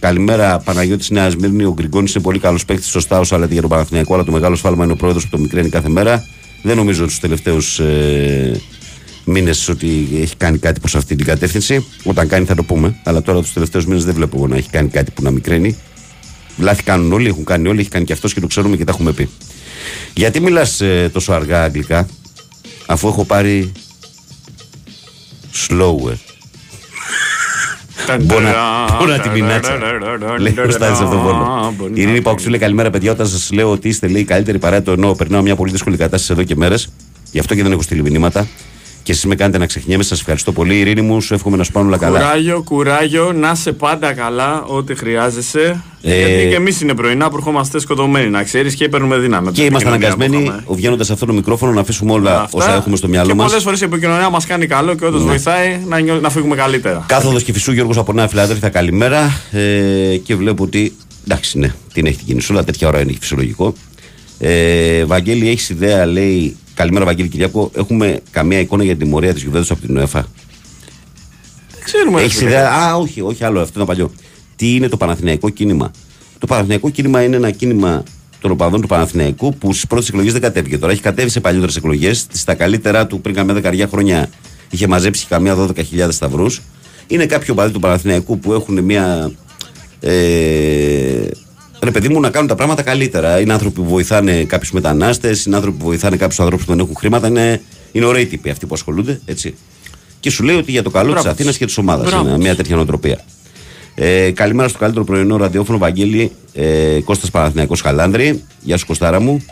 Καλημέρα, Παναγιώτης Νέας Μύρνη. Ο Γκριγκόνης είναι πολύ καλός παίκτης στο Στάο, αλλά για τον Παναθηναϊκό. Αλλά το μεγάλο σφάλμα είναι ο πρόεδρος που το μικραίνει κάθε μέρα. Δεν νομίζω τους τελευταίους ε, μήνες ότι έχει κάνει κάτι προς αυτή την κατεύθυνση. Όταν κάνει θα το πούμε. Αλλά τώρα τους τελευταίους μήνες δεν βλέπω εγώ να έχει κάνει κάτι που να μικραίνει. Λάθη κάνουν όλοι, έχουν κάνει όλοι, έχει κάνει και αυτός και το ξέρουμε και τα έχουμε πει. Γιατί μιλάς τόσο αργά αγγλικά, αφού έχω πάρει slower; Μπονα- Μπονα τη μινάτσα. Λέει ο Στάδης από τον Βόλο. Η Ειρήνη Παοξού λέει καλημέρα παιδιά. Όταν σας λέω ότι είστε λέει η καλύτερη παρέα το εννοώ. Περνάω μια πολύ δύσκολη κατάσταση εδώ και μέρες. Γι' αυτό και δεν έχω στείλει μηνύματα. Και εσείς με κάνετε να ξεχνιέμαι. Σας ευχαριστώ πολύ. Η Ειρήνη μου, σου εύχομαι να σου πάνε όλα καλά. Κουράγιο, κουράγιο, να είσαι πάντα καλά, ό,τι χρειάζεσαι. Ε, Γιατί και εμείς είναι πρωινά που ερχόμαστε σκοτωμένοι, να ξέρεις και παίρνουμε δύναμη. Και είμαστε αναγκασμένοι, βγαίνοντας αυτό το μικρόφωνο, να αφήσουμε όλα όσα έχουμε στο μυαλό Και μας. πολλές φορές η επικοινωνία μας κάνει καλό και όντως Ναι. βοηθάει να, νιώ- να φύγουμε καλύτερα. Κάθοδος και φυσού Γιώργος από Νέα Φιλαδέλφια, καλημέρα. Ε, και βλέπω ότι. Εντάξει, ναι, την έχει την κίνηση όλα. Τέτοια ώρα είναι φυσιολογικό. Ε, Βαγγέλη, έχεις ιδέα, λέει. Καλημέρα, Βαγγέλη Κυριακό. Έχουμε καμία εικόνα για την τιμωρία της Γιουβέντους από την ΟΕΦΑ. Δεν ξέρουμε. Έχεις ρε φίλε. ιδέα; Α, όχι, όχι άλλο, αυτό είναι παλιό. Τι είναι το Παναθηναϊκό κίνημα; Το Παναθηναϊκό κίνημα είναι ένα κίνημα των οπαδών του Παναθηναϊκού που στις πρώτες εκλογές δεν κατέβηκε. Τώρα έχει κατέβει σε παλιότερες εκλογές. Στα καλύτερά του πριν καμιά δεκαριά χρόνια είχε μαζέψει καμιά 12.000 σταυρούς. Είναι κάποιοι οπαδοί του Παναθηναϊκού που έχουν μια. Ε, ρε παιδί μου, να κάνουν τα πράγματα καλύτερα. Είναι άνθρωποι που βοηθάνε κάποιους μετανάστες, είναι άνθρωποι που βοηθάνε κάποιους ανθρώπους που δεν έχουν χρήματα. Είναι, είναι ωραίοι τύποι αυτοί που ασχολούνται. Έτσι. Και σου λέει ότι για το καλό της Μπράβο Αθήνας και της ομάδας Μπράβο είναι μια τέτοια νοοτροπία. Ε, καλημέρα στο καλύτερο πρωινό ραδιόφωνο Βαγγέλη ε, Κώστας Παναθηναϊκός Χαλάνδρη. Γεια σου Κωστάρα μου.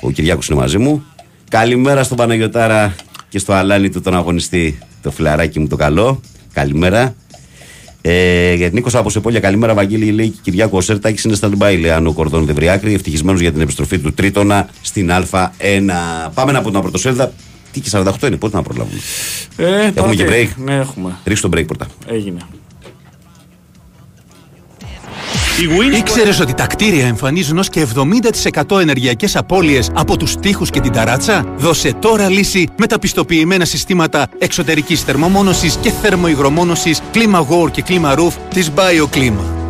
Ο Κυριάκος είναι μαζί μου. Καλημέρα στον Παναγιωτάρα και στο Αλάνι του τον αγωνιστή, το φιλαράκι μου το καλό. Καλημέρα. Ε, για την Νίκος από Σεπόλια, καλημέρα Βαγγέλη. Λέει και Κυριάκο Σέρτακη είναι στα Ντουμπάι, λέει αν ο Κορδόν δεν βρει άκρη. Ευτυχισμένος για την επιστροφή του Τρίτονα στην Α1. Πάμε να πω την πρωτοσέλιδα. Τι και 48 είναι, πότε να προλάβουμε; Ε, τώρα Έχουμε και τι- break; Ναι, έχουμε. Ρίξτε το break πρώτα. Έγινε. Ήξερες ότι τα κτίρια εμφανίζουν ως και 70% ενεργειακές απώλειες από τους τοίχους και την ταράτσα; Δώσε τώρα λύση με τα πιστοποιημένα συστήματα εξωτερικής θερμομόνωσης και θερμοϊγρομόνωσης κλίμα War και κλίμα Roof της BioClima.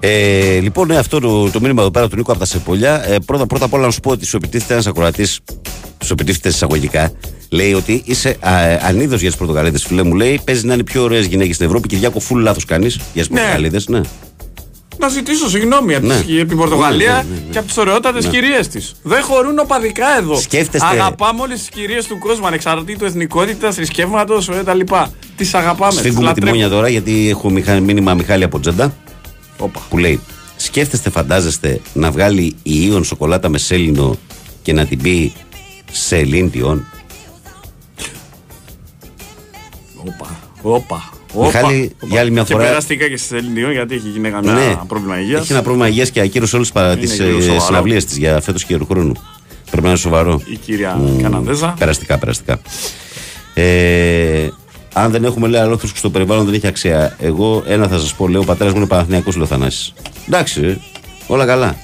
Ε, λοιπόν, ναι, αυτό το, το μήνυμα εδώ πέρα του Νίκο από τα Σεπολιά. Ε, πρώτα, πρώτα απ' όλα να σου πω ότι σου επιτίθεται ένας ακροατής, σου επιτίθεται εισαγωγικά. Λέει ότι είσαι ανίδος για τις Πορτογαλίδες, φίλε μου. Λέει παίζει να είναι οι πιο ωραίες γυναίκες στην Ευρώπη. Κυριάκο, φουλ λάθος κάνεις για τις Ναι. Πορτογαλίδες. Ναι. Να ζητήσω συγγνώμη από, Ναι. τις- από την Πορτογαλία Ναι, ναι, ναι, ναι. και από τις ωραιότατες Ναι. κυρίες της. Δεν χωρούν οπαδικά εδώ. Σκέφτεστε- Αγαπάμε όλες τις κυρίες του κόσμου, ανεξαρτήτως εθνικότητας, θρησκεύματος κτλ. Τις αγαπάμε. τις Σφίγγουμε τη λατρεύουμε. μόνια τώρα γιατί έχω μηχα- μήνυμα Μιχάλη από Τζέντα. Όπα. Που λέει: Σκέφτεστε, φαντάζεστε να βγάλει η Ιον σοκολάτα με σέλινο και να την πει σε Ελίντιον. Όπα. Όπα. Μιχάλη, όπα. για άλλη μια και φορά- περάστηκα και στη Ελληνιό γιατί έχει γίνει κανένα Ναι. πρόβλημα υγείας. Έχει ένα πρόβλημα υγείας και ακύρωσε όλες Είναι τις λίγο σοβαρό. συναυλίες της για φέτος και του χρόνου. Πρέπει να είναι σοβαρό. Η κυρία Μμμ. Καναδέζα. Περαστικά, περαστικά. Ε, αν δεν έχουμε λέει αλόθρου στο περιβάλλον δεν έχει αξία. Εγώ ένα θα σας πω, λέω ο πατέρας μου είναι Παναθυνιακό Λοθανάση. Εντάξει, ε, όλα καλά.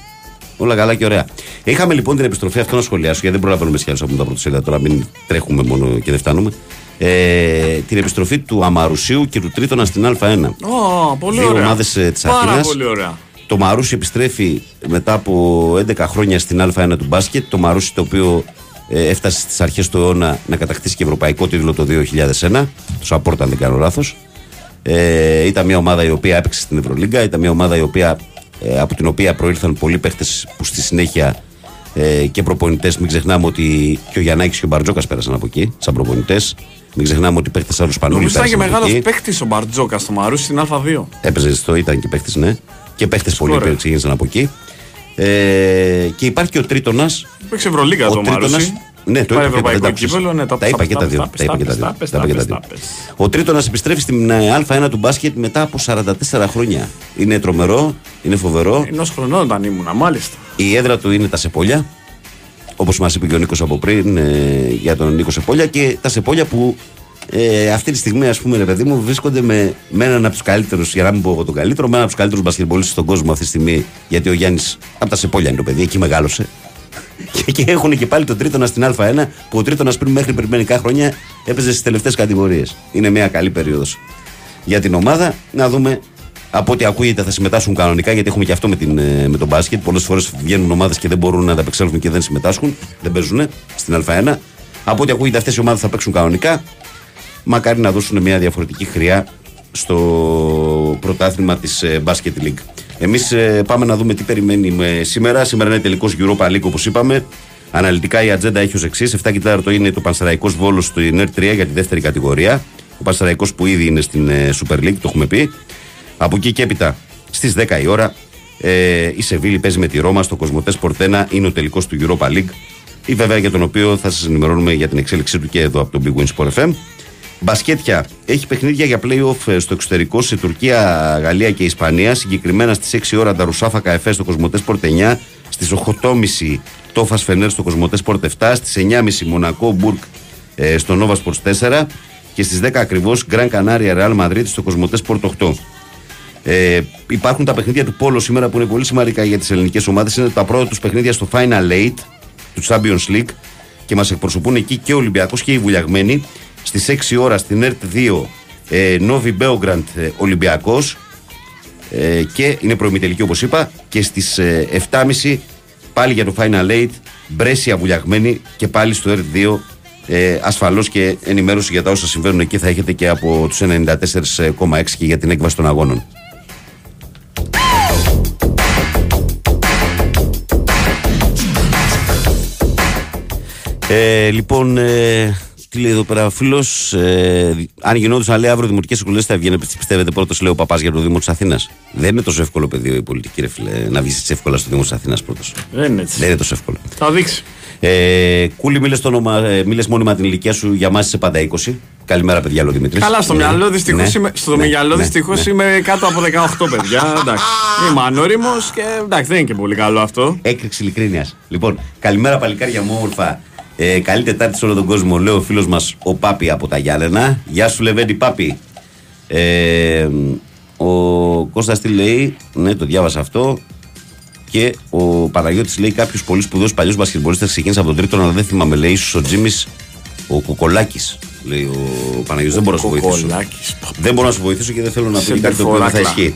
Όλα καλά και ωραία. Είχαμε λοιπόν την επιστροφή αυτό να σχολιάσω, γιατί δεν προλαβαίνουμε σχέδια από τα πρωτοσέλιδα τώρα, μην τρέχουμε μόνο και δεν φτάνουμε. Ε, την επιστροφή του Αμαρουσίου και του Τρίτονα στην Α1. Ω, πολύ Δύο ωραία. ομάδες της Πάρα Αθήνας. πολύ ωραία. Το Μαρούσι επιστρέφει μετά από 11 χρόνια στην Α1 του μπάσκετ. Το Μαρούσι το οποίο ε, έφτασε στις αρχές του αιώνα να κατακτήσει και ευρωπαϊκό τίτλο το 2001. Το Σαπόρτα, αν δεν κάνω λάθος. Ε, ήταν μια ομάδα η οποία έπαιξε στην Ευρωλίγκα. Ήταν μια ομάδα η οποία, ε, από την οποία προήλθαν πολλοί παίχτε που στη συνέχεια ε, και προπονητές. Μην ξεχνάμε ότι και ο Γιαννάκης και ο Μπαρτζόκας πέρασαν από εκεί, σαν προπονητές. Μην ξεχνάμε ότι παίχτε σαν ο Σπανούλη Νομίζω ήταν και πέρασαν από μεγάλος εκεί. παίκτης ο Μπαρτζόκας στο Μαρούσι στην Α2. Έπαιζε στο, ήταν και παίχτη, ναι. Και παίχτε πολύ Ωραία. που ξεκίνησαν από εκεί. Ε, και υπάρχει και ο Τρίτονα. Παίξε Ευρωλίγκα το Μαρούσι. Ναι, το Πάει είπα και τα- ευρωπαϊκό δεν τα άκουσες. κύπελο, ναι, τα Τα είπα και τα δύο. πες, Τα είπα και τα πες, δύο. τα πες, Τα είπα και τα τα πες, δύο. τα πες. Ο Τρίτονα επιστρέφει στην ε, Α1 του μπάσκετ μετά από 44 χρόνια. Είναι τρομερό, είναι φοβερό. Ενός χρονών όταν ήμουνα, μάλιστα. Η έδρα του είναι τα Σεπόλια. Όπως μας είπε και ο Νίκος από πριν ε, για τον Νίκο Σεπόλια. Και τα Σεπόλια που ε, αυτή τη στιγμή, ας πούμε, ρε παιδί μου, βρίσκονται με, με έναν από τους καλύτερους, για να μην πω εγώ τον καλύτερο, με έναν από τους καλύτερους μπασκετμπολίστες στον κόσμο αυτή τη στιγμή. Γιατί ο Γιάννης από τα Σεπόλια είναι το παιδί, εκεί μεγάλωσε. και, και έχουν και πάλι τον Τρίτονα στην Α1, που ο Τρίτονας πριν μέχρι πριν μερικά χρόνια έπαιζε στις τελευταίες κατηγορίες. Είναι μια καλή περίοδος για την ομάδα. Να δούμε Από ό,τι ακούγεται θα συμμετάσχουν κανονικά γιατί έχουμε και αυτό με, την, ε, με τον μπάσκετ. Πολλές φορές βγαίνουν ομάδες και δεν μπορούν να ανταπεξέλθουν και δεν συμμετάσχουν. Δεν παίζουν στην Α1. Από ό,τι ακούγεται αυτές οι ομάδες θα παίξουν κανονικά. Μακάρι να δώσουν μια διαφορετική χρειά στο πρωτάθλημα της Basket League. Εμείς πάμε να δούμε τι περιμένει ε, σήμερα. Σήμερα είναι τελικός Europa League όπως είπαμε. Αναλυτικά η ατζέντα έχει ως εξής. 7 κοιτάρτο είναι το Πανσεραϊκό Βόλος στο ΝΕΡ 3 για τη δεύτερη κατηγορία. Ο Πανσεραϊκό που ήδη είναι στην ε, Super League, το έχουμε πει. Από εκεί και έπειτα στις 10 η ώρα ε, η Σεβίλη παίζει με τη Ρώμα στο Κοσμοτές Πορτένα. Είναι ο τελικός του Europa League. Ή βέβαια για τον οποίο θα σας ενημερώνουμε για την εξέλιξή του και εδώ από το Big Win Sport FM. Μπασκέτια έχει παιχνίδια για playoff ε, στο εξωτερικό σε Τουρκία, Γαλλία και Ισπανία. Συγκεκριμένα στις 6 ώρα Νταρουσάφα Καφέ στο Κοσμοτές Sport 9. Στις 8.30 Τόφας Φενέρ στο Κοσμοτές Sport 7. Στις 9.30 Μονακό Μπουρκ ε, στο Nova Sports 4. Και στις 10 ακριβώς Γκραν Κανάρια Real Madrid στο Κοσμοτές Sport 8. Ε, υπάρχουν τα παιχνίδια του Πόλο σήμερα που είναι πολύ σημαντικά για τις ελληνικές ομάδες. Είναι τα πρώτα τους παιχνίδια στο Final Eight του Champions League και μας εκπροσωπούν εκεί και ο Ολυμπιακός και οι Βουλιαγμένοι. Στις 6 ώρα στην ΕΡΤ 2 ε, Νόβι Μπέογκραντ ε, Ολυμπιακός ε, και είναι προημιτελική όπως είπα. Και στις ε, 7.30 πάλι για το Final Eight Μπρέσια Βουλιαγμένη και πάλι στο ΕΡΤ 2 ε, ασφαλώς και ενημέρωση για τα όσα συμβαίνουν εκεί θα έχετε και από τους 94,6 και για την έκβαση των αγώνων. Ε, λοιπόν, ε, τι λέει εδώ πέρα ο φίλος. Ε, αν γινόντουσαν λέει αύριο δημοτικές εκλογές, θα έβγαινε, πιστεύετε πρώτος, λέει ο παπάς για το Δήμο της Αθήνας. Δεν είναι τόσο εύκολο πεδίο η πολιτική, ρε φίλε, να βγεις έτσι εύκολα στο Δήμο της Αθήνας πρώτος. Δεν είναι έτσι. Δεν είναι τόσο εύκολο. Θα δείξει. Ε, κούλι, μίλες ε, μίλες μόνιμα την ηλικία σου, για μας είσαι πάντα 20. Καλημέρα, παιδιά, λέω Δημήτρης. Καλά, στο Ναι. μυαλό δυστυχώς Ναι. είμαι, στο Ναι. μυαλό Ναι. δυστυχώς Ναι. είμαι κάτω από 18 παιδιά. εντάξει. Είμαι ανώριμος και εντάξει, δεν είναι και πολύ καλό αυτό. Έκρηξη ειλικρίνειας. Λοιπόν, καλημέρα παλικάρια μου, όμορφα. Ε, καλή Τετάρτη σε όλο τον κόσμο, λέει ο φίλος μας ο Πάπη από τα Γιάννενα. Γεια σου, Λεβέντη Πάπη. Ε, ο Κώστας τι λέει, ναι, το διάβασα αυτό. Και ο Παναγιώτης λέει: Κάποιος πολύ σπουδαίος παλιός μπασκετμπολίστας ξεκίνησε από τον τρίτο, αλλά δεν θυμάμαι, λέει, ίσως ο Τζίμις ο Κοκολάκη. Λέει ο Παναγιώτης δεν μπορώ να σου βοηθήσω. Κοκολάκης. Δεν μπορώ να σου βοηθήσω και δεν θέλω να πει Σε κάτι το οποίο δεν θα τεφοράκλα. ισχύει.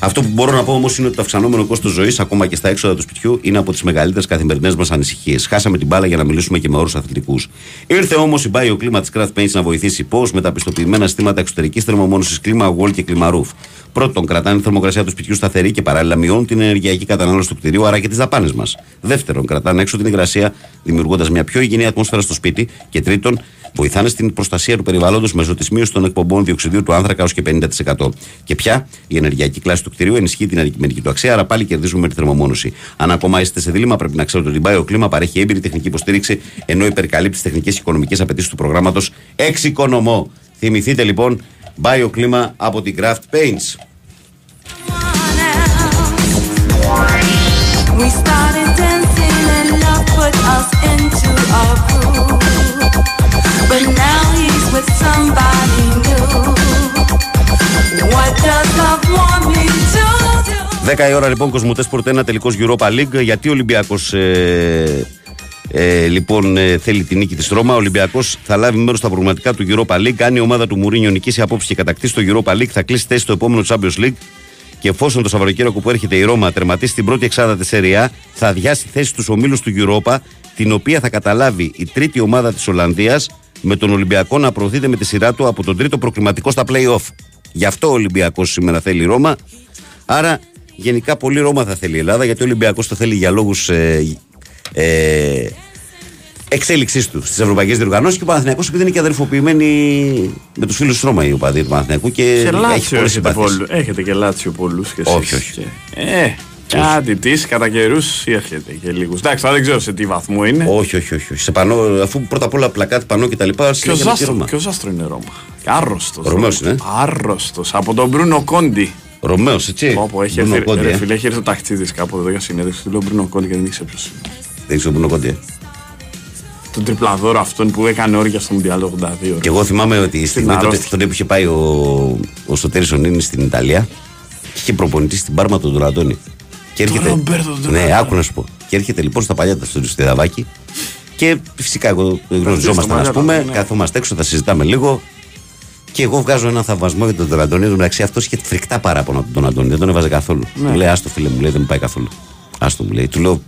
Αυτό που μπορώ να πω όμως είναι ότι το αυξανόμενο κόστος ζωής, ακόμα και στα έξοδα του σπιτιού, είναι από τις μεγαλύτερες καθημερινές μας ανησυχίες. Χάσαμε την μπάλα για να μιλήσουμε και με όρους αθλητικούς. Ήρθε όμως η Bio Κλίμα της Craft Paints να βοηθήσει πώς με τα πιστοποιημένα συστήματα εξωτερικής θερμομόνωσης κλίμα, wall και κλίμα roof. Πρώτον, κρατάνε τη θερμοκρασία του σπιτιού σταθερή και παράλληλα μειώνουν την ενεργειακή κατανάλωση του κτηρίου, άρα και τις δαπάνες μας. Δεύτερον, κρατάνε έξω την υγρασία, δημιουργώντας μια πιο υγιεινή ατμόσφαιρα στο σπίτι. Και τρίτον, βοηθάνε στην προστασία του περιβάλλοντος μέσω της μείωσης των εκπομπών διοξιδίου του άνθρακα ω και 50%. Και πια η ενεργειακή κλάση του κτηρίου ενισχύει την αντικειμενική του αξία, άρα πάλι κερδίζουμε με τη θερμομόνωση. Αν ακόμα είστε σε δίλημα, πρέπει να ξέρετε ότι η Bioklima παρέχει έμπειρη τεχνική υποστήριξη, ενώ υπερκαλύπτει τις τεχνικές και οικονομικές απαιτήσεις του προγράμματος Εξοικονομώ. Θυμηθείτε λοιπόν Bioklima από την Craft Paints. We started dancing and love put us into a groove. But now he's with somebody new. What does love want me to do? 10 η ώρα λοιπόν Κοσμοτές Sport 1 τελικός Europa League. Γιατί ο Ολυμπιακός ε, ε, λοιπόν ε, θέλει τη νίκη της Ρώμα. Ο Ολυμπιακός θα λάβει μέρος στα προγραμματικά του Europa League. Αν η ομάδα του Μουρίνιο νικήσει απόψη και κατακτήσει το Europa League, θα κλείσει θέση στο επόμενο Champions League. Και εφόσον το Σαββατοκύριακο που έρχεται η Ρώμα τερματίσει την πρώτη εξάδα τη Σεριά, θα αδειάσει θέση στους ομίλους του Europa, την οποία θα καταλάβει η τρίτη ομάδα της Ολλανδίας, με τον Ολυμπιακό να προωθείται με τη σειρά του από τον τρίτο προκριματικό στα play-off. Γι' αυτό ο Ολυμπιακός σήμερα θέλει η Ρώμα. Άρα γενικά πολύ Ρώμα θα θέλει η Ελλάδα, γιατί ο Ολυμπιακός το θέλει για λόγους ε, ε, εξέλιξής του στις ευρωπαϊκές διοργανώσεις και ο Παναθηναϊκός επειδή είναι και αδερφοποιημένοι με τους φίλους του Ρώμα οι οπαδοί του Παναθηναϊκού και, Και έχει Λάτσιο πολλές έχετε, συμπαθίε. πολλού- έχετε και Λάτσιο πολλούς και εσείς. Όχι, όχι. Ε, κάτι τη κατά καιρούς έρχεται και λίγους. Εντάξει, τώρα δεν ξέρω σε τι βαθμό είναι. Όχι, όχι, όχι. όχι. Σε πανό, αφού πρώτα απ' όλα πλακάτι, πανό και τα λοιπά. Ποιο συνέχεια με τη άστρο, Ρώμα. ποιος άστρο είναι Ρώμα. Άρρωστος. Ρωμαίος είναι. Άρρωστος. Από τον Μπρούνο Κόντι. Ρωμαίος, έτσι. Όπω έχει Μπρούνο έρθει, Κόντι, ρε ε. φίλε, έχει έρθει ο ταξίδι κάπου εδώ για συνέντευξη. Του λέω Μπρούνο Κόντι και δεν ήξερε ποιος είναι. Δεν ξέρω Μπρούνο Κόντι. ε. Τον τριπλαδόρο αυτόν που έκανε όρια στο Μουντιάλ 82. ρε. Και εγώ θυμάμαι ότι στη στιγμή τότε, αρρώστια. τότε που είχε πάει ο, ο Σωτήρης Ονίνης στην Ιταλία και είχε προπονητή στην Πάρμα τον Ντονατόνι. Και έρχεται. Ρομπέρτο τον ναι, Ντονατόνι. άκου να σου πω. Και έρχεται λοιπόν στα παλιά τα στο Στεδαβάκι και φυσικά εγώ γνωριζόμασταν, ας μάγια πούμε. του, ναι. Καθόμαστε έξω, θα συζητάμε λίγο. Και εγώ βγάζω ένα θαυμασμό για τον Αντώνη. Εν τω μεταξύ αυτός είχε φρικτά παράπονα από τον Αντώνη. Δεν τον έβαζε καθόλου. Ναι. Μου λέει, Άστο φίλε μου, λέει, δεν μου πάει καθόλου. Άστο μου λέει. Του λέω,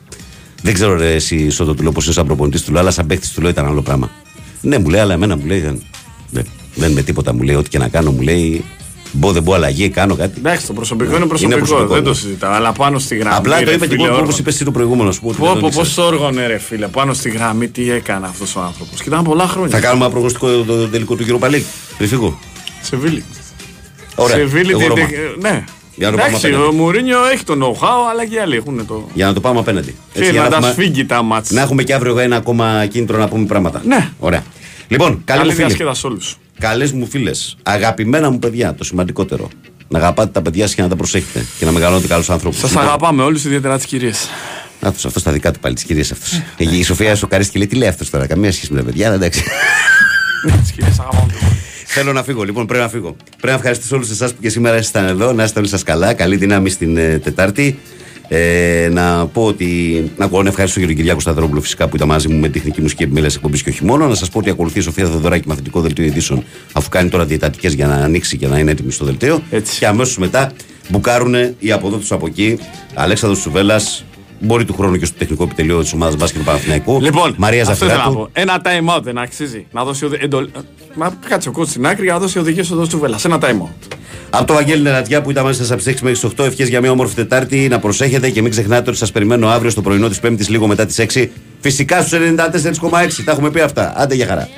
Δεν ξέρω ρε, εσύ Σότο, του λέω πώ είσαι σαν προπονητής. Του λέω, αλλά σαν παίχτη του λέω ήταν άλλο πράγμα. Ναι, μου λέει, αλλά εμένα μου λέει, δεν, δεν, δεν με τίποτα. Μου λέει, ό,τι και να κάνω, μου λέει, Μπω, δεν μπω αλλαγή, κάνω κάτι. Εντάξει, το προσωπικό Ναι, είναι προσωπικό, προσωπικό, δεν το ναι. συζητάω. Αλλά πάνω στη γραμμή. Απλά το ρε είπε και φίλε, όπως όργανο. είπες εσύ το προηγούμενο. να Σου πω, ότι Πω, δεν το πω, ήξερες. πώς όργωνε ρε φίλε, πάνω στη γραμμή τι έκανε αυτός ο άνθρωπος. Και ήταν πολλά χρόνια. Θα κάνουμε ένα προγνωστικό το, το τελικό του Europa League. Πριν φύγω. Σε Βίλη. Ωραία. Σε Βίλη, Εγώ τι- Ρώμα. τι- ναι. Για να το πάμε Εντάξει, απέναντι. ο Μουρίνιο έχει το know-how, αλλά και οι άλλοι έχουν το. Για να το πάμε απέναντι. Και για να τα έχουμε- σφίγγει τα μάτς. Να έχουμε και αύριο ένα ακόμα κίνητρο να πούμε πράγματα. Ναι. Ωραία. Λοιπόν, καλή, Καλή μου φίλη. διασκέδαση σε όλους. Καλές μου φίλες. Αγαπημένα μου παιδιά, το σημαντικότερο. Να αγαπάτε τα παιδιά σας και να τα προσέχετε. Και να μεγαλώνετε καλούς άνθρωπου. Σας αγαπάμε όλους, ιδιαίτερα τις κυρίες. Αυτό αυτός στα δικά του πάλι, τις κυρίες αυτό. η Σοφία σοκαρίστηκε και λέει: Τι λέει αυτός τώρα, καμία σχέση με τα παιδιά, αλλά εντάξει. Τις κυρίες αγαπάμε. Θέλω να φύγω, λοιπόν, πρέπει να φύγω. Πρέπει να ευχαριστήσω όλους εσάς που και σήμερα ήσασταν εδώ. Να είστε όλοι σας καλά. Καλή δύναμη στην ε, Τετάρτη. Ε, να πω ότι. Να πω να ευχαριστήσω τον κύριο Κυριάκο Σταδρόπουλο φυσικά που ήταν μαζί μου με τεχνική μουσική επιμέλειας εκπομπής και όχι μόνο. Να σας πω ότι ακολουθεί η Σοφία Θεοδωράκη μαθητικό δελτίο ειδήσεων αφού κάνει τώρα διαιτατικέ για να ανοίξει και να είναι έτοιμη στο δελτίο. Και αμέσως μετά μπουκάρουν οι από εδώ του από εκεί. Αλέξανδρος Σουβέλλα. Μπορεί του χρόνου και στο τεχνικό επιτελείο της ομάδας μπάσκετ του Παναθηναϊκού. Λοιπόν, Μαρία αυτό ήθελα να Ζαφυράτου. πω. Ένα time out δεν αξίζει. Να δώσει οδη... εντολ... Μα κάτσε ο κότσου στην άκρη για να δώσει οδηγίες στο του Βέλλα. Ένα time out. Από το Βαγγέλη Νερατιά που ήταν μέσα σα από τι 6 μέχρι τις 8, ευχές για μια όμορφη Τετάρτη. Να προσέχετε και μην ξεχνάτε ότι σας περιμένω αύριο στο πρωινό της Πέμπτης, λίγο μετά τις 6. Φυσικά στους 94,6. Τα έχουμε πει αυτά. Άντε για χαρά.